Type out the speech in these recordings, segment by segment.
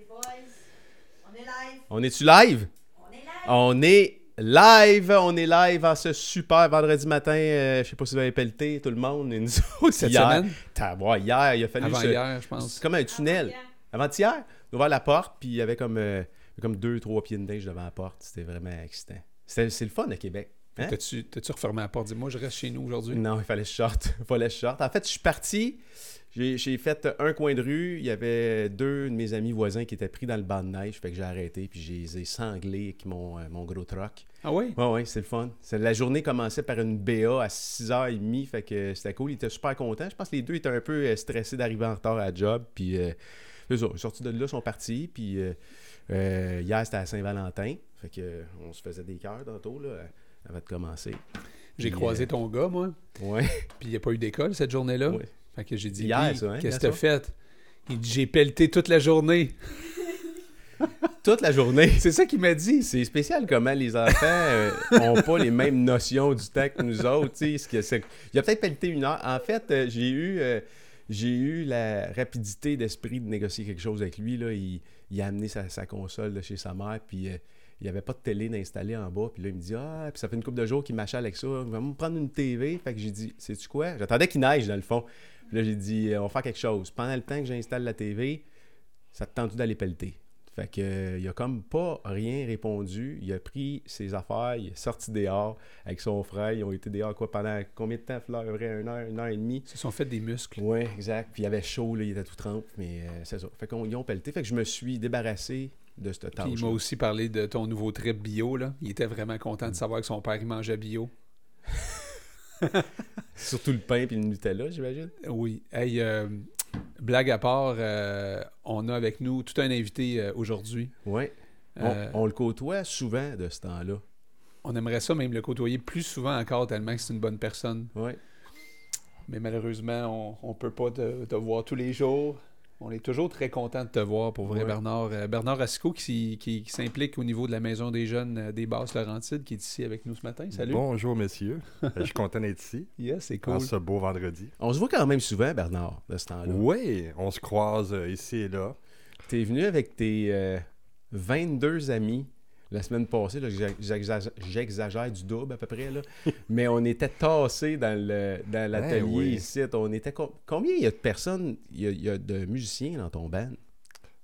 Les boys, on est live. On est-tu live? On est live. On est live! On est live en ce super vendredi matin. euh, je sais pas si vous avez pelleté, tout le monde. Et nous autres, Cette hier. semaine? Ouais, hier, il a fallu... Avant se- hier, je pense. C'est comme un tunnel. Avant-hier. On a ouvert la porte, puis il y avait comme, euh, comme deux, trois pieds de neige devant la porte. C'était vraiment excitant. C'était- C'est le fun à Québec. Hein? T'as-tu t'as-tu refermé la porte? Dis-moi, je reste chez nous aujourd'hui. Non, il fallait short. Il fallait short. En fait, je suis parti. J'ai j'ai fait un coin de rue. Il y avait deux de mes amis voisins qui étaient pris dans le banc de neige. Fait que j'ai arrêté. Puis je les ai sanglés avec mon, euh, mon gros truck. Ah oui? Ouais, ouais, c'est le fun. C'est- La journée commençait par une BA à 6h30. Fait que c'était cool. Ils étaient super contents. Je pense que les deux étaient un peu euh, stressés d'arriver en retard à la job. Puis euh, autres, sont sortis de là, ils sont partis. Puis euh, hier, c'était à Saint-Valentin. Fait que on se faisait des cœurs tantôt, là, avant de commencer. J'ai croisé euh, ton gars, moi, Ouais. puis il n'y a pas eu d'école cette journée-là. Ouais. Fait que j'ai dit, hein, qu'est-ce que hier t'as fait? Il dit, j'ai pelleté toute la journée. Toute la journée. C'est ça qu'il m'a dit. C'est spécial comment les enfants n'ont pas les mêmes notions du temps que nous autres. tu que Il a peut-être pelleté une heure. En fait, euh, j'ai eu, euh, j'ai eu la rapidité d'esprit de négocier quelque chose avec lui. Là. Il, il a amené sa, sa console de chez sa mère, puis euh, il n'y avait pas de télé d'installer en bas. Puis là, il me dit Ah, puis ça fait une couple de jours qu'il m'achète avec ça. Il va me prendre une TV. Fait que j'ai dit Sais-tu quoi J'attendais qu'il neige, dans le fond. Puis là, j'ai dit On va faire quelque chose. Pendant le temps que j'installe la TV, ça te tente d'aller pelleter. Fait que euh, il a comme pas rien répondu. Il a pris ses affaires, il est sorti dehors avec son frère. Ils ont été dehors quoi pendant combien de temps, Fleur? Près une heure, une heure et demie. Ils se sont fait des muscles. Oui, exact. Puis il avait chaud, là, il était tout trempe, mais euh, c'est ça. Fait qu'ils ont pelleté. Fait que je me suis débarrassé de cette Puis tâche. il m'a aussi parlé de ton nouveau trip bio. Là. Il était vraiment content de savoir que son père il mangeait bio. Surtout le pain puis le Nutella, j'imagine. Oui. Hey, euh, blague à part, euh, on a avec nous tout un invité euh, aujourd'hui. Oui. On, on le côtoie souvent de ce temps-là. on aimerait ça même le côtoyer plus souvent encore tellement que c'est une bonne personne. Oui. Mais malheureusement, on ne peut pas te, te voir tous les jours. On est toujours très content de te voir, pour vrai, Ouais. Bernard. Euh, Bernard Racicot qui, qui- qui s'implique au niveau de la Maison des Jeunes euh, des Basses Laurentides, qui est ici avec nous ce matin. Salut. Bonjour, messieurs. Euh, Je suis content d'être ici, Yes, c'est en cool. ce beau vendredi. On se voit quand même souvent, Bernard, de ce temps-là. Oui, on se croise euh, ici et là. T'es venu avec tes euh, 22 amis la semaine passée. j'exagère- du double à peu près. Là. Mais on était tassés dans dans l'atelier oui. ici. On était com- Combien il y a de personnes, il y a, il y a de musiciens dans ton band?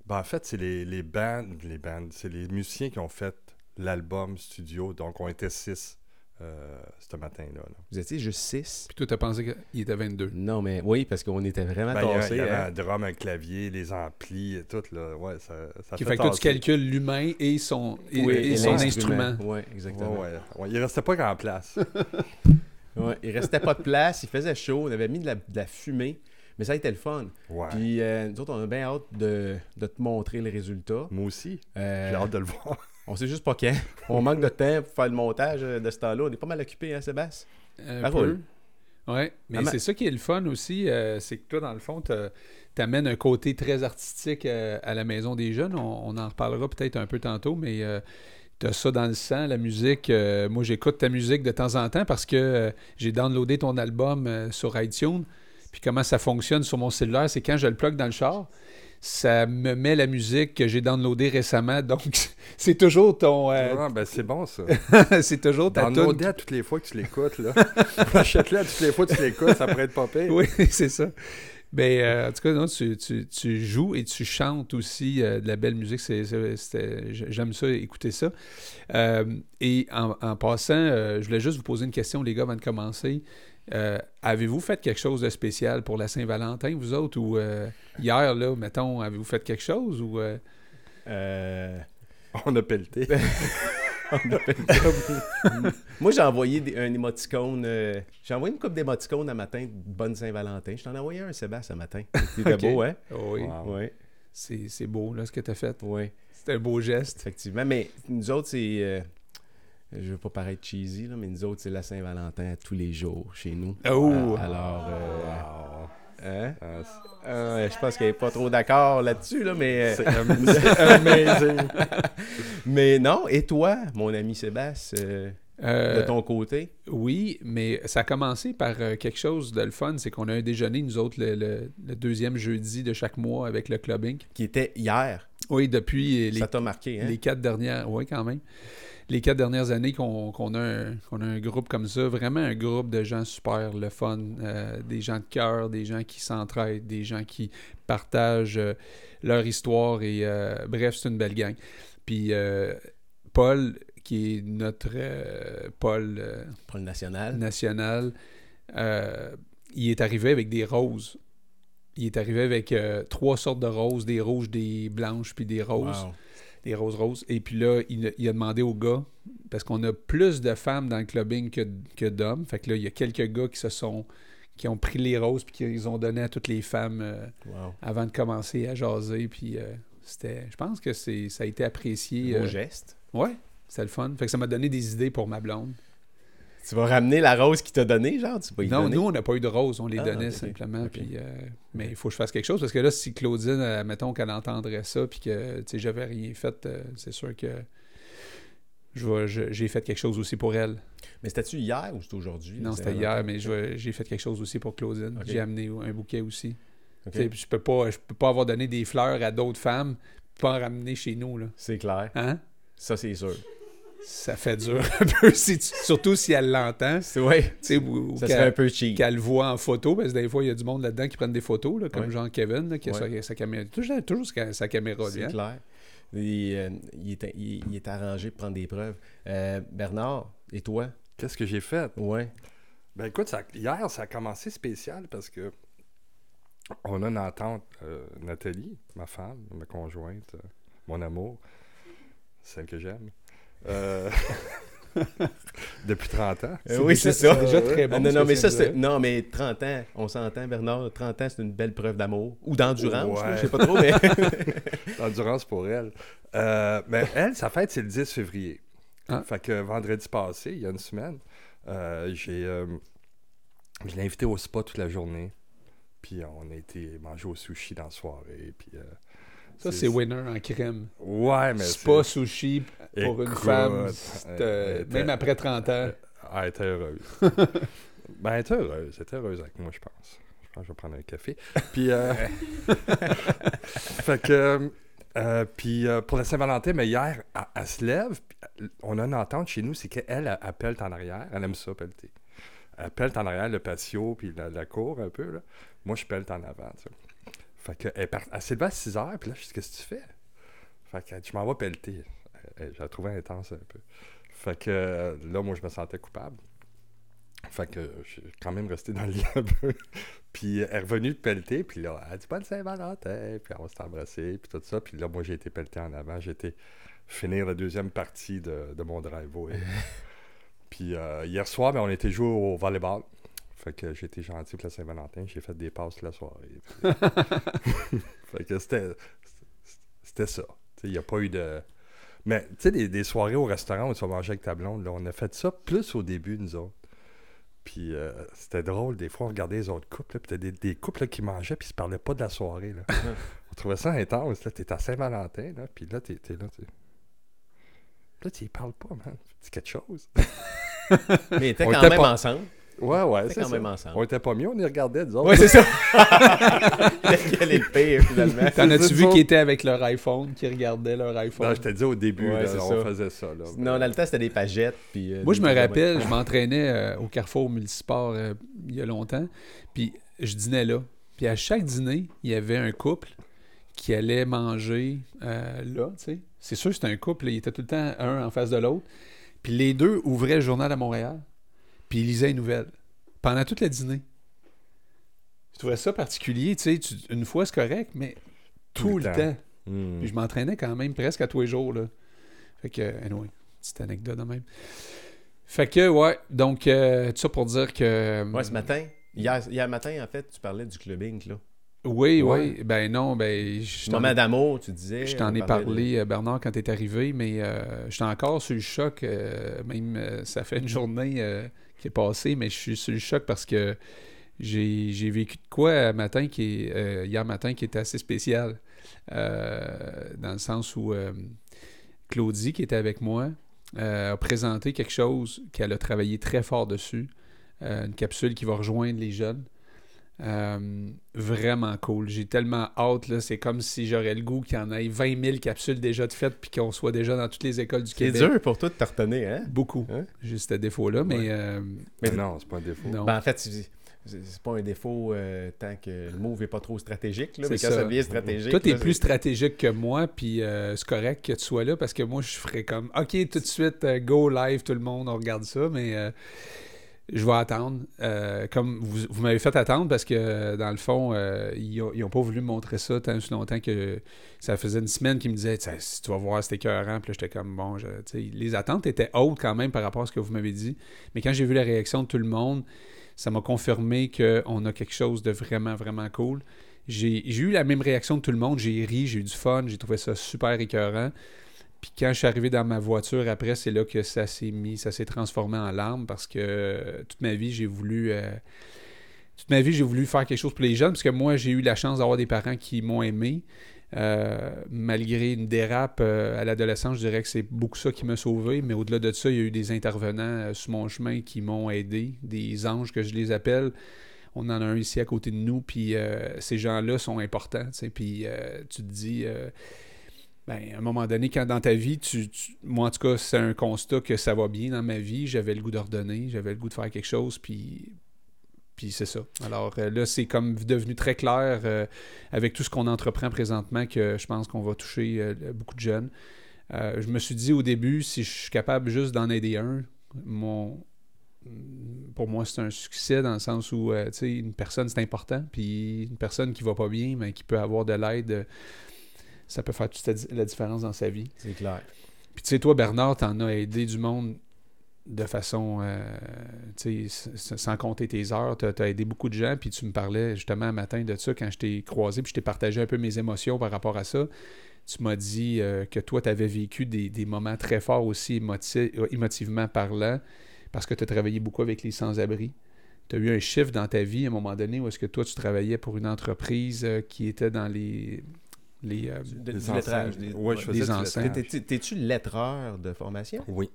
Ben, en fait, c'est les, les bands, les bands, c'est les musiciens qui ont fait l'album studio. Donc, on était six euh, ce matin-là. là. Vous étiez juste 6? Puis toi, t'as pensé qu'il était 22. Non, mais oui, parce qu'on était vraiment Ben, il y avait- tassés. il y avait hein. un drum, un clavier, les amplis et tout. Là. Ouais, ça, ça Qui fait fait que toi, tu calcules l'humain et son, et, Oui, et et son instrument. Oui, exactement. Ouais, ouais. Ouais, il restait pas grand place. Ouais, il restait pas de place, il faisait chaud, on avait mis de la, de la fumée, mais ça a été le fun. Ouais. Puis euh, nous autres, on a bien hâte de, de te montrer le résultat. Moi aussi, Euh, j'ai hâte de le voir. On sait juste pas quand. On manque de temps pour faire le montage euh, de ce temps-là. On est pas mal occupé, hein, Sébastien? Un Ça peu. Ouais, mais Ah, c'est ça qui est le fun aussi, euh, c'est que toi, dans le fond, tu amènes un côté très artistique euh, à la Maison des Jeunes. On, on en reparlera peut-être un peu tantôt, mais tu as ça dans le sang, la musique. Euh, moi, j'écoute ta musique de temps en temps parce que euh, j'ai downloadé ton album euh, sur iTunes. Puis comment ça fonctionne sur mon cellulaire, c'est quand je le plug dans le char, ça me met la musique que j'ai downloadée récemment. Donc, c'est toujours ton... euh, Ah, ben, c'est bon, ça. c'est toujours ta tune nos à toutes les fois que tu l'écoutes, là. Achète-le à toutes les fois que tu l'écoutes, ça pourrait être pas pire. Oui, c'est ça. Mais euh, en tout cas, non, tu, tu- tu joues et tu chantes aussi euh, de la belle musique. J'aime ça, écouter ça. Euh, et en, en passant, je voulais juste vous poser une question, les gars, avant de commencer. Euh, avez-vous fait quelque chose de spécial pour la Saint-Valentin, vous autres? Ou euh, hier, là, mettons, avez-vous fait quelque chose? Ou, euh, Euh, On a pelleté. Moi, j'ai envoyé des- un émoticône. euh, j'ai envoyé une coupe d'émoticônes un matin de bonne Saint-Valentin. Je t'en ai envoyé un, Sébastien, un matin. C'était Ok. beau, hein? oui, Wow. Oui, c'est, c'est beau, là, ce que tu as fait. oui, C'est un beau geste. effectivement. Mais nous autres, c'est. Euh, je veux pas paraître cheesy, là, mais nous autres, c'est la Saint-Valentin à tous les jours chez nous. Oh! Alors, euh, Wow. hein? Ah, Euh, je pense qu'elle n'est pas trop d'accord là-dessus, là, mais. euh, C'est am- c'est amazing. mais non, et toi, mon ami Sébastien, euh, Euh, de ton côté? Oui, mais ça a commencé par euh, quelque chose de le fun. C'est qu'on a un déjeuner, nous autres, le, le- le deuxième jeudi de chaque mois avec le Club Inc. Qui était hier. Oui, depuis les, Ça t'a marqué, hein? les quatre dernières... Oui, quand même. Les quatre dernières années qu'on a, a un groupe comme ça, vraiment un groupe de gens super, le fun, euh, des gens de cœur, des gens qui s'entraident, des gens qui partagent euh, leur histoire et bref, c'est une belle gang. Puis Paul, qui est notre euh, euh, Pour le national. national, euh, il est arrivé avec des roses. Il est arrivé avec trois sortes de roses, des rouges, des blanches, puis des roses Wow. des roses roses. Et puis là, il, a- il a demandé aux gars, parce qu'on a plus de femmes dans le clubbing que, que d'hommes. Fait que là, il y a quelques gars qui se sont qui ont pris les roses puis qu'ils ont donné à toutes les femmes euh, Wow. avant de commencer à jaser. Puis euh, c'était. Je pense que c'est ça a été apprécié. Beau euh, geste. ouais, c'était le fun. Fait que ça m'a donné des idées pour ma blonde. Tu vas ramener la rose qu'il t'a donnée, genre? Tu vas y non, donner? nous, on n'a pas eu de roses, on les Ah, donnait simplement. Puis, euh, mais il faut que je fasse quelque chose parce que là, si Claudine, euh, mettons qu'elle entendrait ça, puis que tu sais, j'avais rien fait, euh, c'est sûr que j'ai fait quelque chose aussi pour elle. Mais c'était-tu hier ou c'était aujourd'hui? Non, c'était hier, mais j'ai fait quelque chose aussi pour Claudine. J'ai amené un bouquet aussi. Je peux pas, je peux pas avoir donné des fleurs à d'autres femmes, pas en ramener chez nous là. C'est clair. Hein? Ça, c'est sûr. Ça fait dur un peu, si tu- surtout si elle l'entend. C'est ouais. Tu sais, ou- ou Ça qu'elle- serait un peu cheap. qu'elle le voit en photo, parce que des fois, il y a du monde là-dedans qui prennent des photos, là, comme Ouais. Jean Kevin, là, qui a Ouais. sa, sa caméra. Toujours, toujours sa, sa caméra, C'est clair. Il, euh, il est, il- il est arrangé pour prendre des preuves. Euh, Bernard, et toi? Qu'est-ce que j'ai fait? Ouais. Ben écoute, ça- hier, ça a commencé spécial parce que on a une entente, euh, Nathalie, ma femme, ma conjointe, euh, mon amour, celle que j'aime, euh, depuis 30 ans. Euh, oui, c'est ça. C'est déjà très bon. Ah, non, non, mais ça, c'est. Non, mais 30 ans, on s'entend, Bernard. 30 ans, c'est une belle preuve d'amour. Ou d'endurance, Ouais. je sais pas trop, mais. Endurance pour elle. Euh, mais elle, sa fête, c'est le 10 février. Ah. Fait que vendredi passé, il y a une semaine, euh, j'ai, euh, je l'ai invité au spa toute la journée. Puis on a été manger au sushi dans la soirée. Puis, euh, Ça, c'est winner en crème. Ouais, mais pas sushi pour une femme, euh, euh, même après 30 ans. Ah, elle était heureuse. ben, elle était heureuse. Elle était heureuse avec moi, je pense. Je pense que je vais prendre un café. Puis, euh, fait que, euh, puis pour la Saint-Valentin, mais hier, elle, elle se lève. on a une entente chez nous, c'est qu'elle, elle, elle pèle en arrière. Elle aime ça, pelleter. Elle pèle en arrière le patio, puis la, la cour un peu. Là. Moi, je pèle en avant. tu sais. Fait que, elle, part- elle s'est levée à 6 heures, puis là, je dis, qu'est-ce que tu fais? Fait que, je m'en vais pelleter. Elle- Je la trouvais intense un peu. Fait que euh, là, moi, je me sentais coupable. Fait que je suis quand même resté dans le lit un peu. puis elle est revenue de pelleter, puis là, elle a dit Bonne Saint-Valentin, puis on s'est embrassé, puis tout ça. Puis là, moi, j'ai été pelleté en avant. J'ai été finir la deuxième partie de, de mon driveway. puis euh, hier soir, ben, on était joué au volleyball. Fait que j'ai été gentil pour la Saint-Valentin. J'ai fait des passes la soirée. Fait que c'était c'était ça. Il n'y a pas eu de. Mais tu sais, des, des soirées au restaurant où tu vas manger avec ta blonde, là, on a fait ça plus au début, nous autres. Puis euh, c'était drôle, des fois on regardait les autres couples, là, puis t'as des, des couples là, qui mangeaient, puis ils se parlaient pas de la soirée. Là. on trouvait ça intense. Là, t'es à Saint-Valentin, là, puis là, t'es, t'es là, tu Là, tu parles pas, man. Tu dis quelque chose. mais ils étaient quand même pas- ensemble. Ouais, ouais, Ils étaient c'est quand ça. même ensemble. On était pas mieux, on y regardait, disons. Ouais, c'est ça. Lequel est le pire, finalement? T'en as-tu vu qui étaient avec leur iPhone, qui regardaient leur iPhone? Non, je t'ai dit au début, Ouais, là, c'est on ça. faisait ça. Là. Non, dans le temps, c'était des pagettes. Puis, euh, Moi, je me rappelle, je m'entraînais euh, au Carrefour Multisport euh, il y a longtemps, puis je dînais là. Puis à chaque dîner, il y avait un couple qui allait manger euh, là, tu sais. C'est sûr que c'était un couple, il était tout le temps un en face de l'autre. Puis les deux ouvraient le journal à Montréal, puis ils lisaient les nouvelles. Pendant tout le dîner. Je trouvais ça particulier, tu sais. tu- Une fois, c'est correct, mais tout, le temps. Hmm. Puis je m'entraînais quand même presque à tous les jours. Là. Fait que, anyway, petite anecdote de même. Fait que, ouais, donc, euh, tout ça pour dire que. Ouais, ce matin. Hier, hier matin, en fait, tu parlais du clubbing, là. Oui, Ouais. oui. Ben non, ben. Je Moment d'amour, tu disais. je t'en ai parlé, euh, Bernard, quand t'es arrivé, mais euh, j'étais encore sur le choc. euh, même, euh, ça fait une journée euh, qui est passée, mais je suis sur le choc parce que j'ai vécu de quoi matin qui est, euh, hier matin qui était assez spécial. Euh, dans le sens où euh, Claudie, qui était avec moi, a présenté quelque chose qu'elle a travaillé très fort dessus. Une capsule qui va rejoindre les jeunes. Euh, vraiment cool. J'ai tellement hâte. là. C'est comme si j'aurais le goût qu'il y en ait 20 000 capsules déjà de faites puis qu'on soit déjà dans toutes les écoles du C'est Québec. dur pour toi de retenir, hein? Beaucoup. Hein? J'ai ce défaut-là, mais Ouais. euh, Mais non, c'est pas un défaut. non. Ben, en fait, c'est c'est- c'est pas un défaut euh, tant que le move est pas trop stratégique, là, mais C'est quand ça. ça. devient stratégique. Toi, t'es là, plus c'est- stratégique que moi, puis euh, c'est correct que tu sois là parce que moi, je ferais comme OK, tout de suite, euh, go live, tout le monde, on regarde ça, mais euh, je vais attendre. Euh, comme vous, vous m'avez fait attendre parce que dans le fond, euh, ils, ont, ils ont pas voulu me montrer ça tant aussi longtemps que ça faisait une semaine qu'ils me disaient si tu vas voir, c'était écœurant. Puis j'étais comme bon, je- les attentes étaient hautes quand même par rapport à ce que vous m'avez dit. Mais quand j'ai vu la réaction de tout le monde, ça m'a confirmé qu'on a quelque chose de vraiment, vraiment cool. J'ai eu la même réaction de tout le monde. J'ai ri, j'ai eu du fun, j'ai trouvé ça super écœurant. Puis quand je suis arrivé dans ma voiture après, c'est là que ça s'est mis, ça s'est transformé en larmes parce que euh, toute ma vie, j'ai voulu. euh, toute ma vie, j'ai voulu faire quelque chose pour les jeunes parce que moi, j'ai eu la chance d'avoir des parents qui m'ont aimé. Euh, malgré une dérape à l'adolescence, je dirais que c'est beaucoup ça qui m'a sauvé. Mais au-delà de ça, il y a eu des intervenants sur mon chemin qui m'ont aidé, des anges que je les appelle. On en a un ici à côté de nous, puis ces gens-là sont importants. Puis tu te dis, ben, à un moment donné, quand dans ta vie, tu, moi en tout cas, c'est un constat que ça va bien dans ma vie. J'avais le goût d'ordonner, j'avais le goût de faire quelque chose, puis puis c'est ça. Alors euh, là, c'est comme devenu très clair euh, avec tout ce qu'on entreprend présentement que je pense qu'on va toucher euh, beaucoup de jeunes. Je me suis dit au début, si je suis capable juste d'en aider un, mon, pour moi, c'est un succès dans le sens où une personne, c'est important. Puis une personne qui va pas bien, mais qui peut avoir de l'aide, ça peut faire toute la di- la différence dans sa vie. C'est clair. Puis tu sais, toi, Bernard, t'en as aidé du monde de façon, euh, tu sais, sans compter tes heures. T'as as aidé beaucoup de gens, puis tu me parlais justement un matin de ça quand je t'ai croisé, puis je t'ai partagé un peu mes émotions par rapport à ça. Tu m'as dit euh, que toi, tu avais vécu des, des moments très forts aussi émoti- euh, émotivement parlant, parce que tu as travaillé beaucoup avec les sans-abri. Tu as eu un chiffre dans ta vie à un moment donné où est-ce que toi, tu travaillais pour une entreprise qui était dans les... les euh, De- Des du lettrage. enseignes. des- Ouais, je enseignes. T'es-tu lettreur de formation? Oui.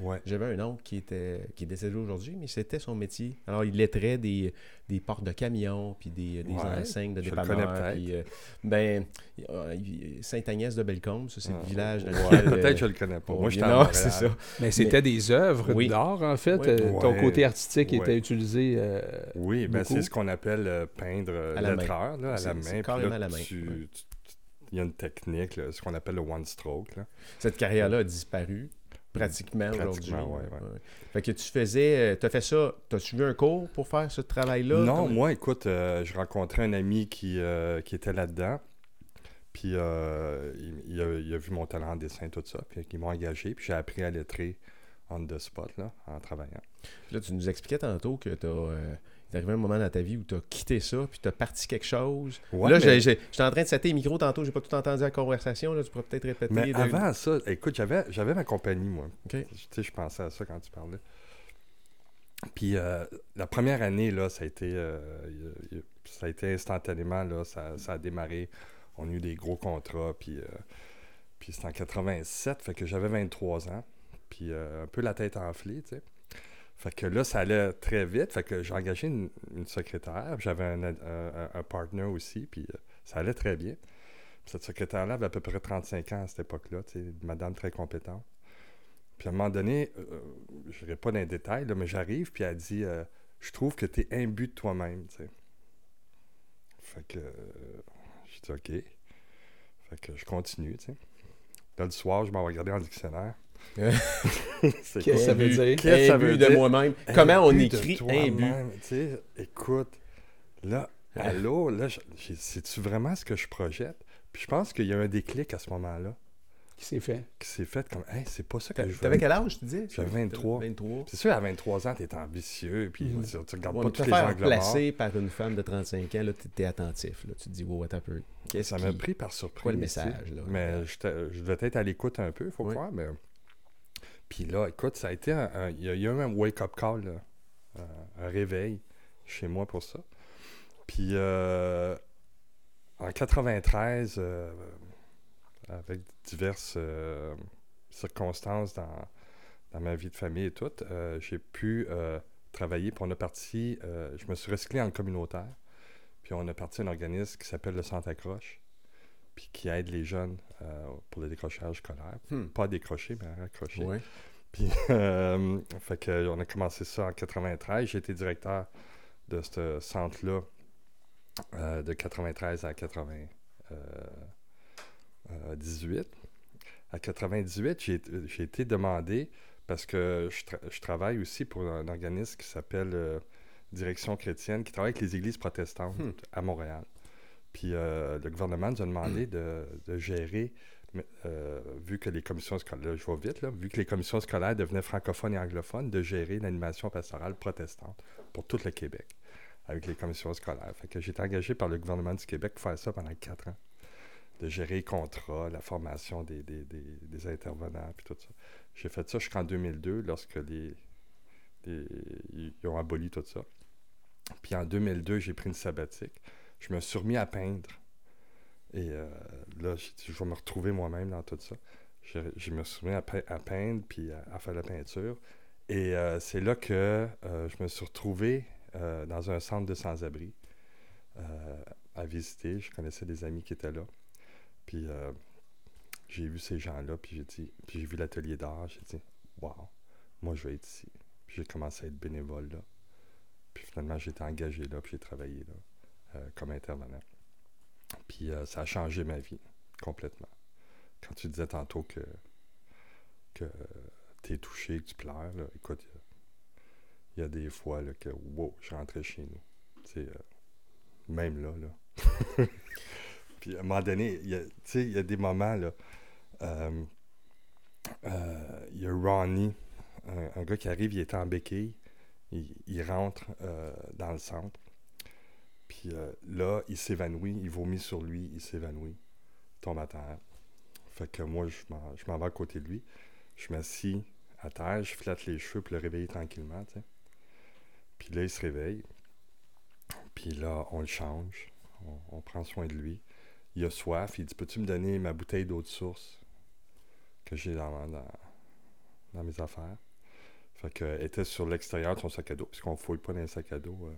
Ouais. J'avais un oncle qui était qui est décédé aujourd'hui, mais c'était son métier. Alors, il lettrait des, des portes de camions, puis des, des Ouais, enseignes de je le dépanneurs. connais peut-être. puis, euh, ben, euh, Sainte-Agnès de Bellecombe, ça, c'est Ah, le village dans ouais, lequel, Peut-être euh, que je le connais pas. Moi, à Non, c'est ça. Mais c'était des œuvres Oui. d'art, en fait. Oui. Euh, ton Ouais. côté artistique Ouais. était utilisé. euh, Oui, ben c'est ce qu'on appelle euh, peindre euh, À la main. lettreur, là, à la main. carrément là, à la main, tu- ouais. tu- tu- Il y a une technique, là, ce qu'on appelle le one stroke. Là. Cette carrière-là a disparu pratiquement, aujourd'hui. Pratiquement, ouais, ouais. Fait que tu faisais, tu as fait ça, tu as suivi un cours pour faire ce travail-là? Non, moi, écoute, euh, je rencontrais un ami qui, euh, qui était là-dedans. Puis euh, il, il a, il a vu mon talent en dessin, tout ça. Puis ils m'ont engagé. Puis j'ai appris à lettrer on the spot, là, en travaillant. Puis Là, tu nous expliquais tantôt que tu est arrivé un moment dans ta vie où tu as quitté ça, puis tu as parti quelque chose. Ouais, là, mais- j'étais en train de setter les micros tantôt, j'ai pas tout entendu la conversation. Là, tu pourrais peut-être répéter. Mais de- avant ça, écoute, j'avais, j'avais ma compagnie, moi. Tu sais, je pensais à ça quand tu parlais. Puis euh, la première année, là, ça a été, euh, ça a été instantanément, là, ça, ça a démarré. On a eu des gros contrats, puis, euh, puis c'était en 87, fait que j'avais 23 ans, puis un peu la tête enflée, tu sais. Fait que là, ça allait très vite, fait que j'ai engagé une, secrétaire, j'avais un, un, un- partner aussi, puis euh, ça allait très bien. Cette secrétaire-là avait à peu près 35 ans à cette époque-là, une madame très compétente. Puis à un moment donné, euh, je n'irai pas dans les détails, là, mais j'arrive, puis elle dit euh, Je trouve que tu es imbu de toi-même. Fait que. euh, j'ai OK. Fait que je continue. tu sais. Là, le soir, je m'en vais regarder dans dictionnaire. Qu'est-ce que ça veut dire? Qu'est-ce que ça veut de moi-même. Comment on écrit? Tu sais, écoute, là, allô, là, je- c'est-tu vraiment ce que je projette? Puis je pense qu'il y a un déclic à ce moment-là Qui s'est fait? qui s'est fait comme, hey, c'est pas ça que je veux. T'avais quel âge, tu disais? J'avais 23. 23. C'est sûr, à 23 ans, tu es ambitieux, puis tu, tu regardes Ouais, pas tous les angles placer par une femme de 35 ans, là, t'es t'es attentif. Là. Tu te dis, wow, attends un peu. Ça m'a pris par surprise. quoi le message, là? Mais j'étais- je devais être à l'écoute un peu, faut Oui. croire. Mais... Puis là, écoute, ça a été un. Il y, a- eu un wake-up call. Un- réveil chez moi pour ça. Puis euh, en 93, euh, avec diverses euh, circonstances dans, dans ma vie de famille et tout, j'ai pu travailler. Puis on a parti, je me suis recyclé en communautaire. Puis on a parti un organisme qui s'appelle le Centre Accroche, puis qui aide les jeunes euh, pour le décrochage scolaire. Hmm. Pas à décrocher, mais à raccrocher. Puis, euh, fait que, on a commencé ça en 93. J'ai été directeur de ce centre-là euh, de 93 à 98. À 98, j'ai été demandé, parce que je, tra- je travaille aussi pour un organisme qui s'appelle Direction chrétienne, qui travaille avec les églises protestantes Hmm. à Montréal. Puis euh, le gouvernement nous a demandé de, de gérer, euh, vu que les commissions scolaires, là, je vais vite, là, vu que les commissions scolaires devenaient francophones et anglophones, de gérer l'animation pastorale protestante pour tout le Québec, avec les commissions scolaires. Fait que j'ai été engagé par le gouvernement du Québec pour faire ça pendant quatre ans, de gérer les contrats, la formation des, des, des- des intervenants, puis tout ça. J'ai fait ça jusqu'en 2002, lorsque les, les- ils ont aboli tout ça. Puis en 2002, j'ai pris une sabbatique. Je me suis remis à peindre. Et euh, là, je vais me retrouver moi-même dans tout ça. Je, je me suis remis à, pe- à peindre, puis à, faire la peinture. Et euh, c'est là que euh, je me suis retrouvé dans un centre de sans-abri à visiter. Je connaissais des amis qui étaient là. Puis j'ai vu ces gens-là, puis j'ai dit, puis j'ai vu l'atelier d'art. J'ai dit, waouh, moi je vais être ici. Puis j'ai commencé à être bénévole là. Puis finalement, été engagé là, puis j'ai travaillé là comme intervenant. Puis euh, ça a changé ma vie complètement. Quand tu disais tantôt que, que tu es touché, que tu pleures, écoute, il y a- des fois là, que, wow, je rentrais chez nous. Euh, même là, là. Puis à un moment donné, il y a, des moments, là. euh, euh, Il y a Ronnie, un, gars qui arrive, il est en béquille. Il, rentre euh, dans le centre. Puis euh, là, il s'évanouit, il vomit sur lui, il s'évanouit, tombe à terre. Fait que moi, je m'en, vais à côté de lui. Je m'assis à terre, je flatte les cheveux pour le réveiller tranquillement. Puis là, il se réveille. Puis là, on le change. On, prend soin de lui. Il a soif. Il dit Peux-tu me donner ma bouteille d'eau de source que j'ai dans, mes affaires? Fait que, était sur l'extérieur de son sac à dos, puisqu'on ne fouille pas dans les sacs à dos euh,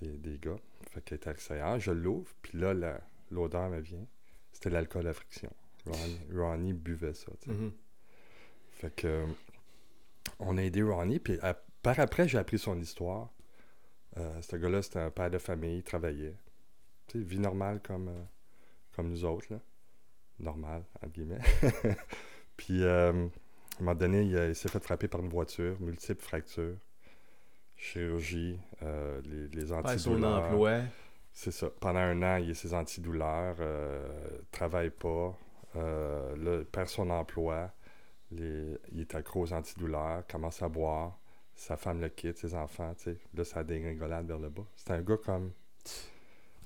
des, des gars. Fait qu'elle était à l'extérieur. Je l'ouvre. Puis là, la- l'odeur me vient. C'était l'alcool à friction. Ronnie, Ronnie buvait ça. tu sais. Mhm. Fait que on a aidé Ronnie, puis à- par après, j'ai appris son histoire. Euh, ce gars-là, c'était un père de famille, il travaillait. Tu sais, vie normale comme, euh, comme nous autres, là. Normal, entre guillemets. puis, euh, à un moment donné, il, il s'est fait frapper par une voiture, multiples fractures, chirurgie, euh, les, les antidouleurs. emploi. C'est ça. Pendant un an, il a ses antidouleurs, euh, travaille pas, euh, il perd son emploi, les- il est accro aux antidouleurs, commence à boire, sa femme le quitte, ses enfants, tu sais. Là, ça dégringolade vers le bas. C'était un gars comme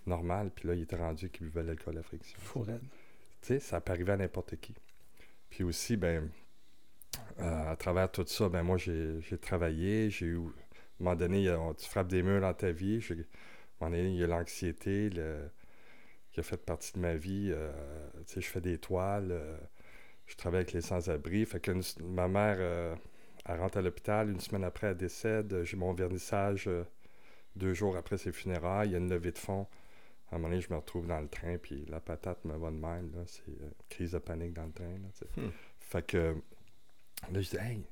normal, puis là, il était rendu qu'il buvait l'alcool à friction. Fou raide. Tu sais, ça peut arriver à n'importe qui. Puis aussi, ben, euh, à travers tout ça, ben moi, j'ai travaillé, j'ai eu... À un moment donné, a- on- tu frappes des murs dans ta vie. À un moment donné, il y a l'anxiété le- qui a fait partie de ma vie. euh, tu sais, je fais des toiles, euh, je travaille avec les sans-abri. Fait que une- ma mère, euh, elle rentre à l'hôpital, une semaine après, elle décède. J'ai mon vernissage deux jours après ses funérailles. Il y a une levée de fonds. À un moment donné, je me retrouve dans le train, puis la patate me va de même. là. C'est euh, crise de panique dans le train. Là, tu sais. Hmm. Fait que là, je dis, hey!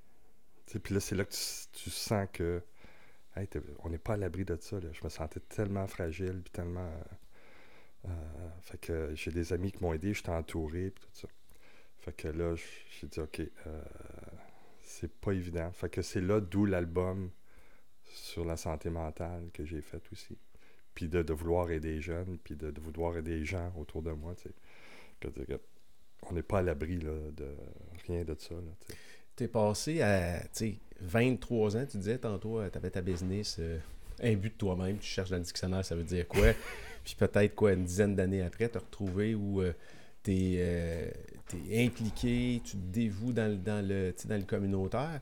Puis là, c'est là que tu, tu sens que, on n'est pas à l'abri de ça. Je me sentais tellement fragile, puis tellement. euh, euh, fait que j'ai des amis qui m'ont aidé, j'étais entouré, puis tout ça. Fait que là, j'ai dit, OK, euh, c'est pas évident. Fait que c'est là d'où l'album sur la santé mentale que j'ai fait aussi. Puis de, vouloir aider les jeunes, puis de, vouloir aider les gens autour de moi, on n'est pas à l'abri de rien de ça, tu. T'es passé à tu sais, 23 ans, tu disais tantôt, tu avais ta business, euh, un but de toi-même, tu cherches dans le dictionnaire, ça veut dire quoi? Puis peut-être quoi, une dizaine d'années après, te retrouver où tu es, impliqué, tu te dévoues dans, le- dans, le, tu dans le communautaire.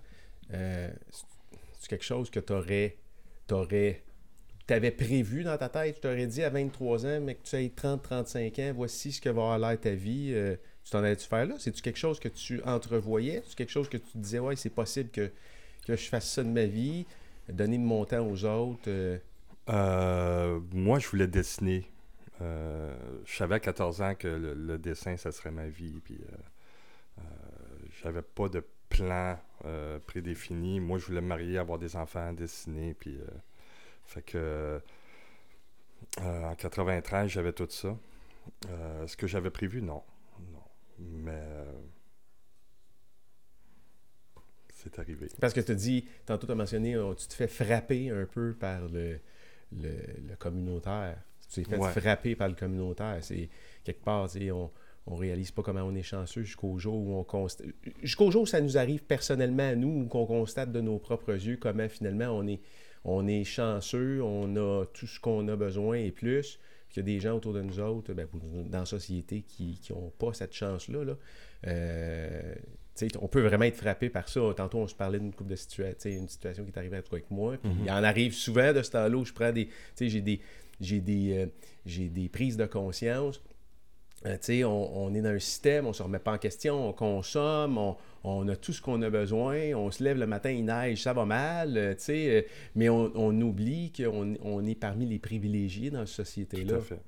Euh, c'est- quelque chose que tu aurais, t'aurais avais prévu dans ta tête, je t'aurais dit à 23 ans, mais que tu aies 30-35 ans, voici ce que va avoir l'air ta vie. euh, tu t'en allais-tu faire là? C'est-tu quelque chose que tu entrevoyais? C'est quelque chose que tu disais, ouais, c'est possible que, que je fasse ça de ma vie, donner mon temps aux autres? euh, Euh, moi, je voulais dessiner. Euh, je savais à 14 ans que le, dessin, ça serait ma vie. Puis, euh, euh, j'avais pas de plan prédéfini. Moi, je voulais me marier, avoir des enfants, dessiner. Puis, fait que en 93, j'avais tout ça. Ce que j'avais prévu, non. Mais euh, c'est arrivé. Parce que tu dit, tantôt tu as mentionné, oh, tu te fais frapper un peu par le, le, le communautaire. Tu t'es fait Ouais. frapper par le communautaire. C'est quelque part, on, on réalise pas comment on est chanceux jusqu'au jour où on constate. Jusqu'au jour où ça nous arrive personnellement à nous, ou qu'on constate de nos propres yeux comment finalement on est, on est chanceux, on a tout ce qu'on a besoin et plus. Qu'il y a des gens autour de nous autres, ben, dans la société, qui n'ont pas cette chance-là. Là. Euh, on peut vraiment être frappé par ça. Tantôt, on se parlait d'une couple de situations, une situation qui est arrivée à toi avec moi. Puis Mhm. Il en arrive souvent de ce temps-là où je prends des. J'ai des, j'ai des, euh, j'ai des prises de conscience. Euh, on, on est dans un système, on se remet pas en question, on consomme, on, on a tout ce qu'on a besoin, on se lève le matin, il neige, ça va mal, euh, euh, mais on, on oublie qu'on on est parmi les privilégiés dans cette Tout société-là. à fait.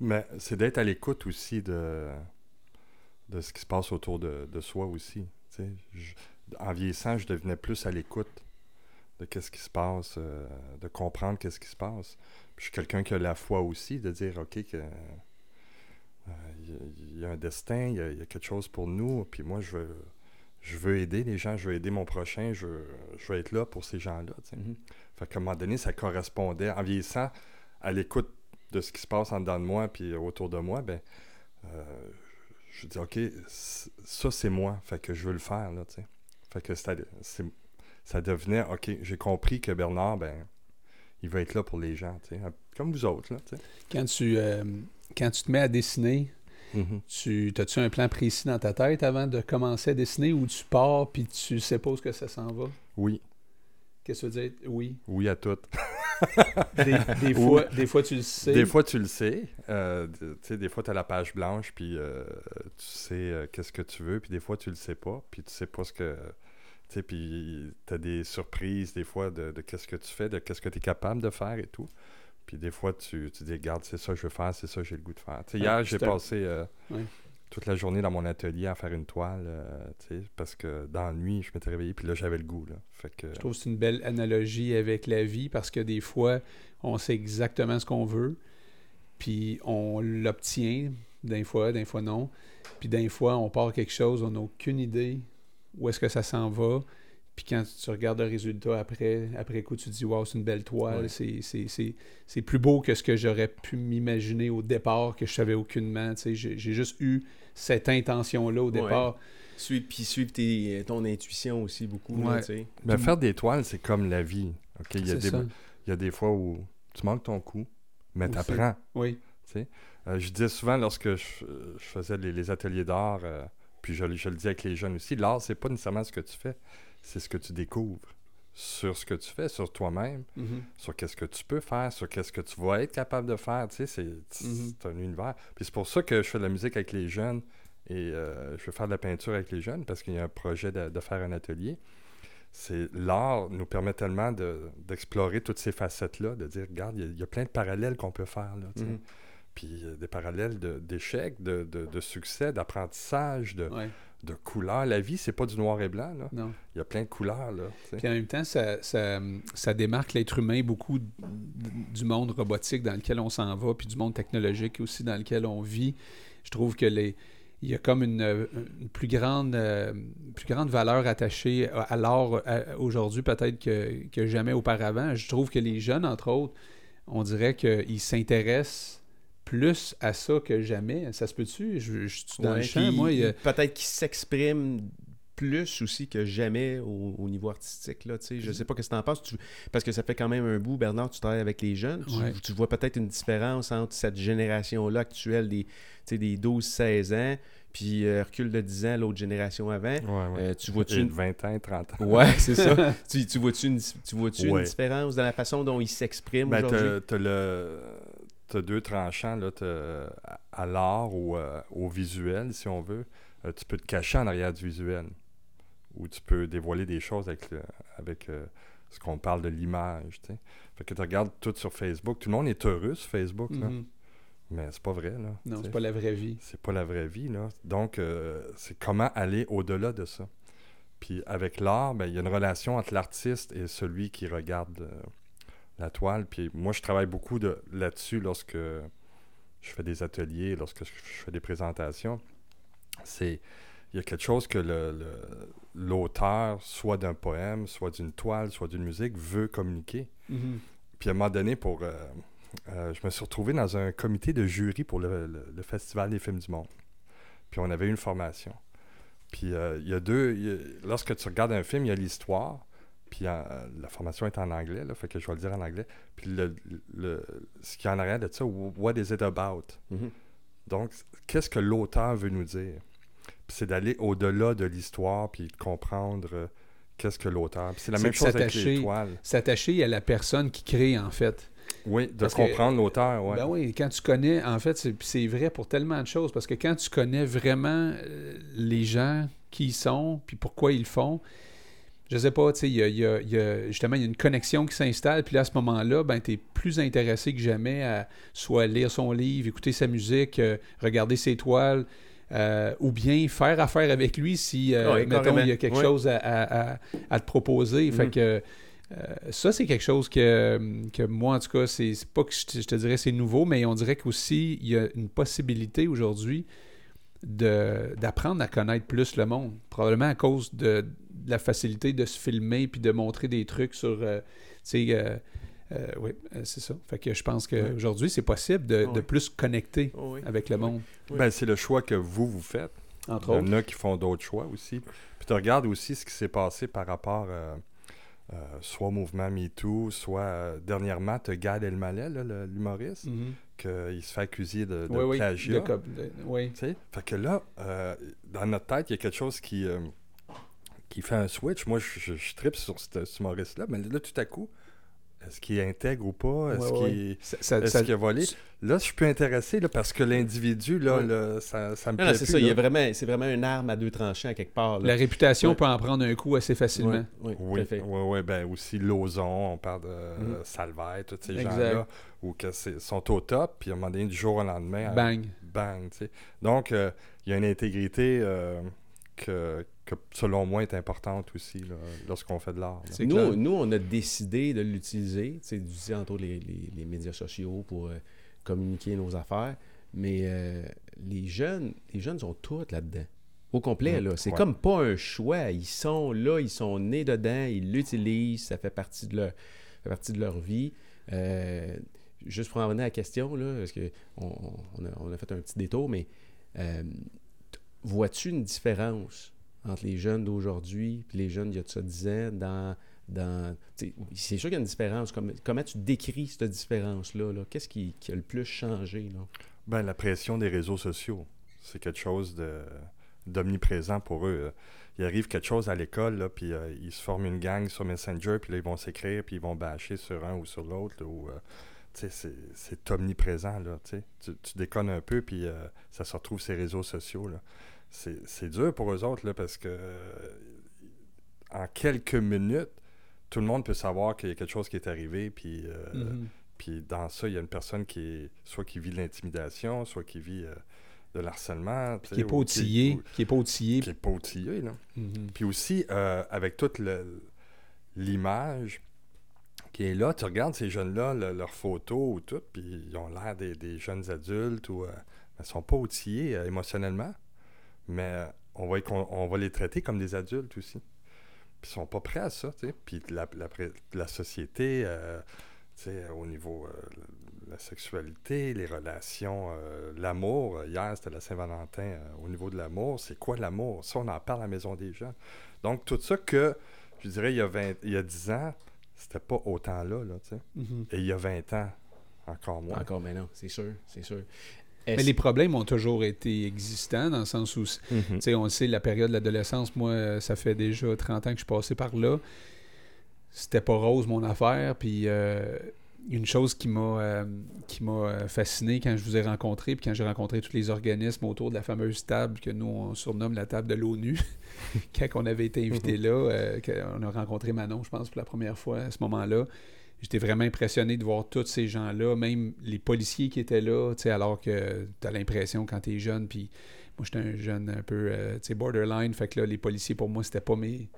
Mais c'est d'être à l'écoute aussi de, de ce qui se passe autour de, de soi aussi. Je- en vieillissant, je devenais plus à l'écoute de qu'est-ce qui se passe, euh, de comprendre qu'est-ce qui se passe. Puis je suis quelqu'un qui a la foi aussi, de dire, OK, que il y a- il y, a un destin, il y a, il y a quelque chose pour nous, puis moi, je veux, je veux aider les gens, je veux aider mon prochain, je veux, je veux être là pour ces gens-là. sais. Mhm. Fait qu'à un moment donné, ça correspondait, en vieillissant, à l'écoute de ce qui se passe en dedans de moi puis autour de moi, ben, euh, je dis, OK, ça, c'est moi. Fait que je veux le faire, là. Fait que ça devenait, OK, j'ai compris que Bernard, ben, il va être là pour les gens. Comme vous autres, là. Quand tu, euh, quand tu te mets à dessiner, tu as-tu un plan précis dans ta tête avant de commencer à dessiner ou tu pars puis tu sais pas où est-ce que ça s'en va? Oui, Qu'est-ce que tu veux dire? Oui. oui à tout. Des, des fois, des fois, tu le sais. Des fois, tu le sais. Euh, des fois, tu as la page blanche, puis euh, tu sais euh, qu'est-ce que tu veux, puis des fois, tu le sais pas, puis tu sais pas ce que... Tu puis tu as des surprises, des fois, de, de qu'est-ce que tu fais, de qu'est-ce que tu es capable de faire et tout. Puis des fois, tu, tu dis, regarde, c'est ça que je veux faire, c'est ça que j'ai le goût de faire. Ah, hier, j'ai passé euh, toute la journée dans mon atelier à faire une toile, euh, parce que dans la nuit, je m'étais réveillé, puis là, j'avais le goût, là. Fait que... Je trouve que c'est une belle analogie avec la vie parce que des fois, on sait exactement ce qu'on veut, puis on l'obtient, des fois, des fois non. Puis des fois, on part quelque chose, on n'a aucune idée où est-ce que ça s'en va. Puis quand tu regardes le résultat après, après coup, tu te dis, waouh, c'est une belle toile, Ouais. c'est- c'est- c'est c'est plus beau que ce que j'aurais pu m'imaginer au départ, que je savais aucunement. tu sais. J'ai juste eu cette intention-là au Ouais. départ. Suivre, puis suivre tes- ton intuition aussi beaucoup. Ouais. tu sais. Ben, faire des toiles, c'est comme la vie, OK? Il y a des, il y a des fois où tu manques ton coup, mais tu apprends. Oui. Euh, je disais souvent lorsque je, je faisais les, les ateliers d'art, euh, puis je, je le dis avec les jeunes aussi, l'art, c'est pas nécessairement ce que tu fais, c'est ce que tu découvres sur ce que tu fais, sur toi-même, Mhm. sur qu'est-ce que tu peux faire, sur qu'est-ce que tu vas être capable de faire. Tu sais, c'est Mhm. un univers. Puis c'est pour ça que je fais de la musique avec les jeunes et euh, je veux faire de la peinture avec les jeunes parce qu'il y a un projet de, de faire un atelier. C'est l'art nous permet tellement de- d'explorer toutes ces facettes-là, de dire, regarde, il y a- il y, a plein de parallèles qu'on peut faire. Là, tu sais. Mhm. Puis euh, des parallèles d'échecs, de, de, de succès, d'apprentissage, de, Ouais. de couleurs. La vie, c'est pas du noir et blanc. Là. Non. Il y a plein de couleurs. Là. Puis en même temps, ça, ça, ça démarque l'être humain beaucoup du monde robotique dans lequel on s'en va, puis du monde technologique aussi dans lequel on vit. Je trouve que les, il y a comme une, euh, une plus, grande, euh, plus grande valeur attachée à, à l'art à- aujourd'hui peut-être que, que jamais auparavant. Je trouve que les jeunes, entre autres, on dirait qu'ils s'intéressent plus à ça que jamais. Ça se peut-tu? Je, je suis dans Ouais, le champ, moi. a- Peut-être qu'il s'exprime plus aussi que jamais au, au niveau artistique. Là, tu sais. je sais pas ce que tu en penses, tu- parce que ça fait quand même un bout, Bernard, tu travailles avec les jeunes. Tu, Ouais. tu vois peut-être une différence entre cette génération-là actuelle des, tu sais, des 12-16 ans, puis euh, recul de 10 ans, l'autre génération avant. Ouais, ouais. Euh, tu vois-tu une... de 20 ans, 30 ans. Ouais, c'est ça. tu, tu vois-tu une, tu Ouais. une différence dans la façon dont ils s'expriment Ben, aujourd'hui? le... t'as deux tranchants. Là, à l'art ou euh, au visuel, si on veut, euh, tu peux te cacher en arrière du visuel. Ou tu peux dévoiler des choses avec, le- avec euh, ce qu'on parle de l'image. tu. Fait que tu regardes tout sur Facebook. Tout le monde est heureux sur Facebook, là. Mhm. mais c'est pas vrai. Là, Non, tu c'est pas la vraie vie. C'est pas la vraie vie, là. Donc, c'est comment aller au-delà de ça. Puis avec l'art, ben, il y a une relation entre l'artiste et celui qui regarde la toile. Puis moi, je travaille beaucoup de, là-dessus lorsque je fais des ateliers, lorsque je, fais des présentations. C'est il y a quelque chose que le- le- l'auteur, soit d'un poème, soit d'une toile, soit d'une musique, veut communiquer. Mhm. Puis à un moment donné, pour, euh, euh, je me suis retrouvé dans un comité de jury pour le, le- Festival des films du monde. Puis on avait eu une formation. Puis euh, il y a deux... il y a- lorsque tu regardes un film, il y a l'histoire. Puis euh, la formation est en anglais, là, fait que je vais le dire en anglais. Puis le, le- ce qui est en arrière de ça, what is it about? Mhm. Donc, qu'est-ce que l'auteur veut nous dire? Puis c'est d'aller au-delà de l'histoire, puis de comprendre euh, qu'est-ce que l'auteur... C'est la même chose avec les toiles. S'attacher à la personne qui crée, en fait. Oui, de Parce comprendre l'auteur, ouais. Ben oui, quand tu connais, en fait, c'est vrai pour tellement de choses, parce que quand tu connais vraiment euh, les gens, qui ils sont, puis pourquoi ils le font, je sais pas, tu sais, il y a, y a- il y a- justement, il y a une connexion qui s'installe, puis là, à ce moment-là, ben, tu es plus intéressé que jamais à soit lire son livre, écouter sa musique, euh, regarder ses toiles, euh, ou bien faire affaire avec lui si, euh, Ouais, mettons, il y a quelque Ouais. chose à, à- à- à te proposer. Fait Mhm. que ça, c'est quelque chose que, que moi, en tout cas, c'est pas que je te, je te dirais c'est nouveau, mais on dirait qu'aussi, il y a une possibilité aujourd'hui d'apprendre à connaître plus le monde. Probablement à cause de, de la facilité de se filmer puis de montrer des trucs sur. euh, tu sais, euh, euh, oui, c'est ça. Fait que je pense qu'aujourd'hui, c'est possible de, de plus connecter Oh oui. avec le Oui. monde, Oui. Ben, c'est le choix que vous, vous faites. entre Il y autres. en a qui font d'autres choix aussi. Puis tu regardes aussi ce qui s'est passé par rapport euh, euh, soit au mouvement MeToo, soit euh, dernièrement, tu as Gad Elmaleh, l'humoriste, Mhm. Qu'il se fait accuser de, de Oui, oui. plagiat. de- oui. Sais? Fait que là, euh, dans notre tête, il y a quelque chose qui, euh, qui fait un switch. Moi, je, je, je tripe sur ce- cet humoriste-là, mais là, tout à coup, est-ce qu'il intègre ou pas? Est-ce Ouais, ouais. qu'il Ça- ça- est-ce ça- qu'il a volé? Là, je suis plus intéressé là, parce que l'individu, là, Ouais. là, ça, ça me Non, plaît c'est plus, ça. Il y a là. vraiment, c'est vraiment une arme à deux tranchants à quelque part. là. La réputation Ouais. peut en prendre un coup assez facilement. Oui, fait. oui, oui, ben aussi Lozon, on parle de Mhm. Salvaire, tous ces gens-là, où que c'est- sont au top, puis à un moment donné, du jour au lendemain, euh, Bang. bang, tu sais. Donc, euh, il y a une intégrité euh, que, que, selon moi, est importante aussi, lorsqu'on fait de l'art. Nous, nous, on a décidé de l'utiliser, tu sais, d'utiliser entre les, les, les médias sociaux pour euh, communiquer nos affaires. Mais euh, les jeunes, les jeunes sont tous là-dedans. Au complet, là. C'est ouais. comme pas un choix. Ils sont là, ils sont nés dedans, ils l'utilisent, ça fait partie de leur, fait partie de leur vie. Euh, juste pour en revenir à la question, là, parce que on, on a, on a fait un petit détour, mais euh, vois-tu une différence entre les jeunes d'aujourd'hui et les jeunes d'il y a de ça 10 ans dans. dans c'est sûr qu'il y a une différence. Comme- comment tu décris cette différence-là? là? Qu'est-ce qui, a le plus changé? Là? Ben, la pression des réseaux sociaux, c'est quelque chose d'omniprésent pour eux. Il arrive quelque chose à l'école, puis euh, ils se forment une gang sur Messenger, puis là, ils vont s'écrire, puis ils vont bâcher sur un ou sur l'autre. euh, c'est- omniprésent, là, tu déconnes un peu, puis euh, ça se retrouve sur réseaux sociaux, là. C'est dur pour eux autres, là, parce que euh, en quelques minutes, tout le monde peut savoir qu'il y a quelque chose qui est arrivé, puis... euh, Mhm. puis dans ça, il y a une personne qui est soit qui vit de l'intimidation, soit qui vit euh, de l'harcèlement. Qui sais, est pas ou outillé. ou- Qui est pas outillé. Qui est pas outillé, là. Mhm. Puis aussi, avec toute l'image qui est là, tu regardes ces jeunes-là, le- leurs photos ou tout, puis ils ont l'air des, des jeunes adultes ou... ils sont pas outillés émotionnellement, mais euh, on va, on les traiter comme des adultes aussi. Puis ils sont pas prêts à ça, tu sais. Puis la, la, pré- la société, euh, tu sais, au niveau euh, la sexualité, les relations, euh, l'amour. Hier, c'était la Saint-Valentin. au niveau de l'amour, c'est quoi l'amour? Ça, on en parle à la Maison des gens. Donc, tout ça que, je dirais, il y a, 20, il y a 10 ans, c'était pas autant là, là, tu sais. Mhm. Et il y a 20 ans, encore moins. Encore maintenant, c'est sûr, c'est sûr. Mais les problèmes ont toujours été existants dans le sens où, tu Mhm. sais, on le sait, la période de l'adolescence, moi, euh, ça fait déjà 30 ans que je suis passé par là. C'était pas rose mon affaire, puis euh, une chose qui m'a euh, qui m'a euh, fasciné quand je vous ai rencontré, puis quand j'ai rencontré tous les organismes autour de la fameuse table que nous, on surnomme la table de l'ONU, quand on avait été invité là, euh, qu'on a rencontré Manon, je pense, pour la première fois à ce moment-là. J'étais vraiment impressionné de voir tous ces gens-là, même les policiers qui étaient là, alors que tu as l'impression quand tu es jeune, puis moi j'étais un jeune un peu, euh, borderline, fait que là, les policiers pour moi, c'était pas mes...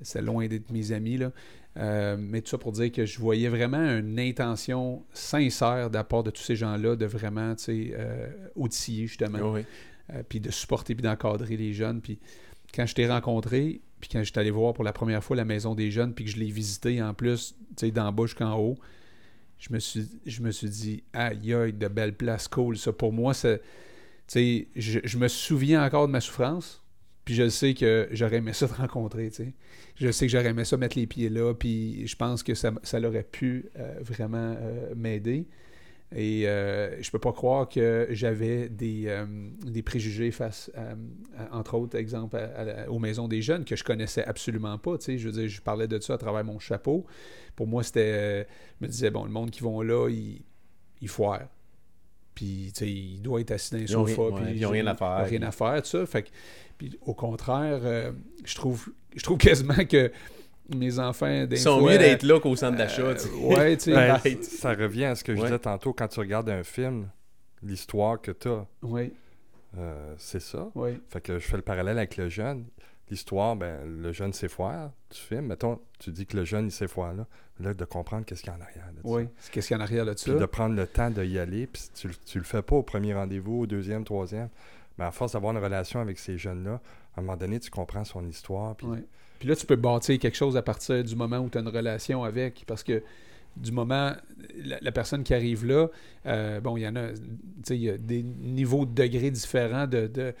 C'était loin d'être mes amis, là. Euh, mais tout ça pour dire que je voyais vraiment une intention sincère de la part de tous ces gens-là de vraiment, euh, outiller justement, Oui. euh, puis de supporter puis d'encadrer les jeunes. Puis quand je t'ai rencontré, puis quand j'étais allé voir pour la première fois la maison des jeunes, puis que je l'ai visité en plus, tu sais, d'en bas jusqu'en haut, je me suis, je me suis dit, aïe, aïe, de belles places, cool. Ça, pour moi, je, je me souviens encore de ma souffrance, puis je sais que j'aurais aimé ça te rencontrer. Je sais que j'aurais aimé ça mettre les pieds là, puis je pense que ça, ça aurait pu euh, vraiment euh, m'aider. Et euh, je peux pas croire que j'avais des, euh, des préjugés face, à, à- entre autres, exemple, à- aux maisons des jeunes que je connaissais absolument pas. Tu sais, je veux dire, je parlais de ça à travers mon chapeau. Pour moi, c'était, euh, je me disais, bon, le monde qui vont là, ils, ils foirent. Puis, tu sais, il doit être assis dans un sofa. rien- puis ils ont rien à faire. rien à faire, tout ça. Fait que, puis, au contraire, euh, je trouve, je trouve quasiment que mes enfants, des Ils sont fois, mieux d'être là qu'au centre d'achat. euh, tu sais. ouais, tu sais, Ben, ça revient à ce que je Ouais. disais tantôt quand tu regardes un film, l'histoire que tu as, oui, c'est ça. oui, Fait que je fais le parallèle avec le jeune. L'histoire, ben, le jeune sait foire, tu filmes. Mettons, tu dis que le jeune, il sait foire là. Là, de comprendre qu'est-ce qu'il y a en arrière de ça. oui. C'est Qu'est-ce qu'il y a en arrière? Puis de prendre le temps d'y aller. Puis si tu, le- tu le fais pas au premier rendez-vous, au deuxième, troisième. Mais à force d'avoir une relation avec ces jeunes-là, à un moment donné, tu comprends son histoire. Puis Ouais. Puis là, tu peux bâtir quelque chose à partir du moment où tu as une relation avec. Parce que du moment, la, la personne qui arrive là, euh, bon, il y en a, tu sais, il y a des niveaux de degrés différents de, de,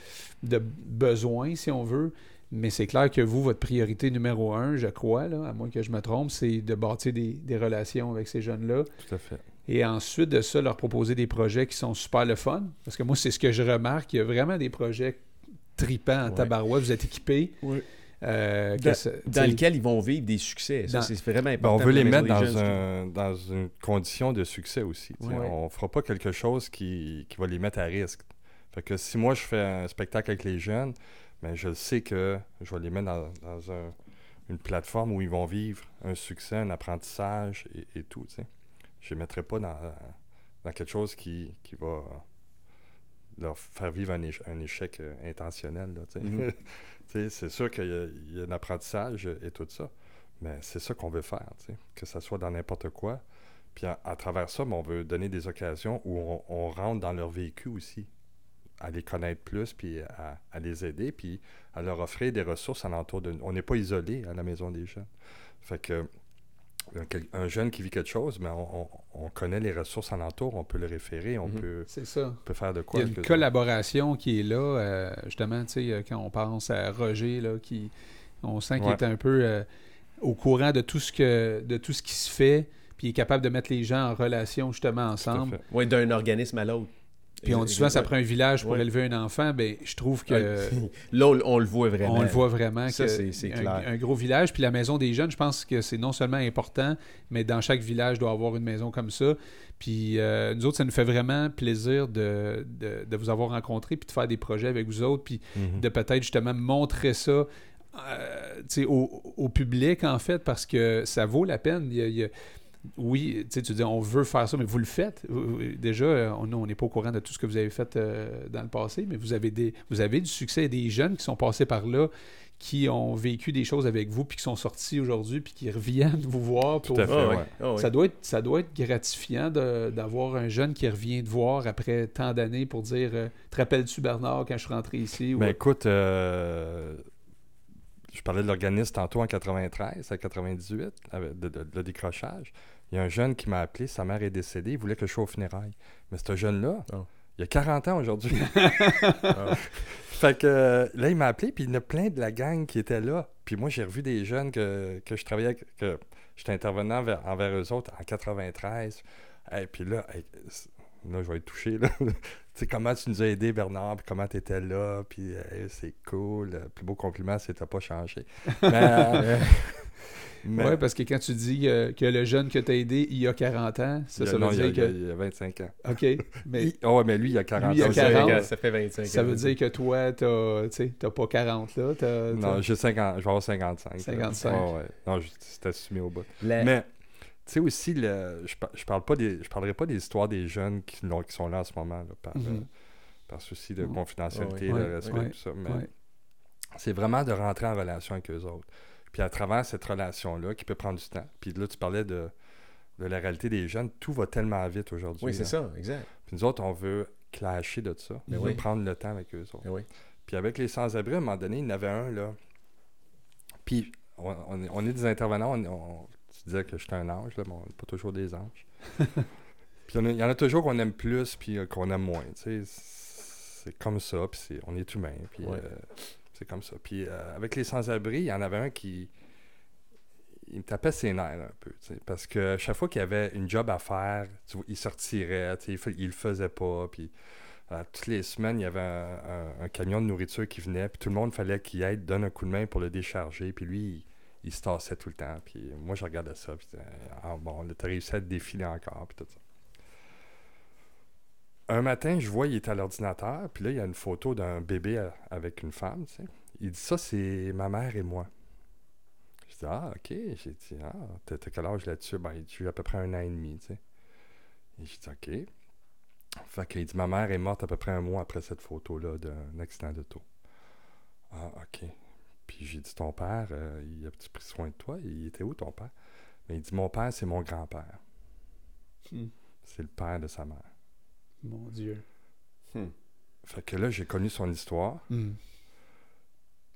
de besoins, si on veut. Mais c'est clair que vous, votre priorité numéro un, je crois, là, à moins que je me trompe, c'est de bâtir des, des relations avec ces jeunes-là. tout à fait. Et ensuite de ça, leur proposer des projets qui sont super le fun. Parce que moi, c'est ce que je remarque. Il y a vraiment des projets tripants en Ouais. tabarouette. Vous êtes équipés. Ouais. Euh, Dans, ça- dans t'sais, lequel ils vont vivre des succès. Ça, c'est vraiment Ben, important. on veut les mettre dans, jeunes, un, dans une condition de succès aussi. Ouais. On fera pas quelque chose qui, qui va les mettre à risque. Fait que si moi je fais un spectacle avec les jeunes, ben, je sais que je vais les mettre dans, dans un- une plateforme où ils vont vivre un succès, un apprentissage et, et tout. Je ne les mettrai pas dans, dans quelque chose qui, qui va leur faire vivre un, éche- un échec euh, intentionnel. c'est sûr qu'il y, y a un apprentissage et tout ça. Mais c'est ça qu'on veut faire, que ça soit dans n'importe quoi. Puis à, à travers ça, ben, on veut donner des occasions où on, on rentre dans leur vécu aussi, à les connaître plus, puis à, à les aider, puis à leur offrir des ressources alentour de nous. On n'est pas isolé à la maison des jeunes. Fait que un, jeune qui vit quelque chose, mais on, on- on connaît les ressources alentour, on peut le référer, on Mhm. peut, ça. peut faire de Il quoi. y a une collaboration qui est là, euh, justement, tu sais, euh, quand on pense à Roger, là, qui, on sent qu'il Ouais. est un peu euh, au courant de tout, ce que, de tout ce qui se fait, puis il est capable de mettre les gens en relation, justement, ensemble. Oui, d'un organisme à l'autre. Puis on dit souvent, ça prend un village pour Ouais. élever un enfant. Ben, je trouve que... Là, on, le voit vraiment. On le voit vraiment. Ça, que c'est- un, clair. un gros village. Puis la maison des jeunes, je pense que c'est non seulement important, mais dans chaque village doit avoir une maison comme ça. Puis euh, nous autres, ça nous fait vraiment plaisir de, de, de vous avoir rencontrés puis de faire des projets avec vous autres. Puis Mhm. de peut-être justement montrer ça euh, au, au public, en fait, parce que ça vaut la peine. Il y a- il y a- oui, tu sais, tu dis on veut faire ça, mais vous le faites. Déjà, euh, on nous, on n'est pas au courant de tout ce que vous avez fait euh, dans le passé, mais vous avez, des, vous avez du succès, des jeunes qui sont passés par là, qui ont vécu des choses avec vous, puis qui sont sortis aujourd'hui, puis qui reviennent vous voir. Tout pour- à fait, Ah, ouais. ouais. Ah, ouais. ça, doit être, ça doit être gratifiant d'avoir un jeune qui revient te voir après tant d'années pour dire euh, Te rappelles-tu, Bernard, quand je suis rentré ici ou- Ben écoute, euh, je parlais de l'organisme tantôt en 93, à 98, avec de, de- le décrochage. Il y a un jeune qui m'a appelé, sa mère est décédée, il voulait que je sois au funérailles. Mais ce jeune-là, Oh. il a 40 ans aujourd'hui. Ah. fait que là, il m'a appelé, puis il y en a plein de la gang qui était là. Puis moi, j'ai revu des jeunes que, que je travaillais, avec- que j'étais intervenant envers, envers eux autres en 93. Et puis là, hey, là, je vais être touché. Là. Tu sais, comment tu nous as aidés, Bernard, puis comment tu étais là, puis hey, c'est cool. Le plus beau compliment, c'est que tu pas changé. Mais, euh, Mais- Ouais, parce que quand tu dis euh, que le jeune que tu as aidé, il a 40 ans, ça, il a- ça veut il y a- dire il a- que. il y a 25 ans. OK. Mais Il- oh, mais lui, il a 40 Lui, il a ans. Ça fait- 40. Ça fait 25 ça ans. veut dire que toi, t'as, tu t'as pas 40 là. T'as, Non, t'as- j'ai 50, je vais avoir 55. là. 55. Ouais, ouais. Non, je- c'est assumé au bout. La- Mais, sais aussi, le, je, je parle pas des, je parlerai pas des histoires des jeunes qui, sont là en ce moment, là, par, Mhm. euh, par souci de confidentialité, de respect, tout ça. Mais c'est vraiment de rentrer en relation avec eux autres. Puis à travers cette relation-là, qui peut prendre du temps. Puis là, tu parlais de, de la réalité des jeunes. Tout va tellement vite aujourd'hui. Oui, c'est ça, exact. Puis nous autres, on veut clasher de ça. On oui. veut prendre le temps avec eux autres. Oui. Puis avec les sans-abri, à un moment donné, il y en avait un, là. Puis on, on est, on est des intervenants. on- tu disais que j'étais un ange, là, mais on n'est pas toujours des anges. puis il y en a- toujours qu'on aime plus, puis euh, qu'on aime moins. Tu sais, c'est comme ça, puis c'est- on est humain, puis Ouais. euh, c'est comme ça. Puis euh, avec les sans-abri, il y en avait un qui. Il me tapait ses nerfs un peu, tu sais, parce que chaque fois qu'il y avait une job à faire, tu vois, il tu sais, il, il le faisait pas, puis toutes les semaines, il y avait un, un- un camion de nourriture qui venait, puis tout le monde fallait qu'il aide, donne un coup de main pour le décharger, puis lui, il, se tassait tout le temps, puis moi, je regardais ça, puis ah, bon, réussi à te défiler encore, puis tout ça. Un matin, je vois, il est à l'ordinateur, puis là, il y a une photo d'un bébé avec une femme, tu sais. Il dit ça, c'est ma mère et moi. Je dis, ah, ok. J'ai dit, ah, t'as quel âge là-dessus? Ben, il j'ai à peu près un an et demi, tu sais. Et j'ai dit, ok. Fait qu'il dit, ma mère est morte à peu près un mois après cette photo-là d'un accident d'auto. Ah, ok. Puis j'ai dit, ton père, euh, il a-tu pris soin de toi? Il était où ton père? Mais il dit, mon père, c'est mon grand-père. Hmm. C'est le père de sa mère. Mon Dieu. Fait que là, j'ai connu son histoire. Hmm.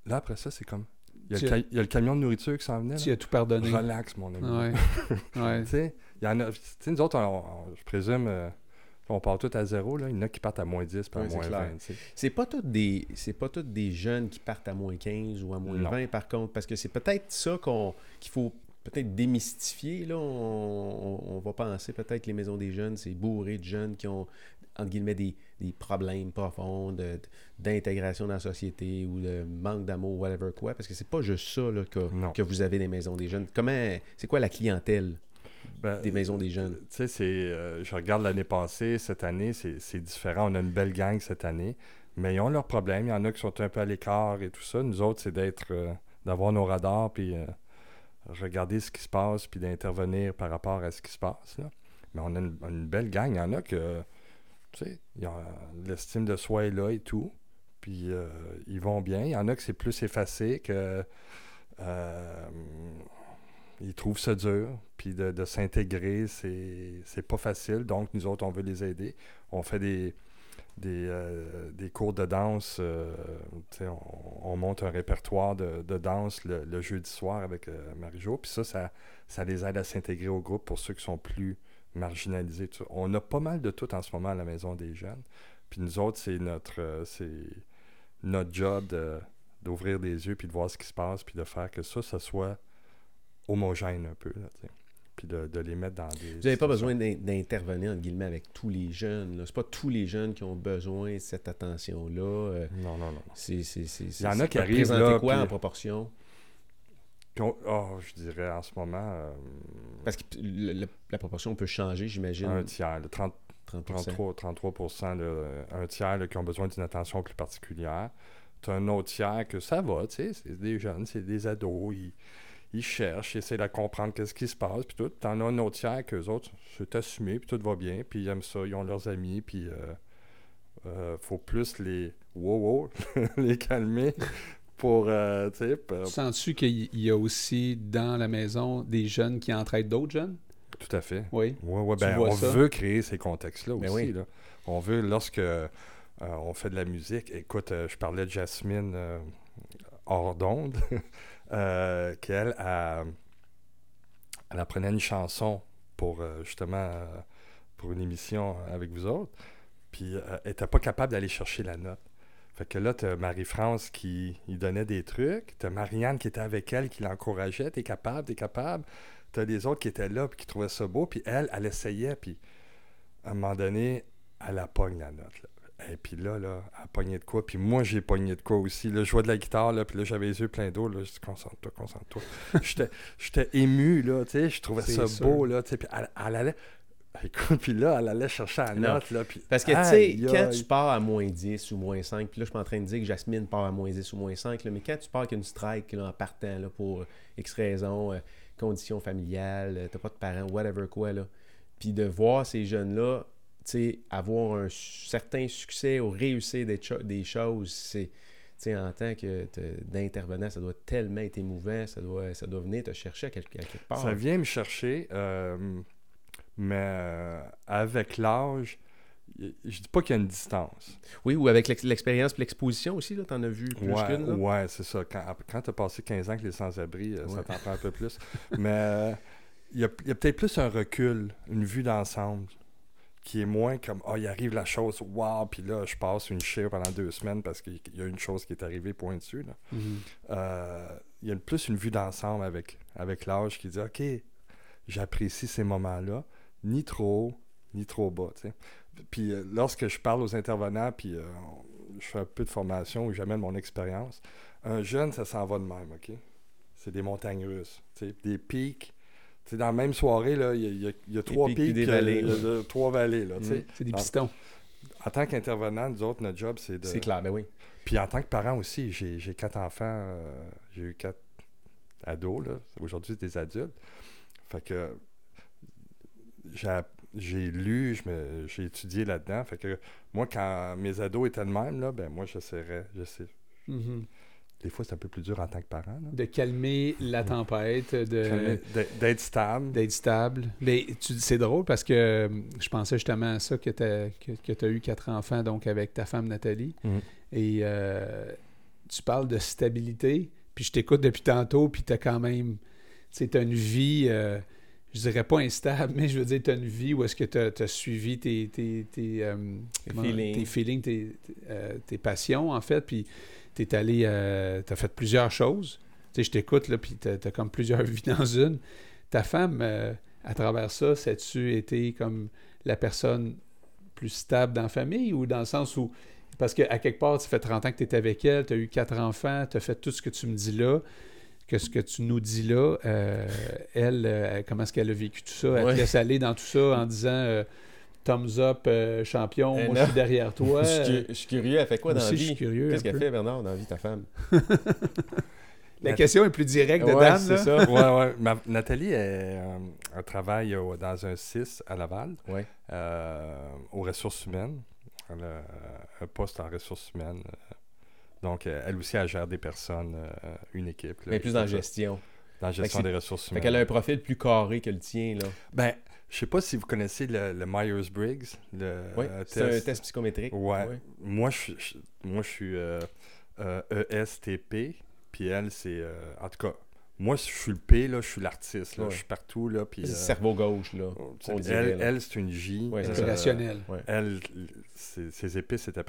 Là, après ça, c'est comme. Il y, a le as- ca- il y a le camion de nourriture qui s'en venait. Tu là. as tout pardonné. Relax, mon ami. Ouais. ouais. Tu sais, il y en a. Tu sais, nous autres, on- on- je présume, euh, on part tout à zéro. Là. Il y en a qui partent à moins 10 puis à c'est moins clair. 20. tu sais. C'est pas tous des c'est pas tous des jeunes qui partent à moins 15 ou à moins Non. 20 par contre parce que c'est peut-être ça qu'on qu'il faut peut-être démystifier là on, on- on va penser peut-être que les maisons des jeunes c'est bourré de jeunes qui ont entre guillemets des, des problèmes profonds de- d'intégration dans la société ou de manque d'amour whatever quoi parce que c'est pas juste ça là, que, que vous avez des maisons des jeunes comment c'est quoi la clientèle? Ben, des maisons des jeunes Tu sais, euh, je regarde l'année passée, cette année, c'est, différent. On a une belle gang cette année, mais ils ont leurs problèmes. Il y en a qui sont un peu à l'écart et tout ça. Nous autres, c'est d'être, euh, d'avoir nos radars, puis euh, regarder ce qui se passe, puis d'intervenir par rapport à ce qui se passe. Là. Mais on a une, une belle gang. Il y en a que, tu sais, l'estime de soi est là et tout. Puis ils vont bien. Il y en a que c'est plus effacé, que ils trouvent ça dur. Puis de, s'intégrer, c'est, pas facile. Donc nous autres, on veut les aider. On fait des, des, euh, des cours de danse. euh, on, on monte un répertoire de, de danse le, jeudi soir avec euh, Marie-Jo. Puis ça, ça, ça les aide à s'intégrer au groupe pour ceux qui sont plus marginalisés. On a pas mal de tout en ce moment à la Maison des Jeunes. Puis nous autres, c'est notre, c'est notre job d'ouvrir des yeux puis de voir ce qui se passe puis de faire que ça, ça soit homogène un peu. Là, puis de, de les mettre dans des... vous n'avez pas besoin d'in- d'intervenir entre guillemets avec tous les jeunes là. c'est pas tous les jeunes qui ont besoin de cette attention là Non, non, non. C'est, c'est, c'est, Il y en a qui arrivent, là, quoi puis- en proportion? Oh, je dirais en ce moment, euh, Parce que le- le- la proportion peut changer, j'imagine. un tiers, là, 30, 30%. 33, 33 là, un tiers là, qui ont besoin d'une attention plus particulière. Tu as un autre tiers que ça va, tu sais, c'est des jeunes, c'est des ados, ils, ils cherchent, ils essaient de comprendre qu'est-ce qui se passe, puis tout. Tu en as un autre tiers qu'eux autres, c'est assumé, puis tout va bien, puis ils aiment ça, ils ont leurs amis, puis euh, euh, faut plus les wow, wow, les calmer pour, euh, tu sais, pour- Sens-tu qu'il y a aussi dans la maison des jeunes qui entraident d'autres jeunes? tout à fait. Oui. Ouais, ouais, ben, on ça? veut créer ces contextes-là Ben aussi. oui. là. On veut, lorsque euh, on fait de la musique, écoute, euh, je parlais de Jasmine euh, hors d'onde, euh, qu'elle, elle, apprenait une chanson pour euh, justement euh, pour une émission avec vous autres, puis elle n'était pas capable d'aller chercher la note. Fait que là, tu as Marie-France qui lui donnait des trucs, tu as Marianne qui était avec elle, qui l'encourageait, t'es capable, t'es capable. Tu as des autres qui étaient là, puis qui trouvaient ça beau, puis elle, elle essayait, puis à un moment donné, elle a pogne la note. là. Et puis là, là, elle pognait de quoi. Puis moi, j'ai pogné de quoi aussi. Là, je jouais de la guitare, là, puis là, j'avais les yeux pleins d'eau. Là, je dis, concentre-toi, concentre-toi. J'étais- J'étais ému, là, tu sais. Je trouvais ça sûr. beau, là, tu sais. Puis elle, elle allait... Écoute, puis là, elle allait chercher la note, là, puis... Parce que, tu sais, quand tu pars à moins 10 ou moins 5, puis là, je suis en train de dire que Jasmine part à moins 10 ou moins 5, là, mais quand tu pars avec une strike là, en partant là, pour X raisons, euh, conditions familiales, euh, t'as pas de parents, whatever quoi, là, puis de voir ces jeunes-là, avoir un certain succès ou réussir des, cho- des choses, c'est. Tu en tant que te- d'intervenant, ça doit tellement être émouvant, ça doit, ça doit venir te chercher à quelque, à quelque part. Ça vient me chercher, euh, mais euh, avec l'âge, je dis pas qu'il y a une distance. Oui, ou avec l'ex- l'expérience et l'exposition aussi, là, t'en as vu plus Ouais, qu'une. ouais c'est ça. Quand, quand tu as passé 15 ans avec les sans-abri, euh, ça t'en prend un peu plus. mais il y a, il y a peut-être plus un recul, une vue d'ensemble, qui est moins comme « Ah, il arrive la chose, waouh! » Puis là, je passe une chire pendant deux semaines parce qu'il y a une chose qui est arrivée, point dessus. là. Mhm. Euh, il y a plus une vue d'ensemble avec, avec l'âge qui dit OK, j'apprécie ces moments-là, ni trop haut, ni trop bas. Puis euh, lorsque je parle aux intervenants, puis euh, je fais un peu de formation où j'amène mon expérience, un jeune, ça s'en va de même, OK? C'est des montagnes russes, des pics. Tu sais, dans la même soirée, là, il y a, il y a- il y a trois pics des euh, vallées. y a de- trois vallées. Là. Mm. C'est des pistons. En tant qu'intervenant, nous autres, notre job, c'est de... C'est clair, ben oui. Puis en tant que parent aussi, j'ai j'ai quatre enfants, euh, j'ai eu quatre ados, là. Aujourd'hui, c'est des adultes. Fait que j'ai j'ai lu, je me- j'ai étudié là-dedans. Fait que moi, quand mes ados étaient de même, là, ben moi, j'essaierais, je sais. Mhm. Des fois, c'est un peu plus dur en tant que parent, là. De calmer la tempête, de D'être- stable. d'être stable. Mais tu- c'est drôle parce que euh, je pensais justement à ça que tu as, que, as eu quatre enfants donc avec ta femme Nathalie. Mhm. Et euh, tu parles de stabilité, puis je t'écoute depuis tantôt, puis tu as quand même. As une vie, euh, je dirais pas instable, mais je veux dire, tu as une vie où est-ce que tu as, suivi tes, tes, tes, euh, comment- feelings. tes, feelings, tes, tes passions, en fait, puis tu es allé. tu as fait plusieurs choses. Tu sais, je t'écoute, là, puis tu as, comme plusieurs vies dans une. Ta femme, euh, à travers ça, as-tu été comme la personne plus stable dans la famille ou dans le sens où. Parce qu'à quelque part, ça fait 30 ans que tu es avec elle, tu as eu quatre enfants, tu as fait tout ce que tu me dis là, que ce que tu nous dis là, euh, elle, euh, comment est-ce qu'elle a vécu tout ça? Elle Ouais. te laisse aller dans tout ça en disant euh, thumbs up, euh, champion, Eh moi je suis derrière toi. je, suis, cu- je suis curieux, elle fait quoi dans la vie? suis curieux. Qu'est-ce qu'elle fait, Bernard, dans la vie, ta femme? La question est plus directe de Ouais, Dan. c'est ça. ouais, ouais. Ma- Nathalie, elle, euh, elle travaille euh, dans un 6 à Laval, Ouais. euh, aux ressources humaines. Elle a un poste en ressources humaines. Donc, elle aussi, elle gère des personnes, une équipe. là, Mais plus dans la gestion. Dans la gestion Fait des ressources Fait humaines. qu'elle a un profil plus carré que le tien, là. Ben, je sais pas si vous connaissez le, le Myers-Briggs. Le Oui, euh, c'est un test psychométrique. Ouais. Moi, je, moi, je suis euh, euh, ESTP. Puis elle, c'est. euh, en tout cas, moi, je suis le P, là, je suis l'artiste. là, Ouais. Je suis partout. Là, puis, C'est euh, cerveau gauche, là. on dirait, elle, là. elle, c'est une J. Ouais, c'est Euh. Ouais. Elle, c'est- ses épices, c'était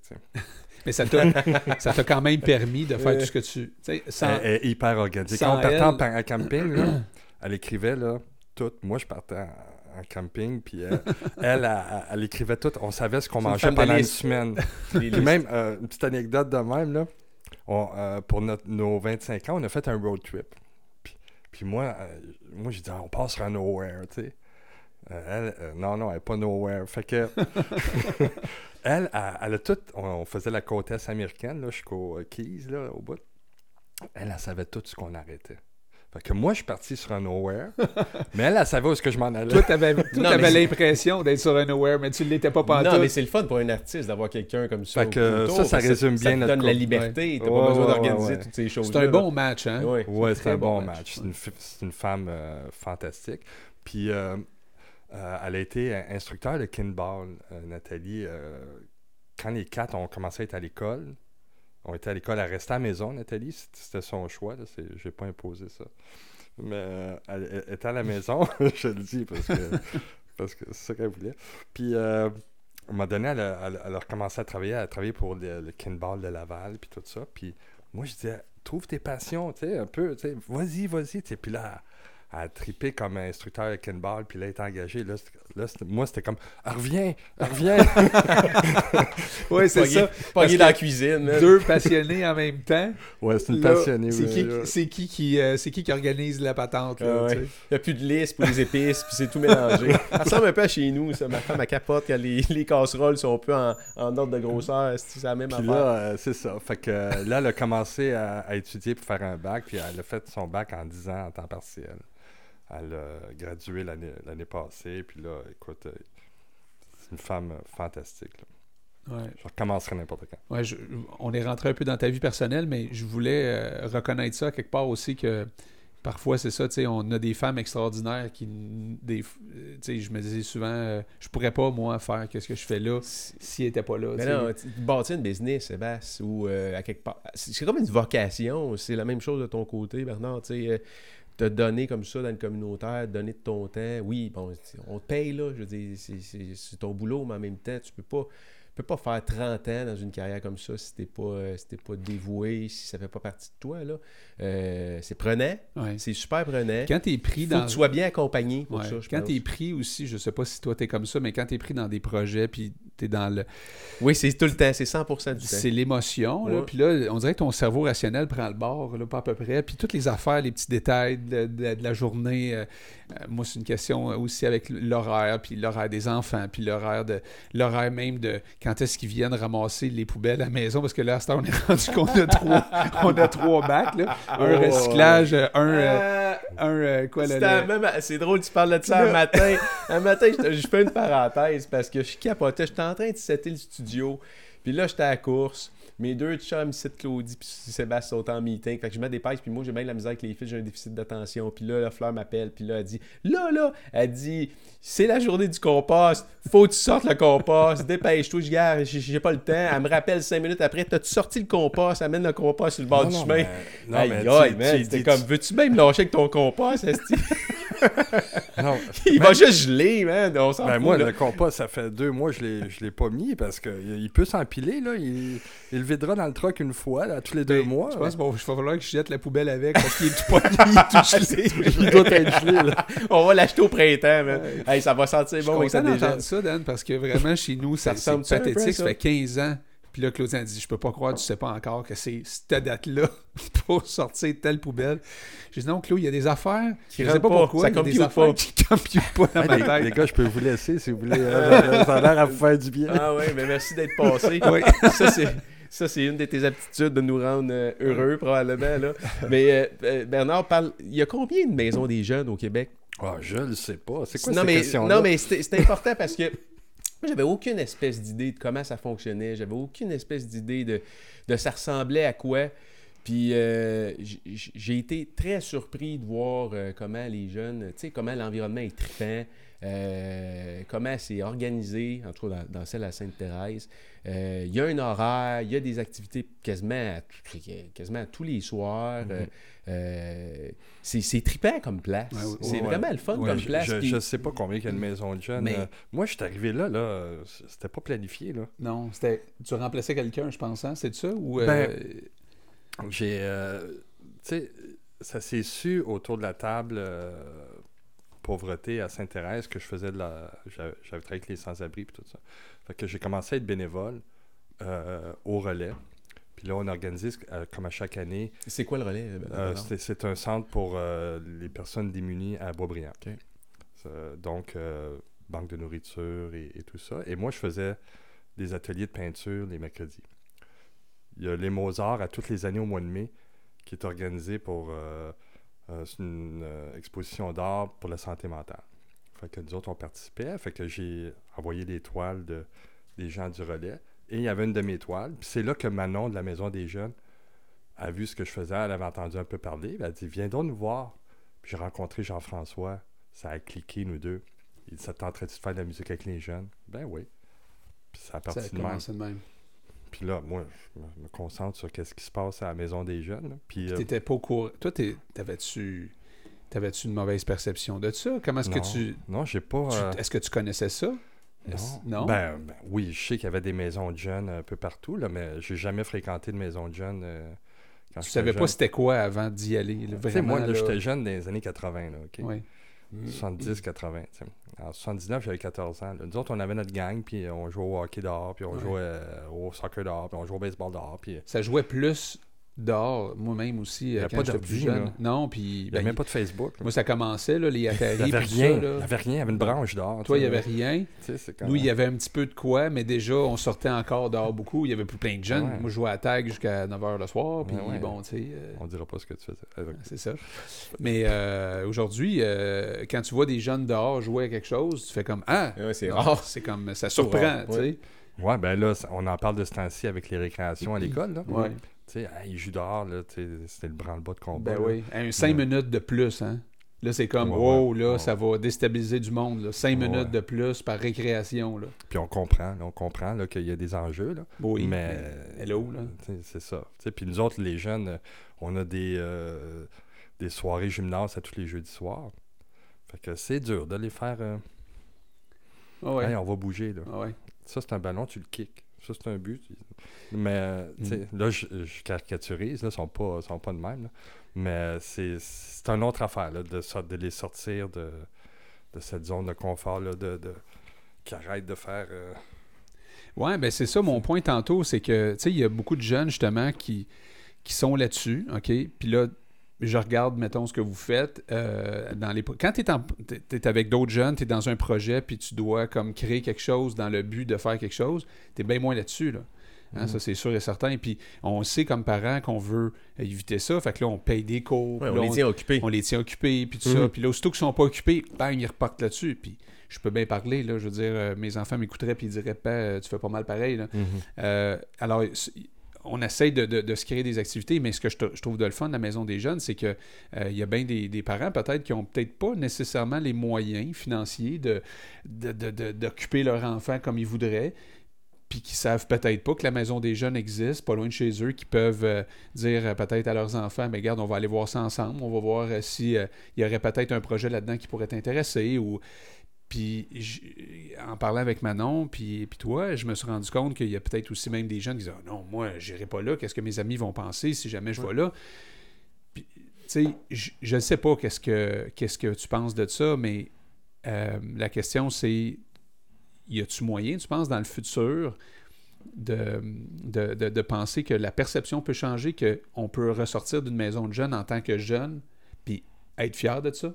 tu sais. Mais ça t'a, ça t'a quand même permis de faire tout ce que tu. sans- Elle, elle est hyper organisée. sans Quand on partait en camping, là, elle écrivait là, tout. Moi, je partais en, en camping, puis elle, elle, elle, elle écrivait tout. On savait ce qu'on mangeait pendant une semaine. Puis même, euh, une petite anecdote de même, là, on, euh, pour notre- nos 25 ans, on a fait un road trip. Puis, puis moi, euh, moi j'ai dit, Ah, on passera nowhere, tu sais. Euh, elle, non, non, elle n'est pas nowhere. Fait que, elle, elle, elle a tout, on, on faisait la côte est américaine, là, jusqu'au Keys, là, au bout. Elle, elle savait tout ce qu'on arrêtait. Fait que moi, je suis parti sur un nowhere, mais elle, elle savait où est-ce que je m'en allais. Toi, t'avais, Non, l'impression d'être sur un nowhere, mais tu ne l'étais pas Non, pantoute. mais c'est le fun pour un artiste d'avoir quelqu'un comme ça. Fait que ça, ça parce que résume ça bien te notre donne la liberté. T'as Ouais, pas besoin d'organiser ouais, ouais. toutes ces choses c'est un bon match, hein? Ouais. Ouais, c'est un bon match, match. C'est une, fi- c'est une femme euh, fantastique. Puis, euh, euh, elle a été instructeur de kinball, euh, Nathalie. euh, quand les quatre ont commencé à être à l'école, ont été à l'école, elle restait à la maison, Nathalie. C'était son choix. Je n'ai pas imposé ça. Mais euh, elle, elle était à la maison, je le dis, parce que parce que c'est ça qu'elle voulait. Puis, euh, à un moment donné, elle a, elle- elle a recommencé à travailler. Elle a travaillé pour le, le kinball de Laval, puis tout ça. Puis, moi, je disais, trouve tes passions, tu sais, un peu, tu sais, vas-y, vas-y. Puis là, à triper comme instructeur de kinball, puis là, il est engagé. Là, là, moi, c'était comme Ah, Reviens, reviens. Oui, c'est ça. Pogné dans la cuisine. Deux passionnés en même temps. ouais, c'est une Là, passionnée. C'est qui, qui qui, euh, c'est qui qui organise la patente là, Ah ouais. Il n'y a plus de lisse pour les épices, puis c'est tout mélangé. Ça ressemble un peu à chez nous, ça. Ma femme, elle capote quand les, les casseroles sont un peu en, en ordre de grosseur. C'est la même Puis affaire. là, euh, c'est ça. Fait que euh, là, elle a commencé à, à étudier pour faire un bac, puis elle a fait son bac en 10 ans en temps partiel. Elle a gradué l'année l'année passée, puis là, écoute, euh, c'est une femme euh, fantastique. là. Ouais. Je recommencerai n'importe quand. Ouais, je- on est rentré un peu dans ta vie personnelle, mais je voulais euh, reconnaître ça quelque part aussi que parfois c'est ça, tu sais, on a des femmes extraordinaires qui, des, tu sais, je me disais souvent, euh, je pourrais pas moi faire qu'est-ce que je fais là s'il était pas là. Mais tu sais. non, tu bâtis une business, Sébastien, ou euh, à quelque part. C'est comme une vocation. C'est la même chose de ton côté, Bernard. Tu sais, euh, te donner comme ça dans le communautaire, donner de ton temps. Oui, bon, on te paye, là. Je veux dire, c'est- ton boulot, mais en même temps, tu peux pas. tu peux pas faire 30 ans dans une carrière comme ça si t'es pas, euh, si t'es pas dévoué, si ça fait pas partie de toi. Là. Euh, c'est prenant, Ouais. c'est super prenant. Quand t'es pris Faut dans... que tu sois bien accompagné pour Ouais. ça, je Quand t'es pris aussi, je sais pas si toi t'es comme ça, mais quand t'es pris dans des projets, puis t'es dans le... Oui, c'est tout le temps, c'est 100% du temps. C'est l'émotion. Ouais. Puis là, on dirait que ton cerveau rationnel prend le bord, là, pas à peu près. Puis toutes les affaires, les petits détails de, de- de la journée. euh, euh, moi, c'est une question aussi avec l'horaire, puis l'horaire des enfants, puis l'horaire de l'horaire même de quand est-ce qu'ils viennent ramasser les poubelles à la maison. Parce que là, à ce temps, on est rendu qu'on a trois, on a trois bacs, là. Un Oh. recyclage, un... euh, Euh, un euh, quoi, là, le- C'est drôle, tu parles de ça un matin. Un matin, je, je fais une parenthèse parce que je capotais. J'étais en train de setter le studio. Puis là, j'étais à la course. Mes deux chums, ici, Claudie puis Sébastien, sont en meeting. Fait que je me dépêche. Puis moi, j'ai bien de la misère avec les filles. J'ai un déficit d'attention. Puis là, la fleur m'appelle. Puis là, elle dit Là, là, elle dit C'est la journée du compost. Faut que tu sortes le compost. Dépêche-toi, je garde. J'ai pas le temps. Elle me rappelle cinq minutes après T'as-tu sorti le compost Amène le compost sur le bord Non, du non, chemin. mais- non, aïe, mais tu- tu- comme Veux-tu bien me lâcher avec ton compost, esti? Non, Il va juste geler, man. On s'en ben fout, moi, là. le compost, ça fait deux mois que je l'ai- je l'ai pas mis parce qu'il il peut s'empiler. là. Il, il le videra dans le truck une fois, là, tous les deux Ben, mois. Je pense là. qu'il va va falloir que je jette la poubelle avec parce qu'il est tout pas il est tout gelé. Il doit être gelé. Là. On va l'acheter au printemps, man. Ouais. Hey, ça va sentir Je suis bon avec ça content déjà. d'entendre ça, Dan, parce que vraiment, chez nous, Ça à pathétique. ça? Fait 15 ans. Puis là, Claudien a dit Je peux pas croire, tu sais pas encore que c'est cette date-là pour sortir telle poubelle. J'ai dit Non, Claude, il y a des affaires. Qui je sais pas pas, pourquoi. ça il y a des affaires pas? qui computent pas dans ma les, tête. les gars, je peux vous laisser si vous voulez. euh, ça a l'air à vous faire du bien. Ah ouais, mais merci d'être passé. Oui. ça, c'est... Ça, c'est une de tes aptitudes de nous rendre euh, heureux, probablement. Là. Mais euh, euh, Bernard parle. Il y a combien de maisons des jeunes au Québec? Ah, je le sais pas. C'est quoi non, cette mais, question-là? non, mais c'est important parce que moi, j'avais aucune espèce d'idée de comment ça fonctionnait. J'avais aucune espèce d'idée de, de ça ressemblait à quoi. Puis euh, j'ai été très surpris de voir euh, comment les jeunes, tu sais, comment l'environnement est trippant, euh, comment c'est organisé, en tout cas dans, dans celle à Sainte-Thérèse. Euh, Il y a un horaire, il y a des activités quasiment à, quasiment à tous les soirs. Mhm. C'est trippant comme place. Ouais, ouais, c'est ouais. vraiment le fun Ouais, comme je, place. je, je sais pas combien il y a de maisons de jeunes. Mais- Euh, moi, je suis arrivé là, là, c'était pas planifié. Là. Non, c'était. Tu remplaçais quelqu'un, je pense, hein? C'est ça? Ou. euh, Ben, J'ai. euh, tu sais, ça s'est su autour de la table euh, pauvreté à Sainte-Thérèse que je faisais de la. J'avais travaillé avec les sans-abri et tout ça. Fait que j'ai commencé à être bénévole euh, au relais. Puis là, on organise, euh, comme à chaque année, C'est quoi le relais? euh, c'est- un centre pour les personnes démunies à Boisbriand. Donc, banque de nourriture et, et tout ça. Et moi, je faisais des ateliers de peinture les mercredis. Il y a les Mozart à toutes les années au mois de mai qui est organisé pour euh, euh, une euh, exposition d'art pour la santé mentale. Fait que nous autres, on participait. Fait que j'ai envoyé des toiles de, des gens du relais. Et il y avait une de mes toiles. Puis c'est là que Manon de la Maison des Jeunes a vu ce que je faisais. Elle avait entendu un peu parler. Elle a dit Viens donc nous voir. Puis j'ai rencontré Jean-François. Ça a cliqué, nous deux. Il dit Ça te tenterait-tu de faire de la musique avec les jeunes? Ben oui. Puis ça a ça a parti de même. de même. Puis là, moi, je me, concentre sur qu'est-ce qui se passe à la Maison des Jeunes. là. Puis, euh, T'étais pas au courant. Toi, t'avais-tu. T'avais-tu une mauvaise perception de ça? Comment est-ce que tu. Non, j'ai pas. euh, Est-ce que tu connaissais ça? Non. Ben, ben oui, je sais qu'il y avait des maisons de jeunes un peu partout, là, mais j'ai jamais fréquenté de maison de jeunes euh, quand Tu savais pas c'était quoi avant d'y aller. là, Vraiment, moi, là, j'étais jeune dans les années 80, là, OK? Ouais. 70, 80. tu sais. En 79, j'avais 14 ans. là. Nous autres, on avait notre gang, puis on jouait au hockey dehors, puis on Ouais. jouait euh, au soccer dehors, puis on jouait au baseball dehors. Puis Ça jouait plus dehors, moi-même aussi, y euh, quand pas j'étais plus jeune. là. Non, puis il n'y ben, avait même pas de Facebook. là. moi, ça commençait, là, les il Atari, n'y avait rien. ça. Il là. n'y avait rien. Il y avait une branche dehors. Toi, il n'y avait rien. Nous, il y avait un petit peu de quoi, mais déjà, on sortait encore dehors beaucoup. Il y avait plus plein de jeunes. Ouais. Moi, je jouais à tag jusqu'à 9h le soir. Puis, Ouais, ouais. bon, tu sais, euh, On dira pas ce que tu faisais. C'est ça. Mais euh, aujourd'hui, euh, quand tu vois des jeunes dehors jouer à quelque chose, tu fais comme Ah, c'est rare. C'est comme, ça surprend, tu sais. Ouais, ben là, on en parle de ce temps-ci avec les récréations à l'école. là. Ouais. Tu sais, ils jouent dehors, là, c'était le branle-bas de combat. Ben là. oui. Un 5 Ouais. minutes de plus, hein. Là, c'est comme, Ouais, wow, ouais. là, Ouais. ça va déstabiliser du monde. 5 Ouais. minutes de plus par récréation, là. Puis on comprend, là, on comprend là, qu'il y a des enjeux. Là. Oui, mais hello, là? c'est ça. Puis nous autres, les jeunes, euh, on a des, euh, des soirées gymnase à tous les jeudis soirs. Fait que c'est dur de les faire. euh, Ah. Hey, on va bouger. Là. Ah ouais. Ça, c'est un ballon, tu le kicks. Ça, c'est un but. Mais, Mm. là, je, je caricaturise, là, ils sont pas, sont pas de même. là. Mais c'est, une autre affaire, là, de, de les sortir de, de cette zone de confort, là, de, de, qui arrêtent de faire. euh, Ouais, ben c'est ça mon point tantôt, c'est que, tu sais, il y a beaucoup de jeunes, justement, qui, qui sont là-dessus, OK? Puis là, je regarde, mettons, ce que vous faites. euh, dans les... Quand tu es, avec d'autres jeunes, tu es dans un projet, puis tu dois comme créer quelque chose dans le but de faire quelque chose, tu es bien moins là-dessus, là. Hein, Mhm. Ça, c'est sûr et certain. Puis on sait comme parents qu'on veut éviter ça. Fait que là, on paye des cours. Ouais, on là, les tient occupés. on les tient occupés, puis tout Mhm. ça. Puis là, aussitôt qu'ils sont pas occupés, bang, ils repartent là-dessus. Puis je peux bien parler, là. Je veux dire, euh, mes enfants m'écouteraient, puis ils diraient, euh, tu fais pas mal pareil, là. Euh, alors, on essaye de, se créer des activités, mais ce que je, trouve de le fun de la Maison des Jeunes, c'est que euh, y a bien des, parents peut-être qui ont peut-être pas nécessairement les moyens financiers de, de- d'occuper leur enfant comme ils voudraient, puis qui savent peut-être pas que la Maison des Jeunes existe, pas loin de chez eux, qui peuvent euh, dire euh, peut-être à leurs enfants, mais regarde, on va aller voir ça ensemble, on va voir euh, si euh, y aurait peut-être un projet là-dedans qui pourrait t'intéresser ou puis, en parlant avec Manon, puis, puis toi, je me suis rendu compte qu'il y a peut-être aussi même des jeunes qui disent Ah Non, moi, j'irai pas là. Qu'est-ce que mes amis vont penser si jamais je vais là? Puis, tu sais, je- je ne sais pas qu'est-ce que, qu'est-ce que tu penses de ça, mais euh, la question, c'est y a-tu moyen, tu penses, dans le futur, de, de, de- de penser que la perception peut changer, qu'on peut ressortir d'une maison de jeunes en tant que jeune, puis être fier de ça?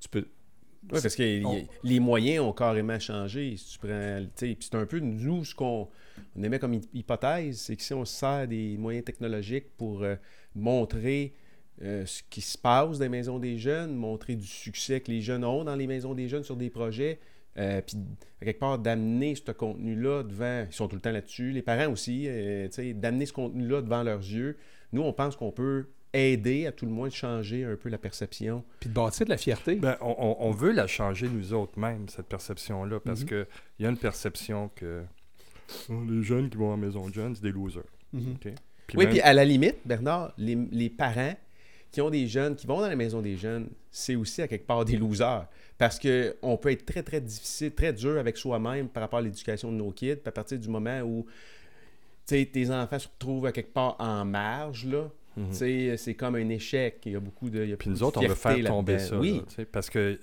Tu peux. Oui, parce que les- On- les moyens ont carrément changé. Si tu prends, c'est un peu nous ce qu'on on aimait comme hy- hypothèse, c'est que si on se sert des moyens technologiques pour euh, montrer euh, ce qui se passe dans les maisons des jeunes, montrer du succès que les jeunes ont dans les maisons des jeunes sur des projets, euh, puis quelque part d'amener ce contenu-là devant, ils sont tout le temps là-dessus, les parents aussi, d'amener ce contenu-là devant leurs yeux. Nous, on pense qu'on peut aider à tout le moins de changer un peu la perception. Puis de bâtir de la fierté. Ben, on, veut la changer nous autres mêmes, cette perception-là, parce Mhm. que il y a une perception que les jeunes qui vont en maison de jeunes, c'est des losers. Mhm. Puis oui, même- puis à la limite, Bernard, les, les parents qui ont des jeunes, qui vont dans la maison des jeunes, c'est aussi à quelque part des losers. Parce qu'on peut être très, très difficile, très dur avec soi-même par rapport à l'éducation de nos kids. Puis à partir du moment où tu sais, tes enfants se retrouvent à quelque part en marge, là, Sais, c'est comme un échec. Il y a beaucoup de. il y a Puis nous autres, on veut faire tomber ça. Oui, là, parce que.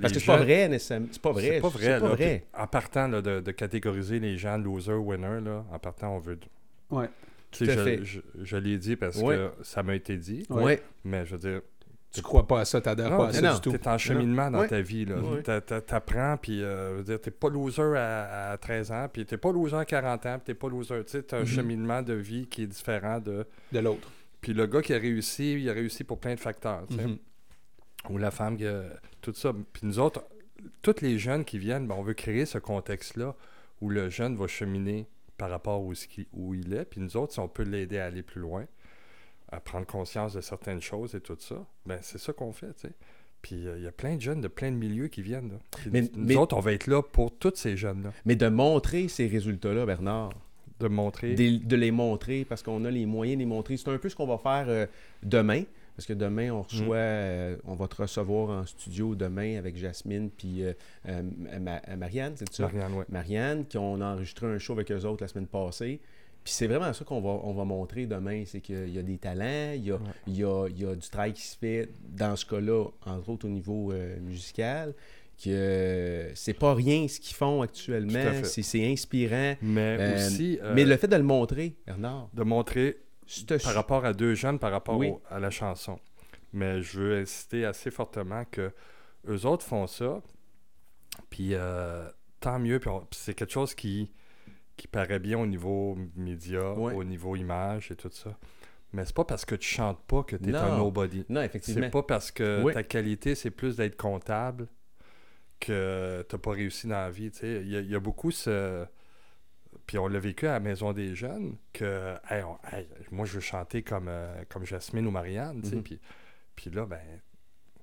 parce que c'est pas vrai, nécessairement. C'est pas vrai. C'est pas vrai. C'est pas là. vrai. Puis En partant là, de, de catégoriser les gens loser, winner, là, en partant, on veut. Ouais. Tu Tout à je, fait. je, je l'ai dit parce Ouais. que ça m'a été dit, Ouais. Mais je veux dire, Tu crois pas à ça, t'adhères pas à ça non, du tout. T'es en cheminement dans Ouais. ta vie. Là. Ouais. T'apprends, puis euh, je veux dire, t'es pas loser à, à 13 ans, puis t'es pas loser à 40 ans, puis t'es pas loser. Tu sais, t'as un Mhm. cheminement de vie qui est différent de... De l'autre. Puis le gars qui a réussi, il a réussi pour plein de facteurs. Mhm. Ou la femme, qui a- tout ça. Puis nous autres, tous les jeunes qui viennent, ben, on veut créer ce contexte-là où le jeune va cheminer par rapport où, où il est. Puis nous autres, si on peut l'aider à aller plus loin, à prendre conscience de certaines choses et tout ça, ben c'est ça qu'on fait, tu sais. Puis euh, il y a plein de jeunes de plein de milieux qui viennent. Là. Mais- nous mais- autres, on va être là pour tous ces jeunes-là. Mais de montrer ces résultats-là, Bernard, De montrer. des- de les montrer parce qu'on a les moyens de les montrer. C'est un peu ce qu'on va faire euh, demain. Parce que demain, on reçoit, euh, on va te recevoir en studio demain avec Jasmine puis euh, Ma- Marianne, c'est ça? Marianne, ouais. Marianne, qui ont enregistré un show avec eux autres la semaine passée. Puis c'est vraiment ça qu'on va, on va montrer demain, c'est qu'il y a des talents, il y a, Ouais. il y, a, il y a du travail qui se fait dans ce cas-là, entre autres au niveau musical, que c'est pas rien ce qu'ils font actuellement, c'est inspirant. Mais Euh, aussi, euh, Mais le fait de le montrer, Bernard, de montrer par rapport à deux jeunes, par rapport Oui. au- à la chanson. Mais je veux insister assez fortement que eux autres font ça, puis euh, tant mieux, puis c'est quelque chose qui, qui paraît bien au niveau média, Ouais. au niveau image et tout ça. Mais c'est pas parce que tu chantes pas que tu es Non. un nobody. Non, effectivement. C'est pas parce que Oui. ta qualité, c'est plus d'être comptable que t'as pas réussi dans la vie. Il y, a- il y a beaucoup ce. Puis on l'a vécu à la Maison des Jeunes, que hey, on- hey, moi je veux chanter comme, euh, comme Jasmine ou Marianne. Mhm. Puis, puis là, ben,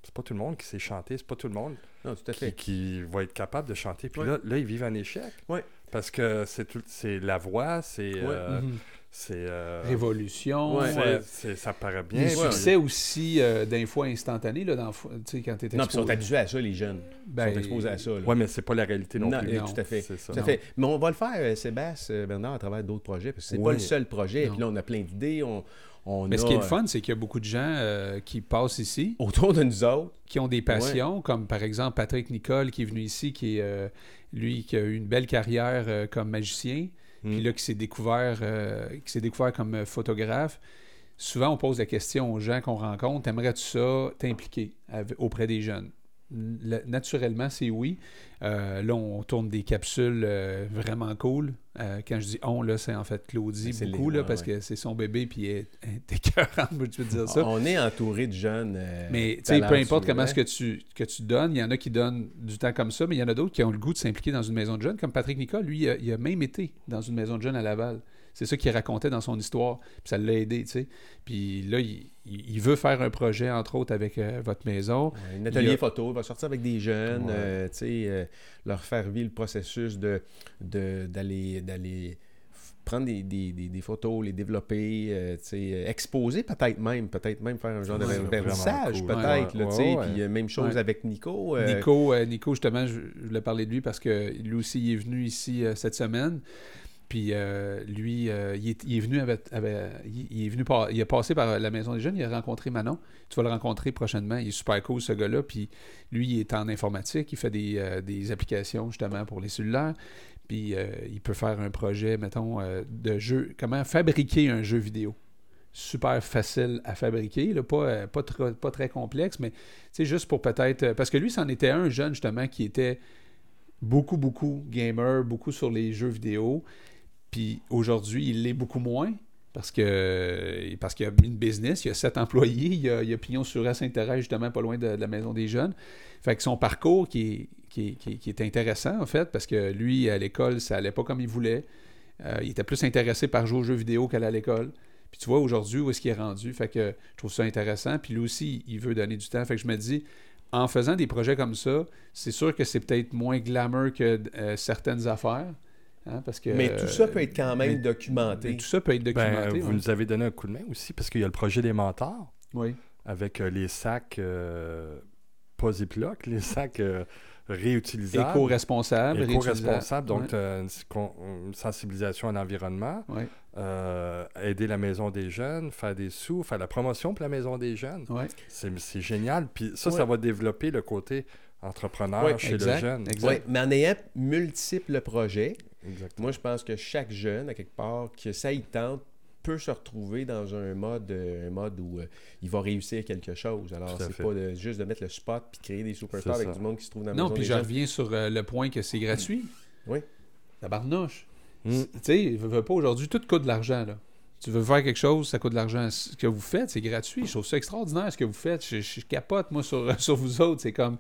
c'est pas tout le monde qui sait chanter, c'est pas tout le monde Non, tout à qui, fait. qui va être capable de chanter. Puis Ouais. là, là, ils vivent un échec. Ouais. Parce que c'est la voix, c'est. euh, Mhm. C'est euh, Révolution. Ouais. c'est- c'est- ça paraît bien. puis- succès aussi euh, d'un fois instantanés, là, dans, quand tu es Non, ils sont habitués à ça, les jeunes. Ils Ben, sont exposés à ça. Ouais, mais c'est pas la réalité non, Non, plus. euh, tout à fait. C'est ça. Tout à fait. Mais on va le faire, euh, Sébastien, euh, Bernard, à travers d'autres projets, parce que c'est pas Oui. le seul projet. Non. Puis là, on a plein d'idées. On, on Mais a, ce qui est le fun, c'est qu'il y a beaucoup de gens euh, qui passent ici, Autour de nous autres. qui ont des passions, comme par exemple Patrick Nicole qui est venu ici, qui est euh, lui qui a eu une belle carrière euh, comme magicien, Mm. puis là qui s'est découvert, euh, comme euh, photographe. Souvent, on pose la question aux gens qu'on rencontre aimerais-tu ça t'impliquer auprès des jeunes Naturellement, c'est oui. Euh, là, on tourne des capsules euh, vraiment cool. Euh, quand je dis on, là, c'est en fait Claudie C'est beaucoup, les- là, ouais, parce ouais. que c'est son bébé, puis elle est- écœurante, je veux dire ça. On est entouré de jeunes. Mais tu sais, peu importe comment hein. est-ce que tu, que tu donnes, il y en a qui donnent du temps comme ça, mais il y en a d'autres qui ont le goût de s'impliquer dans une maison de jeunes, comme Patrick Nicole, lui, il a, il a même été dans une maison de jeunes à Laval. C'est ça qu'il racontait dans son histoire, puis ça l'a aidé, tu sais. Puis là, il, veut faire un projet, entre autres, avec euh, votre maison. Ouais, Un atelier Il y a- photo, il va sortir avec des jeunes, Ouais. euh, tu sais, euh, leur faire vivre le processus de de- d'aller d'aller f- prendre des, des- des- des photos, les développer, euh, tu sais, exposer peut-être même, peut-être même faire un genre de Ouais, c'est vernissage, cool. peut-être, Ouais, là, ouais, tu sais, ouais. puis même chose Ouais. avec Nico. euh, Nico, euh, Nico, justement, je, je voulais parler de lui parce que lui aussi, il est venu ici euh, cette semaine. Puis euh, lui, euh, il, est, venu avec, il, est venu par, il est passé par la maison des jeunes, il a rencontré Manon. Tu vas le rencontrer prochainement. Il est super cool ce gars-là. Puis lui, il est en informatique, il fait des, euh, applications justement pour les cellulaires. Puis il peut faire un projet, mettons, de jeu, comment fabriquer un jeu vidéo? Super facile à fabriquer, pas, pas, tr- pas très complexe, mais sais, juste pour peut-être. Parce que lui, c'en était un jeune justement qui était beaucoup, beaucoup gamer, beaucoup sur les jeux vidéo. Puis aujourd'hui, il l'est beaucoup moins parce parce qu'il a une business, il a sept employés, il a, il a pignon sur Saint-Thérèse, justement pas loin de, la maison des jeunes. Fait que son parcours qui est, qui, qui intéressant en fait, parce que lui, à l'école, ça allait pas comme il voulait. Euh, il était plus intéressé par jouer aux jeux vidéo qu'aller à l'école. Puis tu vois, aujourd'hui, où est-ce qu'il est rendu? Fait que je trouve ça intéressant. Puis lui aussi, il veut donner du temps. Fait que je me dis, en faisant des projets comme ça, c'est sûr que c'est peut-être moins glamour que euh, certaines affaires. Hein, parce que, mais tout ça peut être quand même mais- documenté. mais tout ça peut être Ben, documenté. vous ouais. nous avez donné un coup de main aussi parce qu'il y a le projet des mentors Oui. avec euh, les sacs euh, pas Ziploc, les sacs euh, réutilisables. Éco-responsable. Éco-responsables, donc Ouais. t'as une, sensibilisation à l'environnement, Ouais. euh, aider la maison des jeunes, faire des sous, faire la promotion pour la maison des jeunes. Ouais. C'est génial. Puis ça, ça va développer le côté entrepreneur chez exact, le jeune. exact. Ouais, mais en ayant multiples projets, Exactement. moi je pense que chaque jeune, à quelque part, que ça y tente, peut se retrouver dans un mode, euh, un mode où euh, il va réussir quelque chose. Alors, c'est pas de- juste de mettre le spot puis créer des superstars avec du monde qui se trouve dans la Non, maison puis des je reviens sur euh, le point que c'est gratuit. Oui. La barnouche. Mm. Tu sais, veux, veux pas aujourd'hui, tout coûte de l'argent. là. Tu veux faire quelque chose, ça coûte de l'argent. Ce que vous faites, c'est gratuit. Je trouve ça extraordinaire ce que vous faites. Je, je capote, moi, sur, sur vous autres. C'est comme,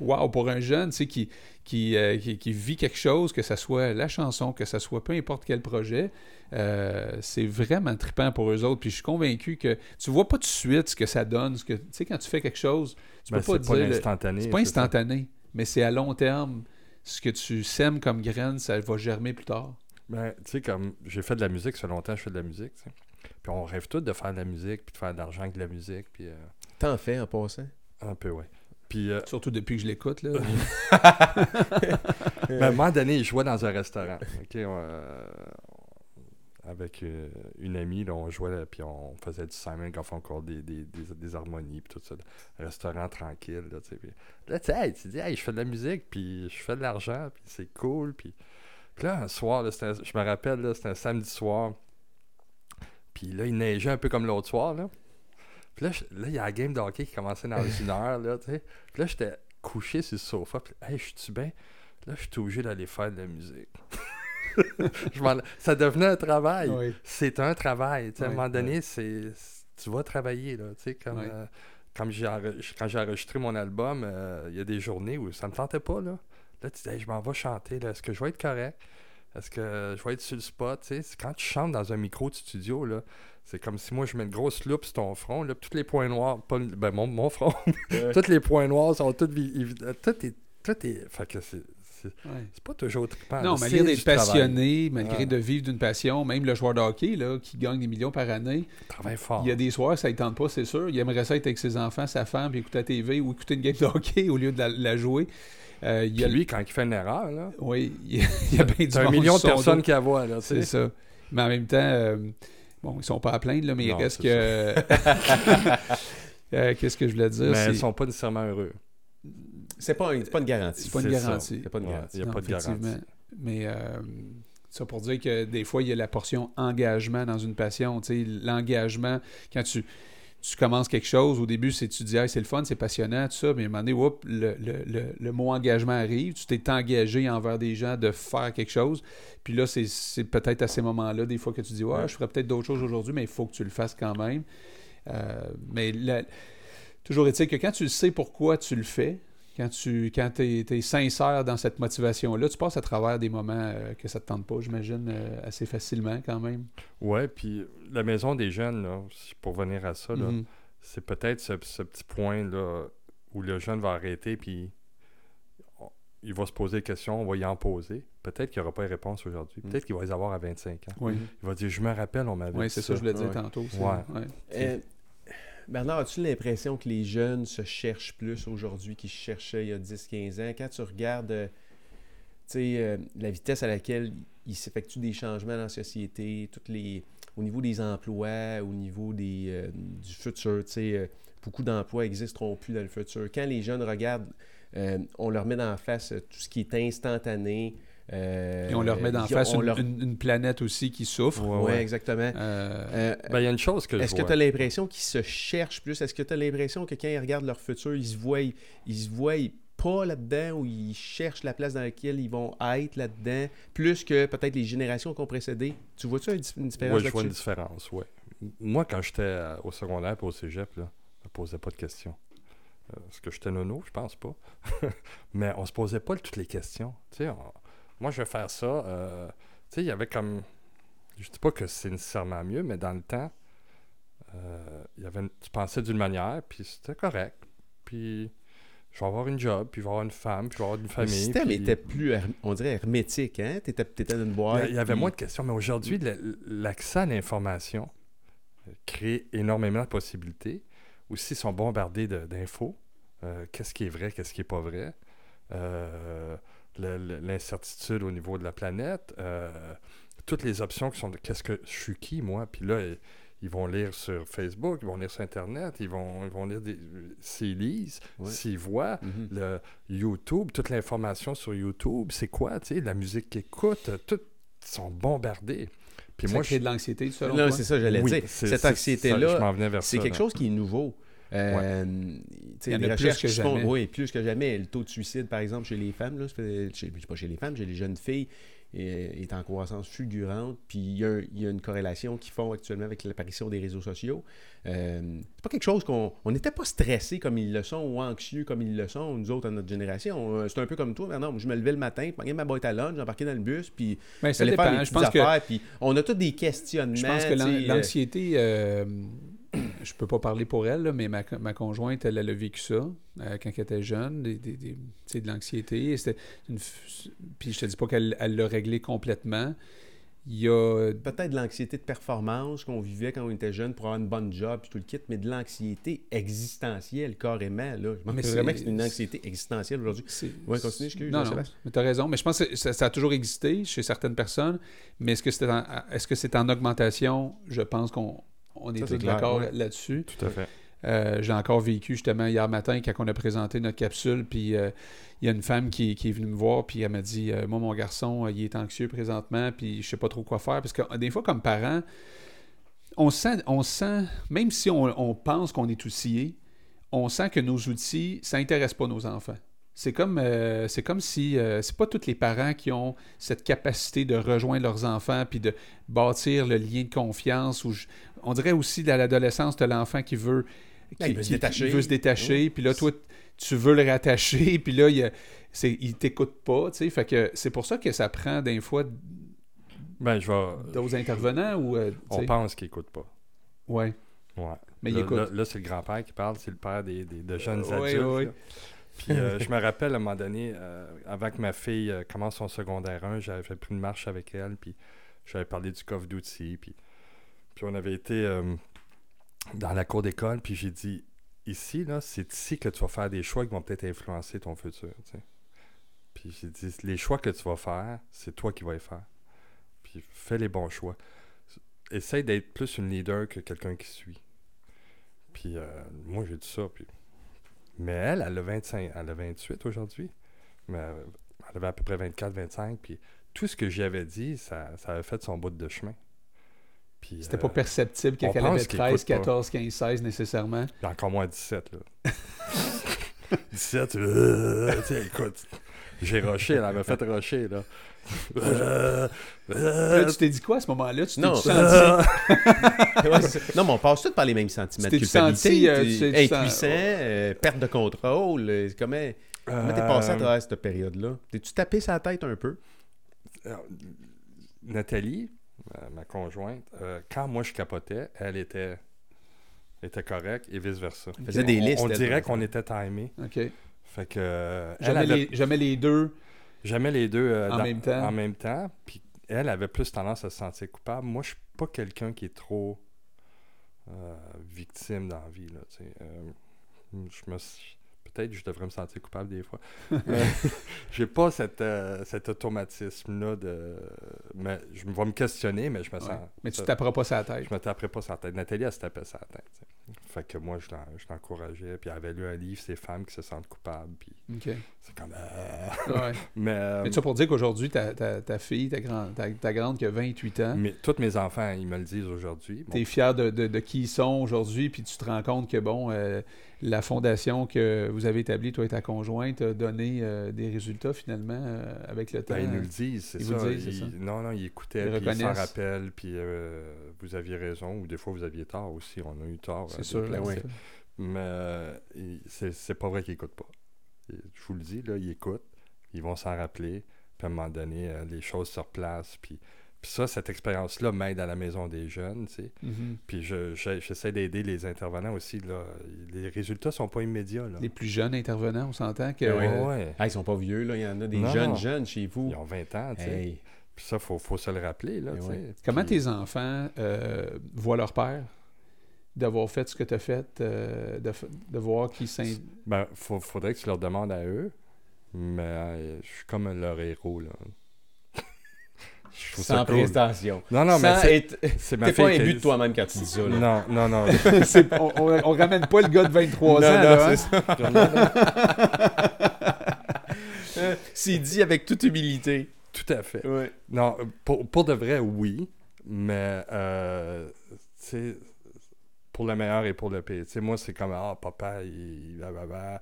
waouh, pour un jeune, tu sais, qui, qui, euh, qui, qui vit quelque chose, que ce soit la chanson, que ce soit peu importe quel projet, euh, c'est vraiment trippant pour eux autres. Puis je suis convaincu que tu vois pas tout de suite ce que ça donne. Ce que, tu sais, quand tu fais quelque chose, tu Ben, peux pas c'est pas dire... l'instantané. c'est pas ça. instantané, mais c'est à long terme. Ce que tu sèmes comme graine, ça va germer plus tard. Ben, tu sais, comme j'ai fait de la musique, ça fait longtemps que je fais de la musique, tu sais. Puis on rêve tous de faire de la musique, puis de faire de l'argent avec de la musique, puis euh, T'en fais en passant. un peu, ouais. Puis, euh, Surtout depuis que je l'écoute. là. ben, à un moment donné, je jouais dans un restaurant. On, euh, avec euh, une amie, là, on jouait, puis on faisait du Simon Garfunkel, des, des, des, des harmonies, puis tout ça. Restaurant tranquille, là, tu sais. Hey, tu dis, hey, je fais de la musique, puis je fais de l'argent, puis c'est cool, puis... Là, un soir, là, c'était un- je me rappelle, c'était un samedi soir, puis là, il neigeait un peu comme l'autre soir, là. Puis là, il y a la game de hockey qui commençait dans une heure, là, tu sais. Puis là, j'étais couché sur le sofa, puis hey, je suis bien... Là, je suis obligé d'aller faire de la musique. Je ça devenait un travail Oui. c'est un travail. tu sais, à un moment donné, c'est tu vas travailler. Là, tu sais, comme, euh, quand j'ai enregistré mon album, euh, il y a des journées où ça me tentait pas. Là, là tu dis, Hey, je m'en vais chanter. Est-ce que je vais être correct? Est-ce que je vais être sur le spot? Quand tu chantes dans un micro de studio, là, c'est comme si moi je mets une grosse loupe sur ton front. Là, tous les points noirs, pas ben, mon, mon front, Ouais. tous les points noirs sont tous. évi- Tout est. Tout est fait que c'est. C'est Ouais. c'est pas toujours trippant. Non, malgré d'être travail. passionné, malgré Ouais. de vivre d'une passion, même le joueur de hockey là, qui gagne des millions par année, Travail fort. il y a des soirs, ça ne tente pas, c'est sûr. Il aimerait ça être avec ses enfants, sa femme, puis écouter la TV ou écouter une game de hockey au lieu de la, la jouer. Euh, il y Puis a lui, quand il fait une erreur, là, Oui, il y a, il y a bien du un monde million de personnes qui la voient. C'est ça. Mais en même temps, euh, bon, ils sont pas à plaindre, là, mais il Non, reste c'est que. Euh, Qu'est-ce que je voulais dire? Mais ils sont pas nécessairement heureux. C'est pas, un- c'est pas une garantie. C'est pas une garantie. C'est pas une Ouais, garantie. Il n'y a Non, pas de effectivement. garantie. Mais euh, ça pour dire que des fois, il y a la portion engagement dans une passion. Tu sais, l'engagement, quand tu, tu commences quelque chose, au début, c'est tu dis, Hey, c'est le fun, c'est passionnant, tout ça, mais à un moment donné, whoop, le, le- le- le mot engagement arrive, tu t'es engagé envers des gens de faire quelque chose. Puis là, c'est- c'est peut-être à ces moments-là, des fois, que tu dis, ouais, je ferais peut-être d'autres choses aujourd'hui, mais il faut que tu le fasses quand même. Euh, mais la- toujours est-il que quand tu sais pourquoi tu le fais, quand tu quand es, sincère dans cette motivation-là, tu passes à travers des moments euh, que ça ne te tente pas, j'imagine, euh, assez facilement quand même. Ouais, puis la maison des jeunes, là, pour venir à ça, là, Mhm. c'est peut-être ce, ce petit point là où le jeune va arrêter, puis il va se poser des questions, on va y en poser. Peut-être qu'il n'y aura pas de réponse aujourd'hui. Mm. Peut-être qu'il va les avoir à 25 ans. Oui, Il va dire Je me rappelle, on m'avait Oui, dit c'est ça, je voulais dire Ouais. tantôt. Ouais. ouais. Euh, Bernard, as-tu l'impression que les jeunes se cherchent plus aujourd'hui qu'ils se cherchaient il y a 10-15 ans? Quand tu regardes euh, tu sais, euh, la vitesse à laquelle il s'effectue des changements dans la société, toutes les, au niveau des emplois, au niveau des, euh, du futur, tu sais, euh, beaucoup d'emplois n'existeront plus dans le futur. Quand les jeunes regardent, euh, on leur met dans la face euh, tout ce qui est instantané. euh, Et on leur met ils- face une, leur- une- une planète aussi qui souffre. Ouais, Ouais, ouais. exactement. Ben, il y a une chose que je est-ce que tu as l'impression qu'ils se cherchent plus? Est-ce que tu as l'impression que quand ils regardent leur futur, ils se voient, ils se voient pas là-dedans ou ils cherchent la place dans laquelle ils vont être là-dedans, plus que peut-être les générations qui ont précédé? Tu vois-tu une dif- une différence Oui, je vois une différence, ouais. M- Moi, quand j'étais euh, au secondaire et au cégep, là, je me posais pas de questions. Euh, Est-ce que j'étais nono? Je pense pas. Mais on se posait pas toutes les questions. Tu sais, on- moi, je vais faire ça. euh, tu sais, il y avait comme... Je dis pas que c'est nécessairement mieux, mais dans le temps, euh, il y avait une- tu pensais d'une manière, puis c'était correct. Puis je vais avoir une job, puis je vais avoir une femme, puis je vais avoir une Le famille. système puis- était plus, on dirait, hermétique. Hein? Tu étais, dans une boîte. il y avait puis- moins de questions, mais aujourd'hui, le- l'accès à l'information crée énormément de possibilités. Aussi, ils sont bombardés d'infos. Euh, qu'est-ce qui est vrai, qu'est-ce qui n'est pas vrai. Euh, le- le- L'incertitude au niveau de la planète. euh, toutes les options qui sont de qu'est-ce que je suis qui, moi? Puis là, ils, vont lire sur Facebook, ils vont lire sur Internet, ils vont, ils vont lire des. S'ils lisent, s'ils voient, Mhm. le YouTube, toute l'information sur YouTube, c'est quoi, tu sais, la musique qu'ils écoutent, tout, ils sont bombardés. Puis ça moi, crée je... de l'anxiété, selon Non, c'est ça, j'allais Oui, dire. Cette anxiété-là, je m'en venais vers c'est quelque chose qui est nouveau. Euh, Il y en a plus que font- jamais. oui, plus que jamais. Le taux de suicide, par exemple, chez les femmes, là, chez, pas chez les femmes, chez les jeunes filles, est, est en croissance fulgurante. Puis il y, a, il y a une corrélation qu'ils font actuellement avec l'apparition des réseaux sociaux. Euh, c'est pas quelque chose qu'on on n'était pas stressé comme ils le sont ou anxieux comme ils le sont, nous autres, à notre génération. Euh, C'est un peu comme toi, maintenant. Je me levais le matin, je prenais ma boîte à lunch, j'embarquais dans le bus, puis Mais ça j'allais faire mes Je pense que affaires, puis on a tous des questionnements. Je pense que euh, l'anxiété, euh, je peux pas parler pour elle, là, mais ma, ma conjointe, elle, elle a vécu ça euh, quand elle était jeune, des, des- de l'anxiété. Une Puis je te dis pas qu'elle elle l'a réglé complètement. Il y a Peut-être de l'anxiété de performance qu'on vivait quand on était jeune pour avoir une bonne job et tout le kit, mais de l'anxiété existentielle carrément. Là. Je pense Mais vraiment que c'est- une anxiété existentielle aujourd'hui. Ouais, continue, excuse, Non, mais tu as raison. Mais je pense que ça, ça a toujours existé chez certaines personnes. Mais est-ce que c'est en, est-ce que c'est en augmentation? Je pense qu'on on est Ça, d'accord ouais. là-dessus. Tout à fait. Euh, J'ai encore vécu justement hier matin quand on a présenté notre capsule, puis euh, il y a une femme qui, qui est venue me voir, puis elle m'a dit euh, Moi, mon garçon, il est anxieux présentement, puis je sais pas trop quoi faire. Parce que des fois, comme parents, on sent, on sent même si on, on pense qu'on est outillé, on sent que nos outils, ça n'intéresse pas nos enfants. C'est comme, euh, c'est comme si euh, c'est pas tous les parents qui ont cette capacité de rejoindre leurs enfants puis de bâtir le lien de confiance. Je- on dirait aussi à l'adolescence, tu as l'enfant qui veut, Ah, il veut se détacher. veut se détacher, puis là, toi, tu veux le rattacher, puis là, il, il t'écoute pas. Fait que c'est pour ça que ça prend des fois Ben, je vais. d'autres intervenants ou. euh, On pense qu'il écoute pas. Ouais. Ouais. Mais il là, écoute. là- là, c'est le grand-père qui parle, c'est le père des, des- de jeunes Euh, adultes. Puis euh, je me rappelle à un moment donné, euh, avant que ma fille euh, commence son secondaire 1, j'avais pris une marche avec elle, puis j'avais parlé du coffre d'outils, puis, puis on avait été euh, dans la cour d'école, puis j'ai dit, ici, là, c'est ici que tu vas faire des choix qui vont peut-être influencer ton futur. tu sais. Puis j'ai dit, les choix que tu vas faire, c'est toi qui vas les faire. Puis fais les bons choix. Essaye d'être plus une leader que quelqu'un qui suit. Puis euh, moi, j'ai dit ça. Puis... Mais elle, elle a 25, elle a 28 aujourd'hui. Mais euh, elle avait à peu près 24, 25. Puis tout ce que j'y avais dit, ça, ça avait fait son bout de chemin. Puis, C'était euh, pas perceptible quand on elle pense avait qu'il 13, écoute pas. 14, 15, 16 nécessairement. a encore moins 17, là. 17, euh, écoute. J'ai rushé, elle m'a fait rusher, là. Euh, euh, Là, tu t'es dit quoi à ce moment-là? Tu t'es Non. senti... euh, non, mais on passe tous par les mêmes sentiments de Tu t'es culpabilité. euh, impuissant, euh, perte de contrôle. euh, Comment t'es passé à euh, travers cette période-là? T'es-tu tapé sa tête un peu? Euh, Nathalie, ma, conjointe, euh, quand moi je capotais, elle était, était correcte et vice-versa. Elle faisait des On- listes. On, dirait qu'on était timés. OK. Fait que euh, elle Jamais, avait les, jamais les deux. jamais les deux euh, En même temps. En même temps. Puis elle avait plus tendance à se sentir coupable. Moi, je suis pas quelqu'un qui est trop euh, victime dans la vie. Là, tu sais. Euh, je me Peut-être que je devrais me sentir coupable des fois. J'ai pas cette, euh, cet automatisme-là de. Mais je vais me questionner, mais je me sens. Ouais. Mais tu ça- taperas pas sa tête. je me taperais pas sa tête. Nathalie, elle se tapait sa tête. tu sais. Fait que moi, je l'en- je l'encourageais. Puis elle avait lu un livre, Ces femmes qui se sentent coupables. Puis c'est comme. euh, Ouais. Mais, euh, Mais ça pour dire qu'aujourd'hui, ta, ta, ta fille, ta, grand, ta, ta grande qui a 28 ans, mais tous mes enfants, ils me le disent aujourd'hui. Bon, tu es fier de, de, de qui ils sont aujourd'hui, puis tu te rends compte que, bon, euh, la fondation que vous avez établie, toi et ta conjointe, a donné euh, des résultats finalement euh, avec le temps. ben, ils nous le disent, c'est ça. disent, Ils-. Non, non, ils écoutaient, Ils puis ils s'en rappellent, puis euh, vous aviez raison, ou des fois vous aviez tort aussi. On a eu tort. C'est sûr. places. ouais. Mais c'est pas vrai qu'ils écoutent pas. Je vous le dis, là, ils écoutent, ils vont s'en rappeler, puis à un moment donné, les choses se replacent, puis, puis ça, cette expérience-là m'aide à la maison des jeunes, tu sais. Mhm. Puis je- je- j'essaie d'aider les intervenants aussi, là. Les résultats sont pas immédiats, là. Les plus jeunes intervenants, on s'entend que. Ouais. euh, Ouais. Ah, ils sont pas vieux, là. Il y en a des Non. jeunes, jeunes chez vous. Ils ont 20 ans, tu sais. Hey. Puis ça, faut, faut se le rappeler, là, Eh ouais. Comment Puis- tes enfants euh, voient leur père d'avoir fait ce que tu as fait, euh, de, de voir qu'ils s'in- Ben, faut- faudrait que tu leur demandes à eux, mais euh, je suis comme leur héros, là. Je trouve ça Sans cool. prestation. Non, non, mais Sans c'est- être... ma T'es pas de toi-même quand tu dis ça, là. Non, non, non. On, on, on ramène pas le gars de 23 ans. Non, là, non, hein? c'est. Euh, C'est dit avec toute humilité. Tout à fait. Ouais. Non, pour, pour de vrai, oui, mais euh, tu sais, pour le meilleur et pour le pire. Tu sais, moi, c'est comme, ah, papa, il, blablabla,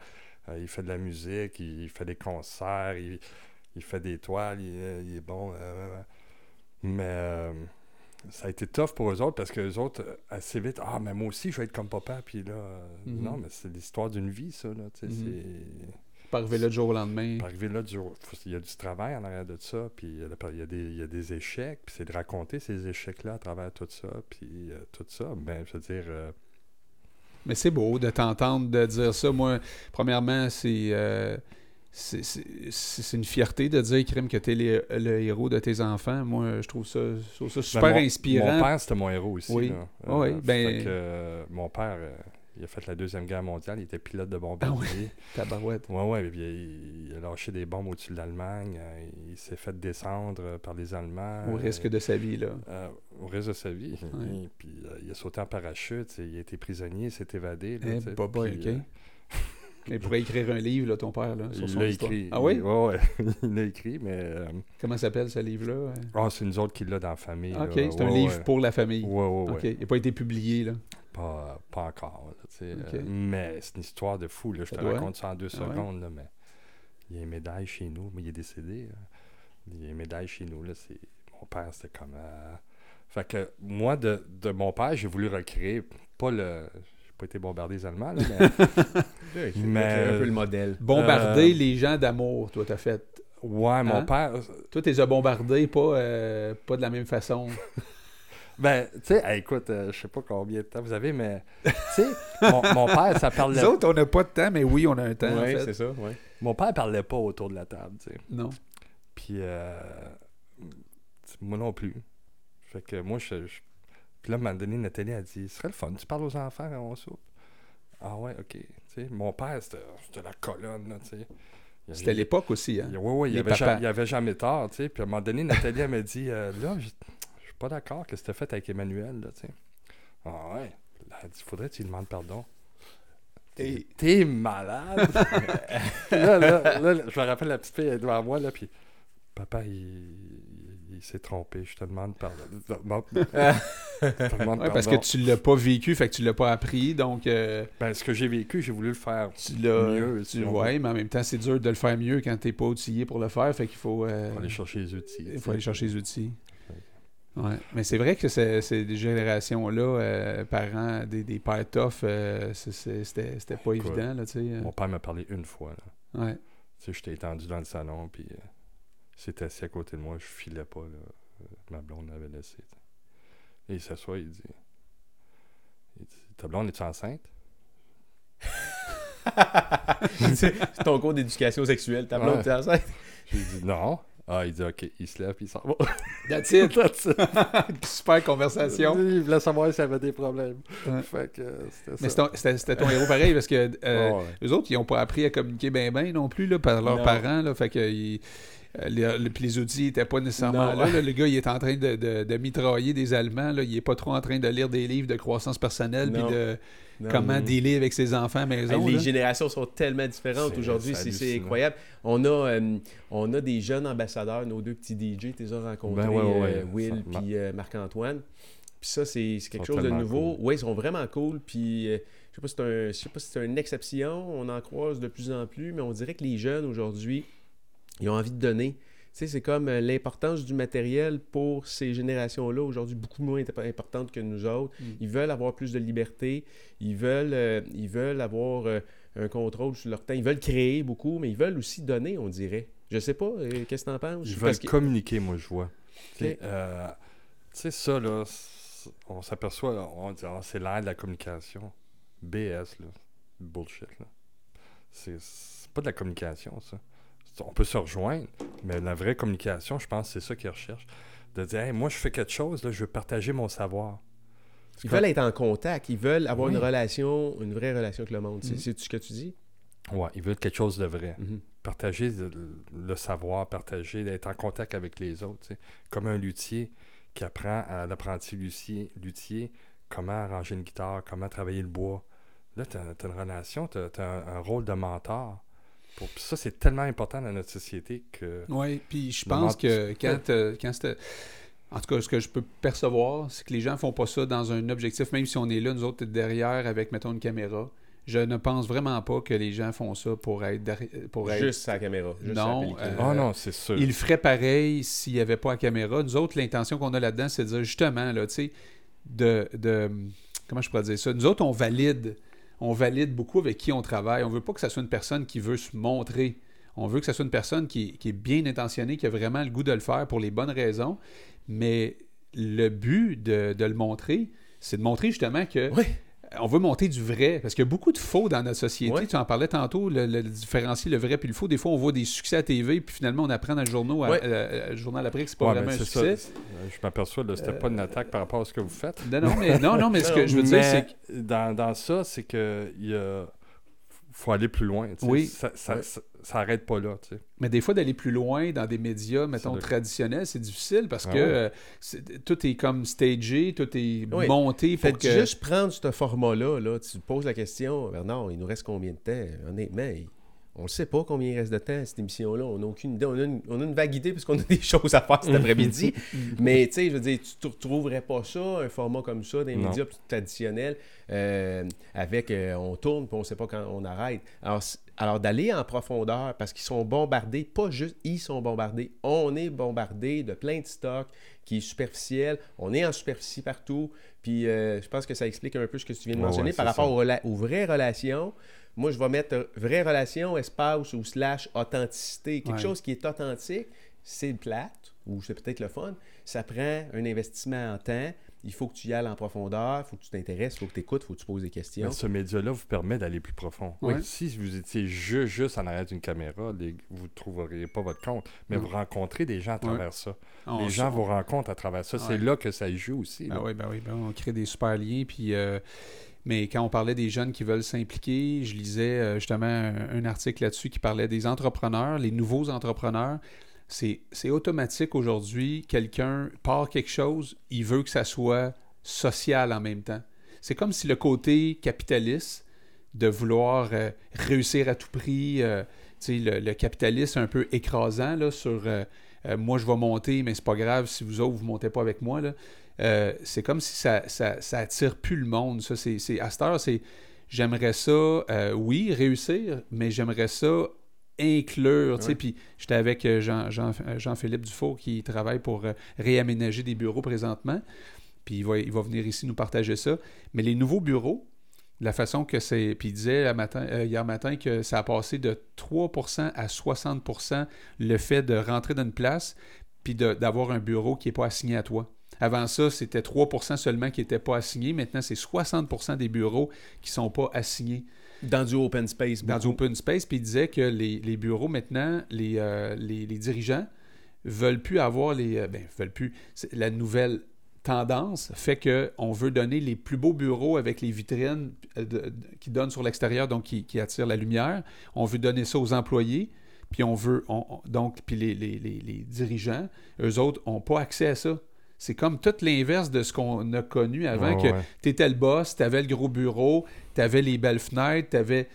euh, il fait de la musique, il, fait des concerts, il, il fait des toiles, il, est- il est bon. euh, mais euh, ça a été tough pour eux autres parce que les autres, euh, assez vite, ah, mais moi aussi, je vais être comme papa. Puis là, euh, Mhm. non, mais c'est l'histoire d'une vie, ça. Là, c'est. Pas arriver là du jour au lendemain. Arriver là, du jour- il y a du travail en arrière de ça, puis il y a, la- il y a des, il y a des échecs, puis c'est de raconter ces échecs-là à travers tout ça, puis euh, tout ça. Ben, je veux dire, euh, Mais c'est beau de t'entendre de dire ça. Moi, premièrement, c'est. Euh, c'est- une fierté de dire, Crime, que tu es le héros de tes enfants. Moi, je trouve ça, je trouve ça super Ben, mon- inspirant. Mon père, c'était mon héros aussi. Oui. là. Ah oui, ben- fait que, euh, mon père, euh, il a fait la Deuxième Guerre mondiale. Il était pilote de bombardier. Tabarouette. Ouais, ouais. puis il, il a lâché des bombes au-dessus de l'Allemagne. euh, Il s'est fait descendre euh, par les Allemands. Au euh, risque de sa vie, là. euh, au risque de sa vie. Ouais. Puis euh, il a sauté en parachute. Il a été prisonnier, il s'est évadé. là, Eh, ok. euh, Il pourrait écrire un livre, là, ton père, là, sur il son l'a histoire. écrit. Ah oui? Ouais. il l'a écrit, mais. euh, Comment s'appelle ce livre-là? ah, c'est nous autres qui l'a dans la famille. Ok, c'est un Ouais, livre pour la famille. Ouais. Ok, il n'a pas été publié, là. Pas, pas encore. là, euh, mais c'est une histoire de fou. Là. Je Ça te doit. raconte ça en deux Ah ouais? secondes. Là, mais il y a une médaille chez nous. Mais il est décédé. là. Il y a une médaille chez nous. Là, c'est... Mon père, c'était comme. euh, Fait que moi, de, de mon père, j'ai voulu recréer. Pas le. Pas été bombardé les Allemands, là, mais. Mais- un peu le modèle. Bombarder Euh, les gens d'amour, toi, t'as fait. ouais, mon Hein? père. Toi, t'es as bombardé, pas, euh, pas de la même façon. Ben, tu sais, hey, écoute, euh, je sais pas combien de temps vous avez, mais. Tu sais, mon, mon père, ça parlait. Nous autres, on n'a pas de temps, mais oui, on a un temps, en Ouais, fait. c'est ça, ouais. Mon père parlait pas autour de la table, tu sais. Non. Puis, euh, moi non plus. Fait que moi, je. je- Puis là, à un moment donné, Nathalie a dit Ce serait le fun, tu parles aux enfants quand on soupe. Ah ouais, ok. Mon père, c'était la colonne, là, tu sais. Il- C'était l'époque aussi, hein? Ouais, ouais, il Les avait, jamais, il avait jamais tort, tu sais. Puis à un moment donné, Nathalie, elle m'a dit euh, Là, je suis pas d'accord que c'était fait avec Emmanuel, là, tu sais. Ah ouais. Elle a dit Faudrait que tu lui demandes pardon. T'es malade! là, là, là, je me rappelle la petite fille elle est devant moi, là, puis papa, il, il- s'est trompé, je te demande pardon. Non, je te demande Ouais, parce que tu l'as pas vécu, fait que tu l'as pas appris, donc euh, Ben, ce que j'ai vécu, j'ai voulu le faire. tu l'as. Mieux, tu mais en même temps, c'est dur de le faire mieux quand t'es pas outillé pour le faire, fait qu'il faut. euh, Faut aller chercher les outils. Il faut aller chercher les outils. Ouais. Mais c'est vrai que des générations-là, euh, parents, des, des pères tough, c'était pas Écoute, évident, là, tu. Mon père m'a parlé une fois, là. Ouais. Tu sais, j'étais étendu dans le salon, puis s'était assis à côté de moi, je filais pas, là. Euh, Ma blonde l'avait laissé. tu. Et il s'assoit, il dit, il dit Ta blonde, es-tu enceinte? C'est c'est ton cours d'éducation sexuelle, ta blonde, Ouais. t'es enceinte? J'ai dit Non. Ah, il dit Ok, il se lève, puis il s'en va. That's it. That's it. Super conversation. Il voulait savoir s'il avait des problèmes. Ouais. Fait que euh, c'était Mais ça. c'était- ton héros pareil, parce que euh, ouais. eux autres, ils n'ont pas appris à communiquer bien bien non plus là, par leurs Non. parents. Là, fait que ils- euh, les, le- puis les outils n'étaient pas nécessairement Non. là, là. Le gars, il est en train de, de- de mitrailler des Allemands. Là. Il est pas trop en train de lire des livres de croissance personnelle puis Non. de Non, comment non. dealer avec ses enfants à Hey, maison. les là. générations sont tellement différentes aujourd'hui, c'est incroyable. On a, euh, on a des jeunes ambassadeurs, nos deux petits DJ, tu les as rencontrés, Ben ouais, ouais, euh, Will puis euh, Marc-Antoine. Puis ça, c'est c'est quelque chose de nouveau. cool. Oui, ils sont vraiment cool. Puis euh, je sais pas si c'est un- je sais pas si c'est une exception, on en croise de plus en plus, mais on dirait que les jeunes aujourd'hui, ils ont envie de donner. Tu sais, c'est comme euh, l'importance du matériel pour ces générations-là, aujourd'hui, beaucoup moins imp- importante que nous autres. Mm. Ils veulent avoir plus de liberté, ils veulent, euh, ils veulent avoir euh, un contrôle sur leur temps, ils veulent créer beaucoup, mais ils veulent aussi donner, on dirait. Je sais pas, euh, qu'est-ce que t'en penses? Ils veulent que- communiquer, moi, je vois. Tu sais, tu ça, là, on s'aperçoit, on dit, Ah, c'est l'ère de la communication. BS, là. Bullshit, là. C'est pas de la communication, ça. On peut se rejoindre, mais la vraie communication, je pense, c'est ça qu'ils recherchent. De dire, Hey, moi, je fais quelque chose, là, je veux partager mon savoir. Ils veulent être en contact, ils veulent avoir Oui. une relation, une vraie relation avec le monde. C'est Mhm. c'est ce que tu dis? Ouais, ils veulent quelque chose de vrai. Mhm. partager le, le savoir, partager, d'être en contact avec les autres. Comme un luthier qui apprend à l'apprenti luthier, luthier comment arranger une guitare, comment travailler le bois. Là, tu as, une relation, tu as, un, un rôle de mentor. Pour, ça, c'est tellement important dans notre société que. Oui, puis je pense que quand, euh, quand c'était. En tout cas, ce que je peux percevoir, c'est que les gens font pas ça dans un objectif, même si on est là, nous autres, derrière avec, mettons, une caméra. Je ne pense vraiment pas que les gens font ça pour être. Pour être... Juste sa caméra. Juste Non, pellicule. euh, Ah non, c'est sûr. Ils feraient pareil s'il n'y avait pas la caméra. Nous autres, l'intention qu'on a là-dedans, c'est de dire justement, là, tu sais, de, de. Comment je pourrais dire ça? Nous autres, on valide. On valide beaucoup avec qui on travaille. On veut pas que ça soit une personne qui veut se montrer. On veut que ça soit une personne qui, est bien intentionnée, qui a vraiment le goût de le faire pour les bonnes raisons. Mais le but de, de le montrer, c'est de montrer justement que. On veut monter du vrai, parce qu'il y a beaucoup de faux dans notre société. Ouais. Tu en parlais tantôt, le, le différencier le vrai puis le faux. Des fois, on voit des succès à TV, puis finalement, on apprend dans le journal, à- Ouais. euh, le journal après que c'est pas Ouais, vraiment un succès. ça. Je m'aperçois, là, c'était pas une attaque par rapport à ce que vous faites. Non, non, mais, non, non, mais ce que je veux dire, c'est que. Dans, dans ça, c'est que il y a- faut aller plus loin. tu sais. Oui. Ça, ça, Ouais. ça, ça arrête pas là. tu sais. Mais des fois, d'aller plus loin dans des médias, mettons, traditionnels, c'est difficile parce Ah que ouais. euh, tout est comme stagé, tout est Oui. monté pour Faites que... juste prendre ce format-là, là, tu te poses la question, Bernard, il nous reste combien de temps? Honnêtement, il- on ne sait pas combien il reste de temps à cette émission-là. On n'a aucune idée. On a une, on a une vague idée parce qu'on a des choses à faire cet après-midi. Mais tu sais, je veux dire, tu ne retrouverais pas ça, un format comme ça, Non. médias plus traditionnels, euh, avec euh, on tourne puis on ne sait pas quand on arrête. Alors, d'aller en profondeur, parce qu'ils sont bombardés, pas juste ils sont bombardés, on est bombardé de plein de stocks qui est superficiel. On est en superficie partout. Puis euh, je pense que ça explique un peu ce que tu viens de mentionner ouais, par rapport aux vraies relations. Moi, je vais mettre vraie relation, espace ou slash authenticité. Quelque Ouais. chose qui est authentique, c'est plate ou c'est peut-être le fun. Ça prend un investissement en temps. Il faut que tu y ailles en profondeur, il faut que tu t'intéresses, il faut que tu écoutes, il faut que tu poses des questions. Mais ce média-là vous permet d'aller plus profond. Ouais. Si vous étiez juste, juste en arrière d'une caméra, les- vous ne trouveriez pas votre compte. Mais Mm. vous rencontrez des gens à travers ça. on- les gens vous rencontrent à travers ça. C'est là que ça joue aussi. Ben là. oui, ben oui, ben on crée des super liens. Puis, euh, mais quand on parlait des jeunes qui veulent s'impliquer, je lisais euh, justement un, article là-dessus qui parlait des entrepreneurs, les nouveaux entrepreneurs. C'est automatique aujourd'hui. Quelqu'un part quelque chose, il veut que ça soit social en même temps. C'est comme si le côté capitaliste de vouloir euh, réussir à tout prix, euh, le, le capitalisme un peu écrasant là, sur moi je vais monter, mais c'est pas grave si vous autres vous montez pas avec moi. Là. Euh, c'est comme si ça, ça, ça attire plus le monde. Ça, c'est, c'est- à cette heure, c'est j'aimerais ça, euh, oui, réussir, mais j'aimerais ça inclure. Ouais. Puis j'étais avec euh, Jean, Jean, Jean-Philippe Dufault qui travaille pour euh, réaménager des bureaux présentement. Puis il va, il va venir ici nous partager ça. Mais les nouveaux bureaux, la façon que c'est. Puis il disait matin, euh, hier matin que ça a passé de 3% à 60% le fait de rentrer dans une place puis de- d'avoir un bureau qui n'est pas assigné à toi. Avant ça, c'était 3% seulement qui n'étaient pas assignés. Maintenant, c'est 60% des bureaux qui ne sont pas assignés Dans du open space. dans du beaucoup. open space. Puis il disait que les, les bureaux, maintenant, les, euh, les, les dirigeants veulent plus avoir les... euh, ben, veulent plus... La nouvelle tendance fait qu'on veut donner les plus beaux bureaux avec les vitrines euh, de- de- qui donnent sur l'extérieur, donc qui, qui attirent la lumière. On veut donner ça aux employés. Puis on veut... on- on- donc, puis les, les, les, les dirigeants, eux autres, n'ont pas accès à ça. C'est comme tout l'inverse de ce qu'on a connu avant, que ouais. tu étais le boss, tu avais le gros bureau, tu avais les belles fenêtres, tu avais,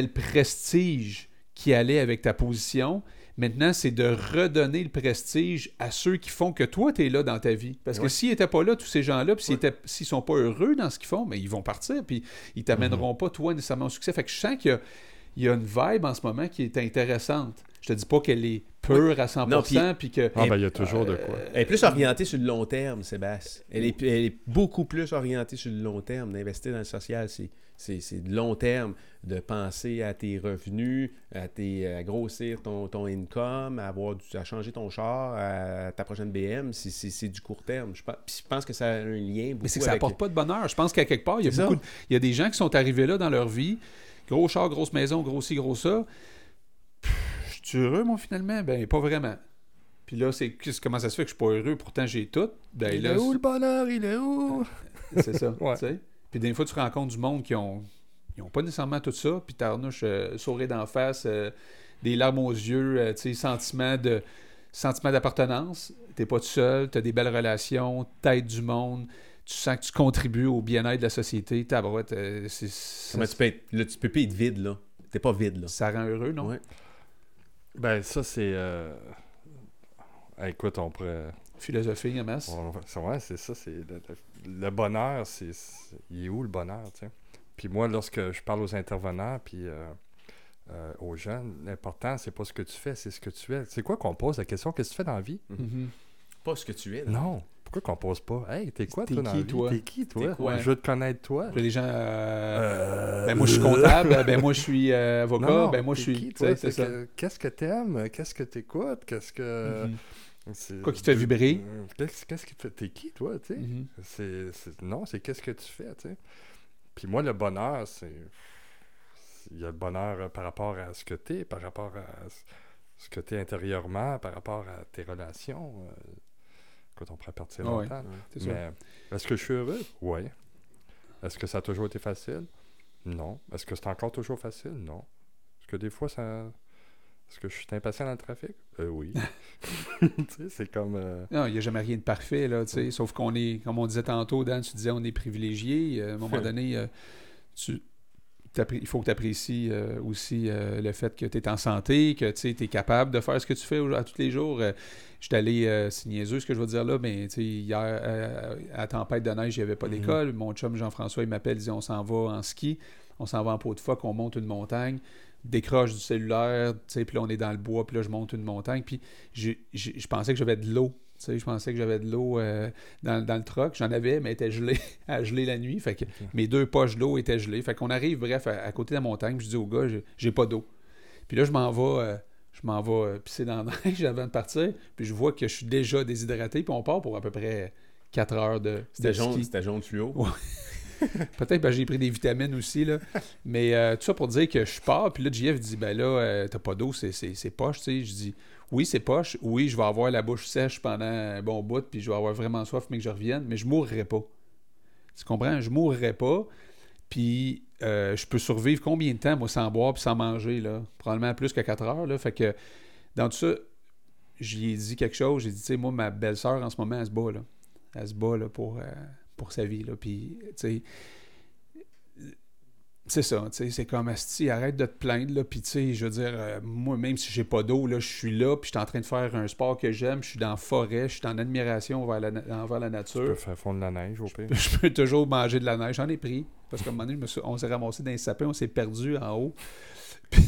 le prestige qui allait avec ta position. Maintenant, c'est de redonner le prestige à ceux qui font que toi, tu es là dans ta vie. Parce que s'ils n'étaient pas là, tous ces gens-là, puis s'ils s'ils sont pas heureux dans ce qu'ils font, mais ils vont partir, puis ils t'amèneront pas, toi, nécessairement au succès. Fait que je sens qu'il y y a une vibe en ce moment qui est intéressante. Je te dis pas qu'elle est pure à 100%, Non, puis- puis que... Ah, ben, il y a toujours de quoi. Elle est plus orientée sur le long terme, Sébastien. Elle est, elle est beaucoup plus orientée sur le long terme. D'investir dans le social, c'est, c'est, c'est de long terme, de penser à tes revenus, à, tes, à grossir ton, ton income, à, avoir du- à changer ton char, à ta prochaine BM. C'est, c'est- c'est du court terme. Je pense, puis je pense que ça a un lien beaucoup Mais c'est que ça avec- apporte pas de bonheur. Je pense qu'à quelque part, il y a beaucoup de- il y a des gens qui sont arrivés là dans leur vie, gros char, grosse maison, gros ci, gros ça. Suis heureux, moi, finalement? Ben, pas vraiment. Puis là, c'est qu'est-ce- comment ça se fait que je suis pas heureux, pourtant j'ai tout. Ben, Il là, est où le bonheur? Il est où? c'est ça. Ouais. tu sais. Puis des fois, tu rencontres du monde qui ont, ils ont pas nécessairement tout ça. Puis tarnouche, euh, sourire d'en face, euh, des larmes aux yeux, euh, tu sais, sentiment de sentiment d'appartenance. T'es pas tout seul, t'as des belles relations, t'aides du monde, tu sens que tu contribues au bien-être de la société. Tabarouette, euh, c'est- ça, Comment tu peux être, là, tu peux pas être vide, là. T'es pas vide, là. ça rend heureux, non? Ouais. Ben, ça, c'est. euh, écoute, on pourrait. Philosophie, masse. on- c'est- ouais, c'est ça. c'est le, le- le bonheur, c'est. Il est où le bonheur, tu sais? Puis moi, lorsque je parle aux intervenants, puis euh, euh, aux jeunes, l'important, c'est pas ce que tu fais, c'est ce que tu es. C'est quoi qu'on pose la question? Qu'est-ce que tu fais dans la vie? Mhm. Pas ce que tu es, là. Non. Pourquoi qu'on pose pas? Hey, t'es quoi, T'es toi, dans qui, la vie? toi? T'es qui, toi? T'es quoi? Je veux te connaître, toi. Puis Les gens, euh, Euh, ben moi je suis comptable, ben moi je suis euh, avocat, Non, non, ben moi je t'es suis. qui, tu sais, toi? c'est C'est ça. que- Qu'est-ce que t'aimes? Qu'est-ce que t'écoutes? Qu'est-ce que. Mhm. c'est- Quoi qui te fait vibrer? Qu'est-ce qu'est-ce qui te fait. T'es qui, toi, tu sais? Mhm. C'est, c'est- Non, c'est qu'est-ce que tu fais, tu sais? Puis moi, le bonheur, c'est. Il y a le bonheur par rapport à ce que tu es, par rapport à ce- que tu es intérieurement, par rapport à tes relations. Euh, Écoute, on pourrait partir ouais. longtemps. Mais est-ce que je suis heureux? Oui. Est-ce que ça a toujours été facile? Non. Est-ce que c'est encore toujours facile? Non. Est-ce que des fois, ça. Est-ce que je suis impatient dans le trafic? Euh, oui. c'est comme. euh, Non, il n'y a jamais rien de parfait, là, tu sais. Sauf qu'on est, comme on disait tantôt, Dan, tu disais, on est privilégié. À un moment donné, euh, tu, il faut que tu apprécies aussi euh, le fait que tu es en santé, que tu es capable de faire ce que tu fais à tous les jours. Euh, je suis allé, euh, c'est niaiseux ce que je veux dire là, mais hier, euh, à tempête de neige, il n'y avait pas Mhm. d'école. Mon chum Jean-François, il m'appelle, il dit on s'en va en ski, on s'en va en pot de phoque, on monte une montagne décroche du cellulaire, tu sais, puis là, on est dans le bois, puis là, je monte une montagne, puis je pensais que j'avais de l'eau, sais, je pensais que j'avais de l'eau euh, dans, dans le truck, j'en avais, mais elle était gelée, à geler la nuit, fait que mes deux poches d'eau étaient gelées, fait qu'on arrive, bref, à, à côté de la montagne, puis je dis au gars, j'ai- pas d'eau. Puis là, je m'en vais, euh, je m'en vais euh, pisser dans la neige avant de partir, puis je vois que je suis déjà déshydraté, puis on part pour à peu près 4 heures de, C'était jaune, c'était jaune. Ouais. Peut-être que j'ai pris des vitamines aussi, là. Mais euh, tout ça pour dire que je pars, puis là, JF dit, ben là, euh, t'as pas d'eau, c'est, poche. Je dis, oui, c'est poche, oui, je vais avoir la bouche sèche pendant un bon bout, puis je vais avoir vraiment soif, mais que je revienne, mais je mourrai pas. Tu comprends? Je mourrai pas, puis euh, je peux survivre combien de temps, sans boire puis sans manger, là? Probablement plus que 4 heures, là. Fait que, dans tout ça, j'y ai dit quelque chose, j'ai dit, tu sais, moi, ma belle-sœur, en ce moment, elle se bat, là. Elle se bat, euh, pour sa vie. Là. Puis, tu sais, c'est ça, tu sais, c'est comme Asti, arrête de te plaindre, là, puis tu sais, je veux dire, euh, moi, même si j'ai pas d'eau, là, je suis là, puis je suis en train de faire un sport que j'aime, je suis dans la forêt, je suis en admiration envers la, na- envers la Tu peux nature. faire fondre la neige au pire. Je peux toujours manger de la neige, j'en ai pris, parce qu'à un moment donné, je me suis- on s'est ramassé dans les sapins, on s'est perdu en haut. Puis,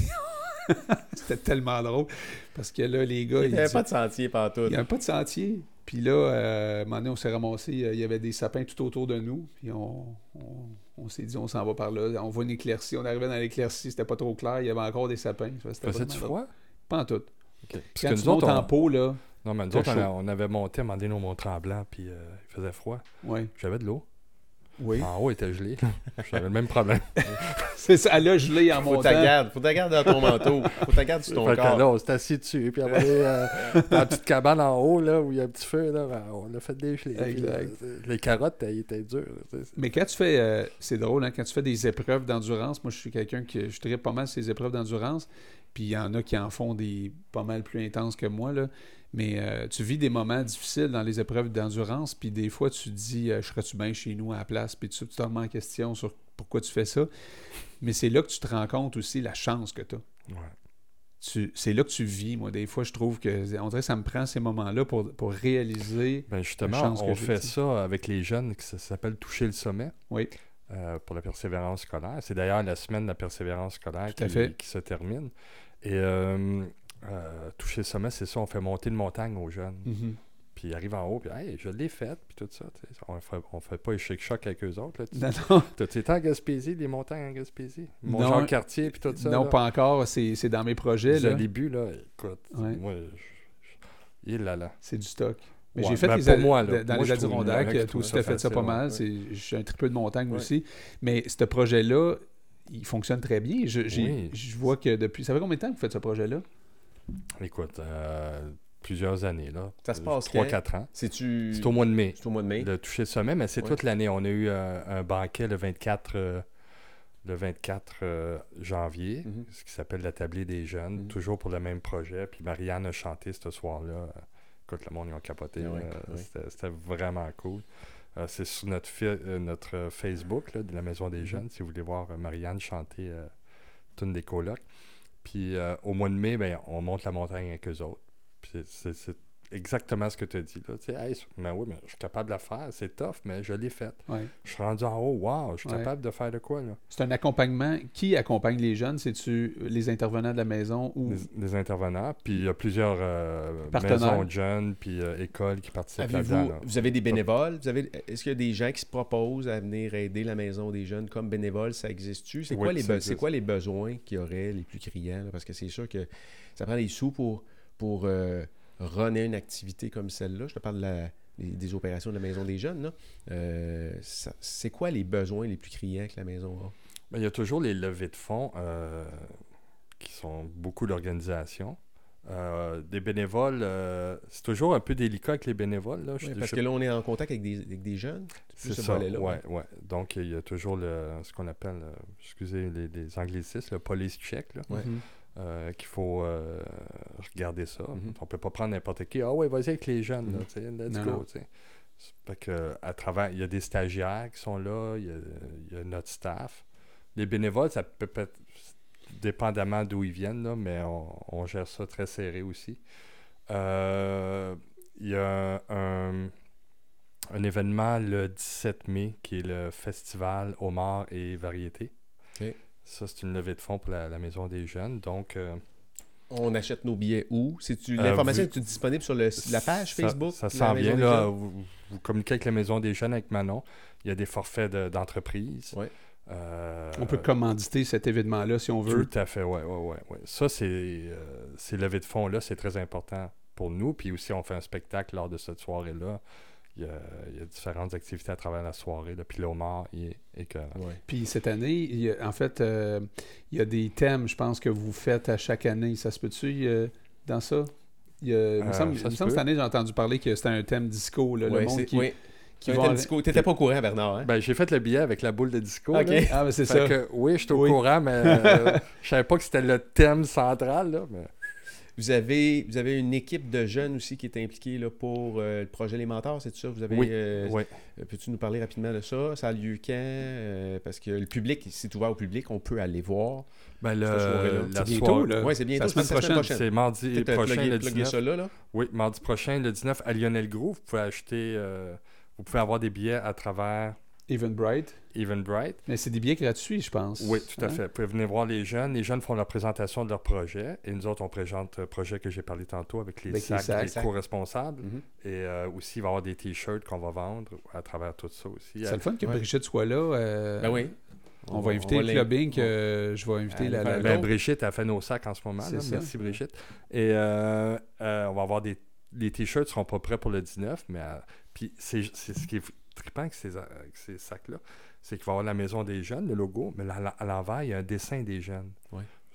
C'était tellement drôle, parce que là, les gars, Il n'y avait pas de sentier partout. il n'y avait pas de sentier. Puis là, euh, à un moment donné, on s'est ramassé, euh, il y avait des sapins tout autour de nous. Puis on, on, on s'est dit, on s'en va par là. On voit une éclaircie. On arrivait dans l'éclaircie, c'était pas trop clair. Il y avait encore des sapins. Faisait-tu froid? Pas en tout. Ok. Parce Quand que tu montes en on... pot, là, Non, mais nous autres, on, chaud. a- on avait monté à un moment donné au Mont-Tremblant, puis euh, il faisait froid. ouais. J'avais de l'eau. Oui. En haut, il était gelé. J'avais le même problème. C'est ça. Elle a gelé en Faut montant. ta garde, faut ta garde dans ton manteau. Faut ta garde sur ton Fait corps. là, on s'est assis dessus, puis après, euh, dans la petite cabane en haut, là, où il y a un petit feu, là, ben, on a fait des gelées. Puis, euh, les carottes, elles étaient dures. Mais quand tu fais, euh, c'est drôle, hein, quand tu fais des épreuves d'endurance, moi je suis quelqu'un qui, je tripe pas mal ces épreuves d'endurance, puis il y en a qui en font des pas mal plus intenses que moi, là. Mais euh, tu vis des moments difficiles dans les épreuves d'endurance, puis des fois tu te dis, euh, je serais-tu bien chez nous à la place, puis tu tu te remets en question sur pourquoi tu fais ça, mais c'est là que tu te rends compte aussi la chance que tu as. Ouais. Tu, c'est là que tu vis, moi. Des fois, je trouve que, on dirait que ça me prend ces moments-là pour, pour réaliser. Ben justement, chance que on fait ça avec les jeunes, qui ça s'appelle Toucher le sommet. Oui. euh, pour la persévérance scolaire. C'est d'ailleurs la semaine de la persévérance scolaire qui, qui se termine. Et euh, toucher le sommet, c'est ça, on fait monter une montagne aux jeunes. Mhm. Puis ils arrivent en haut, puis hey, je l'ai faite, puis tout ça. On fait, on fait pas échec choc avec eux autres. Là, tu Non, non, T'as-tu été en Gaspésie, des montagnes en Gaspésie? Mon Non. genre quartier, puis tout ça. non là. pas encore. C'est, dans mes projets. Avez bu, là, écoute, Ouais. moi, je- je- il là là. C'est du stock. Mais Ouais, j'ai fait ben, les moi, là. dans Moi, les Adirondacks, aussi ça fait ça pas mal. ouais. C'est- Je suis un triple de montagne Ouais. aussi. Mais ce projet-là, il fonctionne très bien. Je, j'ai- Oui. je vois que depuis. Ça fait combien de temps que vous faites ce projet-là? Écoute, euh, plusieurs années, là. Ça se passe 3-4 ans. C'est-tu. C'est au mois de mai. C'est au mois de mai? Le toucher le sommet, mais c'est Ouais. toute l'année. On a eu euh, un banquet le 24, euh, le 24 euh, janvier, Mhm. ce qui s'appelle la tablée des jeunes, Mhm. toujours pour le même projet. Puis Marianne a chanté ce soir-là. Écoute, le monde, ils ont capoté. Ah ouais. C'était vraiment cool. C'est sur notre, notre Facebook là, de la Maison des Mhm. Jeunes, si vous voulez voir Marianne chanter toute une des colocs. Puis euh, au mois de mai, ben, on monte la montagne avec eux autres. Exactement ce que tu as dit. Là. Tu sais, Hey, mais oui, mais je suis capable de la faire. C'est tough, mais je l'ai faite. Ouais. Je suis rendu en haut. Wow, je suis Ouais. capable de faire de quoi, là? C'est un accompagnement. Qui accompagne les jeunes? C'est-tu les intervenants de la maison ou. Des intervenants. Puis il y a plusieurs euh, maisons de jeunes, puis euh, écoles qui participent là-dedans. Là. vous avez des bénévoles? Vous avez, est-ce qu'il y a des gens qui se proposent à venir aider la maison des jeunes comme bénévoles? Ça existe-tu? C'est, Oui, quoi les, be- c'est quoi les besoins qu'il y aurait les plus criants? là? Parce que c'est sûr que ça prend des sous pour, pour euh, runner une activité comme celle-là. Je te parle de la, les- des opérations de la Maison des Jeunes. là. Euh, c'est quoi les besoins les plus criants que la maison a? Ben, il y a toujours les levées de fonds euh, qui sont beaucoup d'organisations. Euh, des bénévoles, euh, c'est toujours un peu délicat avec les bénévoles. Là. Je- Ouais, je- parce que là, on est en contact avec des, avec des jeunes. c'est ce ça, volet-là, ouais, ouais. Donc, il y a toujours le, ce qu'on appelle, excusez les, les anglicismes, le police check, là, Ouais. Mhm. Euh, qu'il faut euh, regarder ça. Mhm. On peut pas prendre n'importe qui. Ah ouais, vas-y avec les jeunes, là, let's Non, go. Fait que, à travers, il y a des stagiaires qui sont là, il y a, il y a notre staff. Les bénévoles, ça peut être dépendamment d'où ils viennent, là, mais on, on gère ça très serré aussi. Euh, il y a un, un événement le 17 mai qui est le festival Homard et Variété. Ça, c'est une levée de fonds pour la, la Maison des Jeunes. Donc, euh, On achète nos billets où? C'est-tu Euh, l'information vous- est disponible sur le- la page ça- Facebook? Ça, de la s'en Maison vient, des là. Vous, vous communiquez avec la Maison des Jeunes, avec Manon. Il y a des forfaits de- d'entreprise. Ouais. Euh, On peut commanditer cet événement-là si on veut. Tout à fait, oui, oui, oui. Ouais. Ça, c'est euh, ces levées de fonds-là, c'est très important pour nous. Puis aussi, on fait un spectacle lors de cette soirée-là. Il y, a, il y a différentes activités à travers la soirée. Puis l'Omar, il est écœurant. Ouais. Puis cette année, il y a- en fait, euh, il y a des thèmes, je pense, que vous faites à chaque année. Ça se peut-tu a- dans ça? Il, y a- il me Euh, semble, ça il me se semble peut. cette année, j'ai entendu parler que c'était un thème disco. là, Ouais, le monde c'est- qui, oui. disco. T'étais pas au courant, Bernard, hein? Ben, j'ai fait le billet avec la boule de disco. Ah, ben c'est ça. que, oui, je suis au Oui. courant, mais euh, je savais pas que c'était le thème central. Là, mais... Vous avez, vous avez une équipe de jeunes aussi qui est impliquée là, pour euh, le projet Les Mentors, c'est ça? Vous avez, Oui, euh, oui. euh, Peux-tu nous parler rapidement de ça? Ça a lieu quand? Euh, parce que le public, c'est ouvert au public, on peut aller voir. Ben, le, C'est bientôt, soirée- là. Oui, c'est bientôt. la semaine c'est prochaine. C'est mardi prochain, plugger- le plugger 19. ça là, là? Oui, mardi prochain, le 19, à Lionel Groove. Vous pouvez acheter, euh, vous pouvez avoir des billets à travers Even Bright. Eventbrite. Mais c'est des billets gratuits, je pense. Oui, tout à Hein? fait. Vous pouvez venir voir les jeunes. Les jeunes font la présentation de leur projet et nous autres, on présente le projet que j'ai parlé tantôt avec les Avec les sacs, les, sacs. co-responsables. Mhm. Et euh, aussi, il va y avoir des t-shirts qu'on va vendre à travers tout ça aussi. C'est le fun que Ouais. Brigitte soit là. euh, Ben oui. On, va inviter le l'in- clubbing, que je vais inviter la, Ben. Brigitte a fait nos sacs en ce moment. Là. Merci Brigitte. Et euh, euh, on va avoir des. Les t-shirts seront pas prêts pour le 19, mais euh, puis c'est c'est ce qui est trippant avec ces, avec ces sacs-là, c'est qu'il va y avoir la maison des jeunes, le logo, mais là, à l'envers, il y a un dessin des jeunes.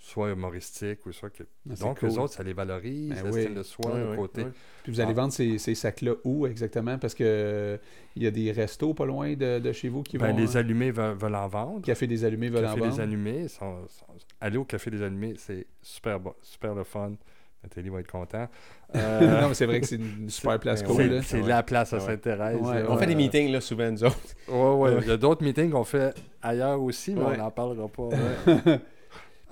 Soit humoristique ou soit que. Ah, Donc, cool. les autres, ça les valorise, Ben oui. le ouais, côté. Puis vous allez Ah. vendre ces, ces sacs-là où exactement? Parce que euh, il y a des restos pas loin de, de chez vous qui Ben, vont. les euh, allumés veulent, veulent en vendre. Café des Allumés veulent en Café des vendre. Allumés, sont- sont- aller au Café des Allumés, c'est super bon, super le fun. Nathalie va être content. Euh, non, mais c'est vrai que c'est une super place Ben cool. c'est là. c'est Ouais. la place à Ouais. Sainte-Thérèse. Ouais. On fait des meetings là, souvent, nous autres. Ouais, ouais. Ouais. Il y a d'autres meetings qu'on fait ailleurs aussi, mais Ouais. on n'en parlera pas.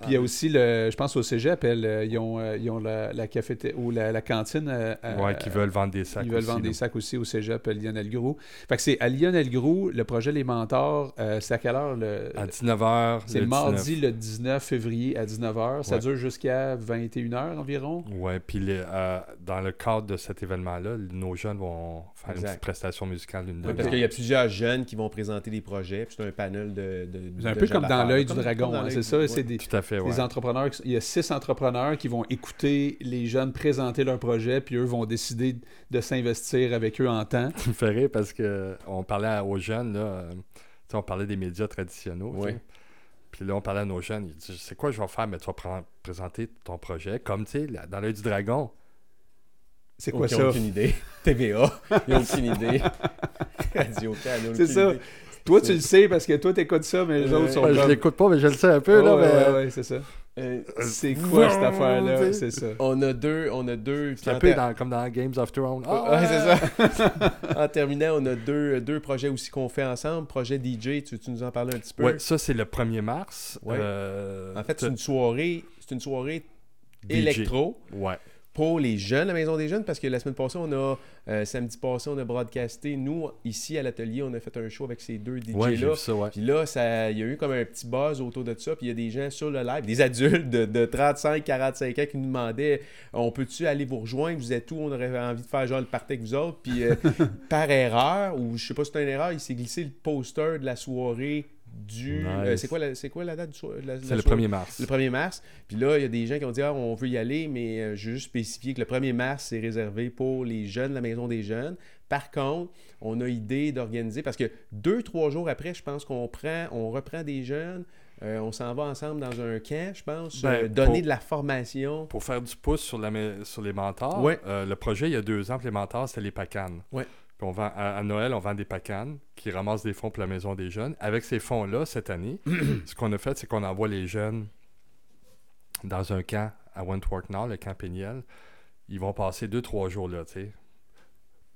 Puis il y a aussi, le, je pense au cégep, elles, euh, ils ont, euh, ils ont la, la cafété- ou la, la cantine. euh, euh, ouais, qui veulent vendre des sacs. Ils veulent aussi, vendre là. des sacs aussi au cégep Lionel Groux. Fait que c'est à Lionel Groux, le projet Les Mentors, euh, c'est à quelle heure le... À 19h. C'est le mardi le 19 février à 19h. Ça Ouais. dure jusqu'à 21h environ. Ouais, puis les- euh, dans le cadre de cet événement-là, nos jeunes vont faire une petite prestation musicale d'une Ouais, parce qu'il y a plusieurs jeunes qui vont présenter des projets, puis c'est un panel de. de C'est un de peu comme dans l'œil du dragon, hein, l'œil c'est ça? C'est des, Tout à fait, ouais. des entrepreneurs. Il y a six entrepreneurs qui vont écouter les jeunes présenter leur projet, puis eux vont décider de s'investir avec eux en temps. Ça me rire parce que on parlait aux jeunes, là, euh, tu sais, on parlait des médias traditionnels. tu. Ouais. Puis là, on parlait à nos jeunes. Ils disent C'est quoi je vais faire Mais tu vas présenter ton projet comme, tu sais, dans l'œil du dragon. C'est quoi Ils ont ça? aucune idée. TVA, ils n'ont aucune idée. Radio Can, ils ont C'est aucune ça. idée. Toi, tu le sais parce que toi, t'écoutes ça, mais les Ouais. autres sont Ouais, je l'écoute pas, mais je le sais un peu. là, Ouais, mais... ouais, ouais, c'est ça. Euh, C'est quoi cette affaire-là? C'est ça. on a deux. On a deux C'est un peu en ter- dans- comme dans Games of Thrones. Ah, Ouais, c'est ça. en terminant, on a deux, deux projets aussi qu'on fait ensemble. Projet DJ, tu, tu nous en parles un petit peu? Ouais, ça, c'est le 1er mars. Ouais. Euh, En fait, c'est une soirée, c'est une soirée électro Ouais. Pour les jeunes, la Maison des Jeunes, parce que la semaine passée, on a, euh, samedi passé, on a broadcasté. Nous, ici à l'atelier, on a fait un show avec ces deux DJ-là. ouais. Puis là, ça, il y a eu comme un petit buzz autour de ça. Puis il y a des gens sur le live, des adultes de, de 35, 45 ans qui nous demandaient On peut-tu aller vous rejoindre? Vous êtes où? On aurait envie de faire genre le party avec vous autres. Puis euh, par erreur, ou je sais pas si c'est une erreur, il s'est glissé le poster de la soirée du. Nice. euh, c'est, quoi la, c'est quoi la date du soir- C'est le soirée? 1er mars. Le 1er mars. Puis là, il y a des gens qui ont dit Ah, on veut y aller, mais euh, je veux juste spécifier que le 1er mars, c'est réservé pour les jeunes, la maison des jeunes. Par contre, on a idée d'organiser parce que deux, trois jours après, je pense qu'on prend, on reprend des jeunes, euh, on s'en va ensemble dans un camp, je pense, Ben, euh, donner pour- de la formation. Pour faire du pouce sur, la, mé- sur les mentors, Ouais. euh, le projet, il y a deux ans, pour les mentors, c'était les pacanes. Ouais. Puis on vend, à, à Noël, on vend des pacanes qui ramassent des fonds pour la Maison des Jeunes. Avec ces fonds-là, cette année, ce qu'on a fait, c'est qu'on envoie les jeunes dans un camp à Wentworth Nord, le camp Péniel. Ils vont passer deux, trois jours là, tu sais.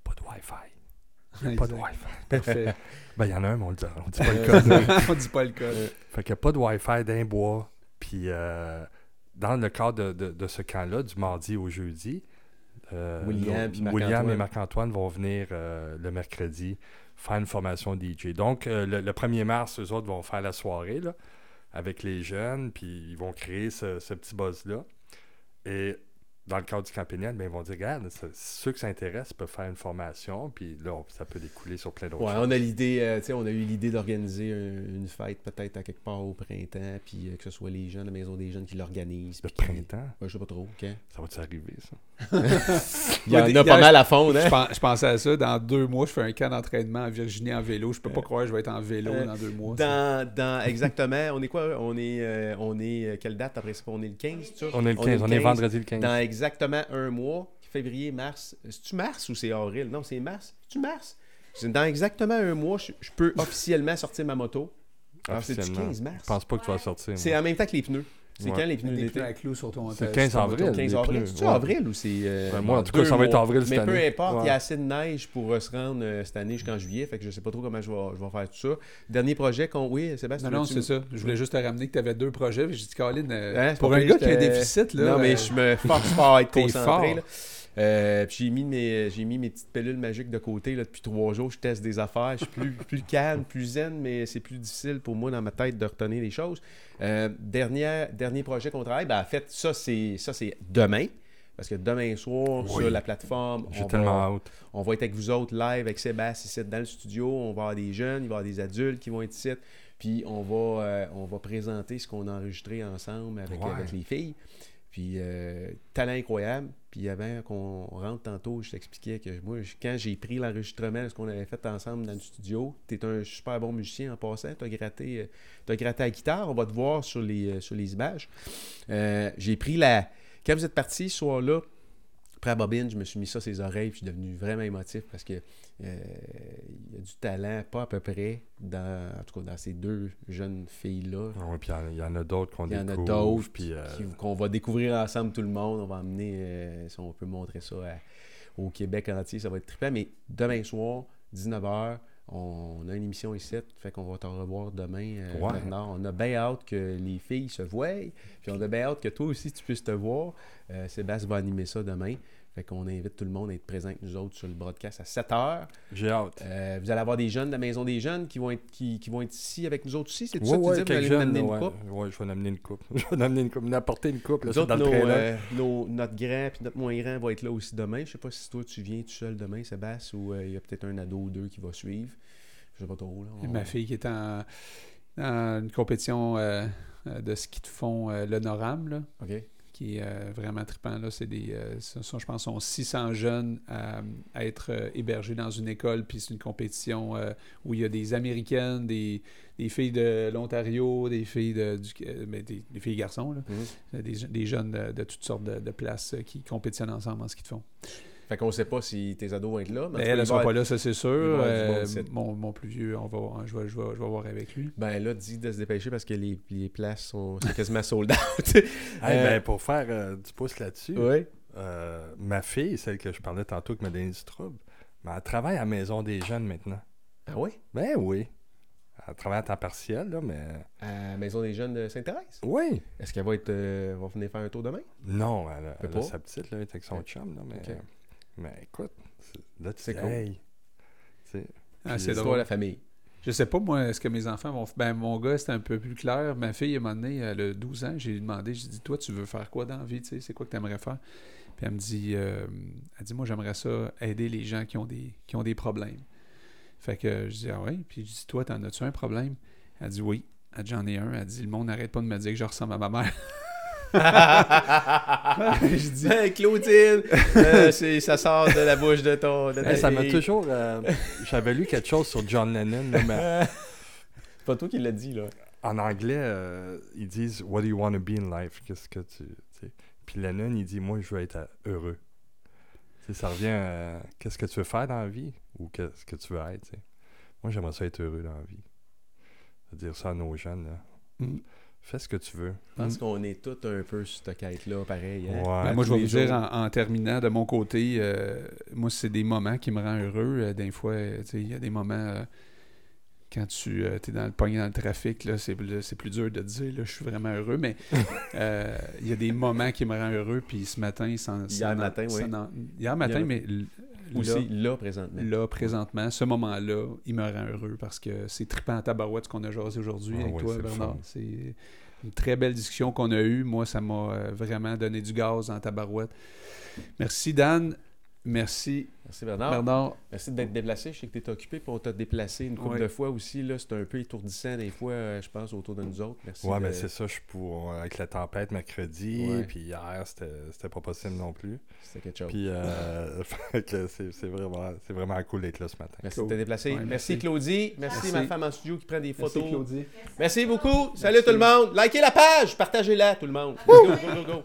Pas de Wi-Fi. Pas de. Wi-Fi. Parfait. Ben, il y en a un, mais on le dit, on dit pas le Euh, code. on dit pas le code. Fait qu'il n'y a pas de Wi-Fi d'un bois. Puis, euh, dans le cadre de, de- de ce camp-là, du mardi au jeudi, euh, William nos- puis William et Marc-Antoine vont venir euh, le mercredi faire une formation DJ. Donc, euh, le, le 1er mars, eux autres vont faire la soirée là, avec les jeunes, puis ils vont créer ce, ce petit buzz-là. Et dans le cadre du camp pénal, ben, ils vont dire, regarde, ça- ceux qui s'intéressent peuvent faire une formation, puis là, on- ça peut découler sur plein d'autres Ouais, choses. on a l'idée, euh, tu sais, on a eu l'idée d'organiser un- une fête peut-être à quelque part au printemps, puis euh, que ce soit les jeunes, la maison des jeunes qui l'organisent. Le printemps, Ouais, je sais pas trop. ok. ça va-tu arriver, ça? Il y en a pas mal à fond, Je, hein? je pensais à ça. Dans deux mois, je fais un camp d'entraînement en Virginie en vélo. Je peux pas Euh, croire que je vais être en vélo euh, dans deux mois. Dans, dans, exactement, on est quoi? On est, euh, on est euh, quelle date après ça? On est le 15, tu sais? On est le 15, on est, vendredi le 15. Dans exactement un mois, février, mars. C'est-tu mars ou c'est avril? Non, c'est mars. C'est-tu mars? C'est Dans exactement un mois, je, je peux officiellement sortir ma moto. Alors, c'est-tu Officiellement. 15 mars? Je pense pas que tu vas sortir. C'est en même temps que les pneus. C'est Ouais. quand les pneus d'été? à clous sur ton C'est le ta- 15 sur ton avril. moto. 15 les avril. C'est-tu ouais. avril ou c'est. euh, Ouais, moi, en tout cas, ça va être mois? avril cette Mais peu année. importe, Ouais. il y a assez de neige pour euh, se rendre euh, cette année jusqu'en juillet. Fait que je sais pas trop comment je vais, je vais faire tout ça. Dernier projet qu'on. Oui, Sébastien. Non, non, c'est ça. Je voulais juste te ramener que tu avais deux projets. puis J'ai dit, Colin, euh, Hein, c'est pour un gars qui a un j'étais- déficit, là. non, mais euh, je me force pas à être t'es concentré. fort. là. Euh, puis j'ai mis, mes, j'ai mis mes petites pilules magiques de côté là, depuis trois jours. Je teste des affaires. Je suis plus, plus calme, plus zen, mais c'est plus difficile pour moi dans ma tête de retenir les choses. Euh, dernière, dernier projet qu'on travaille, ben, en fait, ça c'est, ça, c'est demain. Parce que demain soir, Oui. sur la plateforme, on va, hâte. on va être avec vous autres live avec Sébastien ici dans le studio. On va avoir des jeunes, il va y avoir des adultes qui vont être ici. Puis on va, euh, on va présenter ce qu'on a enregistré ensemble avec, Ouais. avec les filles. Puis euh, talent incroyable. Puis avant qu'on rentre tantôt, je t'expliquais que moi, quand j'ai pris l'enregistrement ce qu'on avait fait ensemble dans le studio, tu es un super bon musicien en passant. Tu as gratté, euh, t'as gratté la guitare. On va te voir sur les, euh, sur les images. Euh, j'ai pris la. Quand vous êtes parti ce soir-là, après bobine, je me suis mis ça sur les oreilles, puis je suis devenu vraiment émotif parce que euh, il y a du talent, pas à peu près, dans, en tout cas dans ces deux jeunes filles-là. Ouais, puis il y en a- d'autres qu'on Il y en a découvre. d'autres euh, qu'on va découvrir ensemble tout le monde. On va emmener, euh, si on peut montrer ça à- au Québec entier, ça va être trippant. Mais demain soir, 19h, on a une émission ici, fait qu'on va te revoir demain, euh, Ouais. Bernard. On a bien hâte que les filles se voient, puis on a bien hâte que toi aussi tu puisses te voir. Euh, Sébastien va animer ça demain. Fait qu'on invite tout le monde à être présent avec nous autres sur le broadcast à 7h. J'ai hâte. Euh, vous allez avoir des jeunes de la Maison des Jeunes qui vont être, qui, qui vont être ici avec nous autres aussi. C'est tout Ouais, ça que ouais, tu disais? Vous quelques allez jeunes, nous amener ouais. une coupe? Ouais, je vais en amener une coupe. je vais en amener une coupe. Nous apporter une coupe. Là, dans le nos, euh, nos- notre grand puis notre moins grand va être là aussi demain. Je sais pas si toi tu viens tout seul demain, Sébastien, ou euh, il y a peut-être un ado ou deux qui va suivre. Je sais pas trop. Là. On- Ma fille qui est en, dans une compétition euh, de ski de fond, euh, le Noram, là, OK. Qui est euh, vraiment trippant. Là. C'est des, euh, ce sont, je pense, sont 600 jeunes à, à être euh, hébergés dans une école, puis c'est une compétition euh, où il y a des Américaines, des, des filles de l'Ontario, des filles de, du, euh, mais des, des filles garçons, là. Mhm. Euh, des, des jeunes de, de toutes sortes de, de places euh, qui compétitionnent ensemble en ski de fond. Fait qu'on sait pas si tes ados vont être là. mais en tout Mais cas, elles ne sont pas là, ça c'est sûr. Euh, mon, mon plus vieux, on va, je, vais, je, vais, je vais voir avec lui. Ben là, dis de se dépêcher parce que les, les places sont c'est quasiment sold out. Hey, Euh, ben, pour faire euh, du pouce là-dessus, oui. euh, ma fille, celle que je parlais tantôt qui m'a donné du trouble, ben, elle travaille à la maison des jeunes maintenant. Ah oui? Ben oui. Elle travaille à temps partiel, là, mais. À la Maison des Jeunes de Sainte-Thérèse? Oui. Est-ce qu'elle va être euh, va venir faire un tour demain? Non, elle a, Peut elle a pas. sa petite, là, elle est avec son chum, là, mais. Mais écoute, c'est- là, tu C'est cool. hey. Sais, Ah, Puis c'est c'est C'est drôle. toi la famille. Je sais pas, moi, est-ce que mes enfants vont. Ben, mon gars, c'était un peu plus clair. Ma fille, à un moment donné, elle a 12 ans. J'ai demandé, j'ai dit, toi, tu veux faire quoi dans la vie? tu sais, C'est quoi que tu aimerais faire? Puis elle me dit, euh, elle dit, moi, j'aimerais ça aider les gens qui ont des, qui ont des problèmes. Fait que je dis, ah ouais? Puis je dis, toi, t'en as-tu un problème? Elle dit, oui. Elle dit, j'en ai un. Elle dit, le monde n'arrête pas de me dire que je ressemble à ma mère. je dis, hey, Claudine, euh, c'est- ça sort de la bouche de ton. De ta Hey, ça m'a toujours. euh, J'avais lu quelque chose sur John Lennon, là, mais C'est pas toi qui l'as dit, là. en anglais, euh, ils disent What do you want to be in life? Qu'est-ce que tu. Puis Lennon, il dit Moi, je veux être heureux. Ça revient à Qu'est-ce que tu veux faire dans la vie Ou qu'est-ce que tu veux être. Moi, j'aimerais ça être heureux dans la vie. Dire ça à nos jeunes. Là. Mm. Fais ce que tu veux. Je pense qu'on est tous un peu sur cette quête-là, pareil. hein. Ouais. Ben, moi, je vais vous dire en, en terminant de mon côté, euh, moi, c'est des moments qui me rendent heureux. Euh, des fois, euh, tu sais, il y a des moments euh, quand tu es dans le pogné dans le trafic, là, c'est, plus dur de dire là, je suis vraiment heureux, mais euh, il y a des moments qui me rendent heureux. Puis ce matin, sans, Hier matin, oui. Hier matin, Hier- mais l- Aussi, là, là, présentement. là, présentement, ce moment-là, il me rend heureux parce que c'est trippant à tabarouette ce qu'on a jasé aujourd'hui Ah avec toi, Bernard. C'est une très belle discussion qu'on a eue. Moi, ça m'a euh, vraiment donné du gaz en tabarouette. Merci, Dan. Merci, Merci, Bernard. Bernard. Merci d'être déplacé. Je sais que tu es occupé, puis on t'a déplacé une couple de fois aussi. là C'est un peu étourdissant des fois, euh, je pense, autour de nous autres. Merci. Ouais, de- mais c'est ça, je suis pour. Avec la tempête mercredi, Ouais. puis hier, c'était c'était pas possible non plus. C'était quelque chose. Puis, euh, c'est vraiment, c'est vraiment cool d'être là ce matin. Merci Cool. de t'être déplacé. Ouais, merci, merci. Claudie. Merci, Merci. ma femme en studio qui prend des photos. Merci, Claudie. beaucoup. Salut tout le monde. Likez la page. Partagez-la, tout le monde. Go, go, go, go.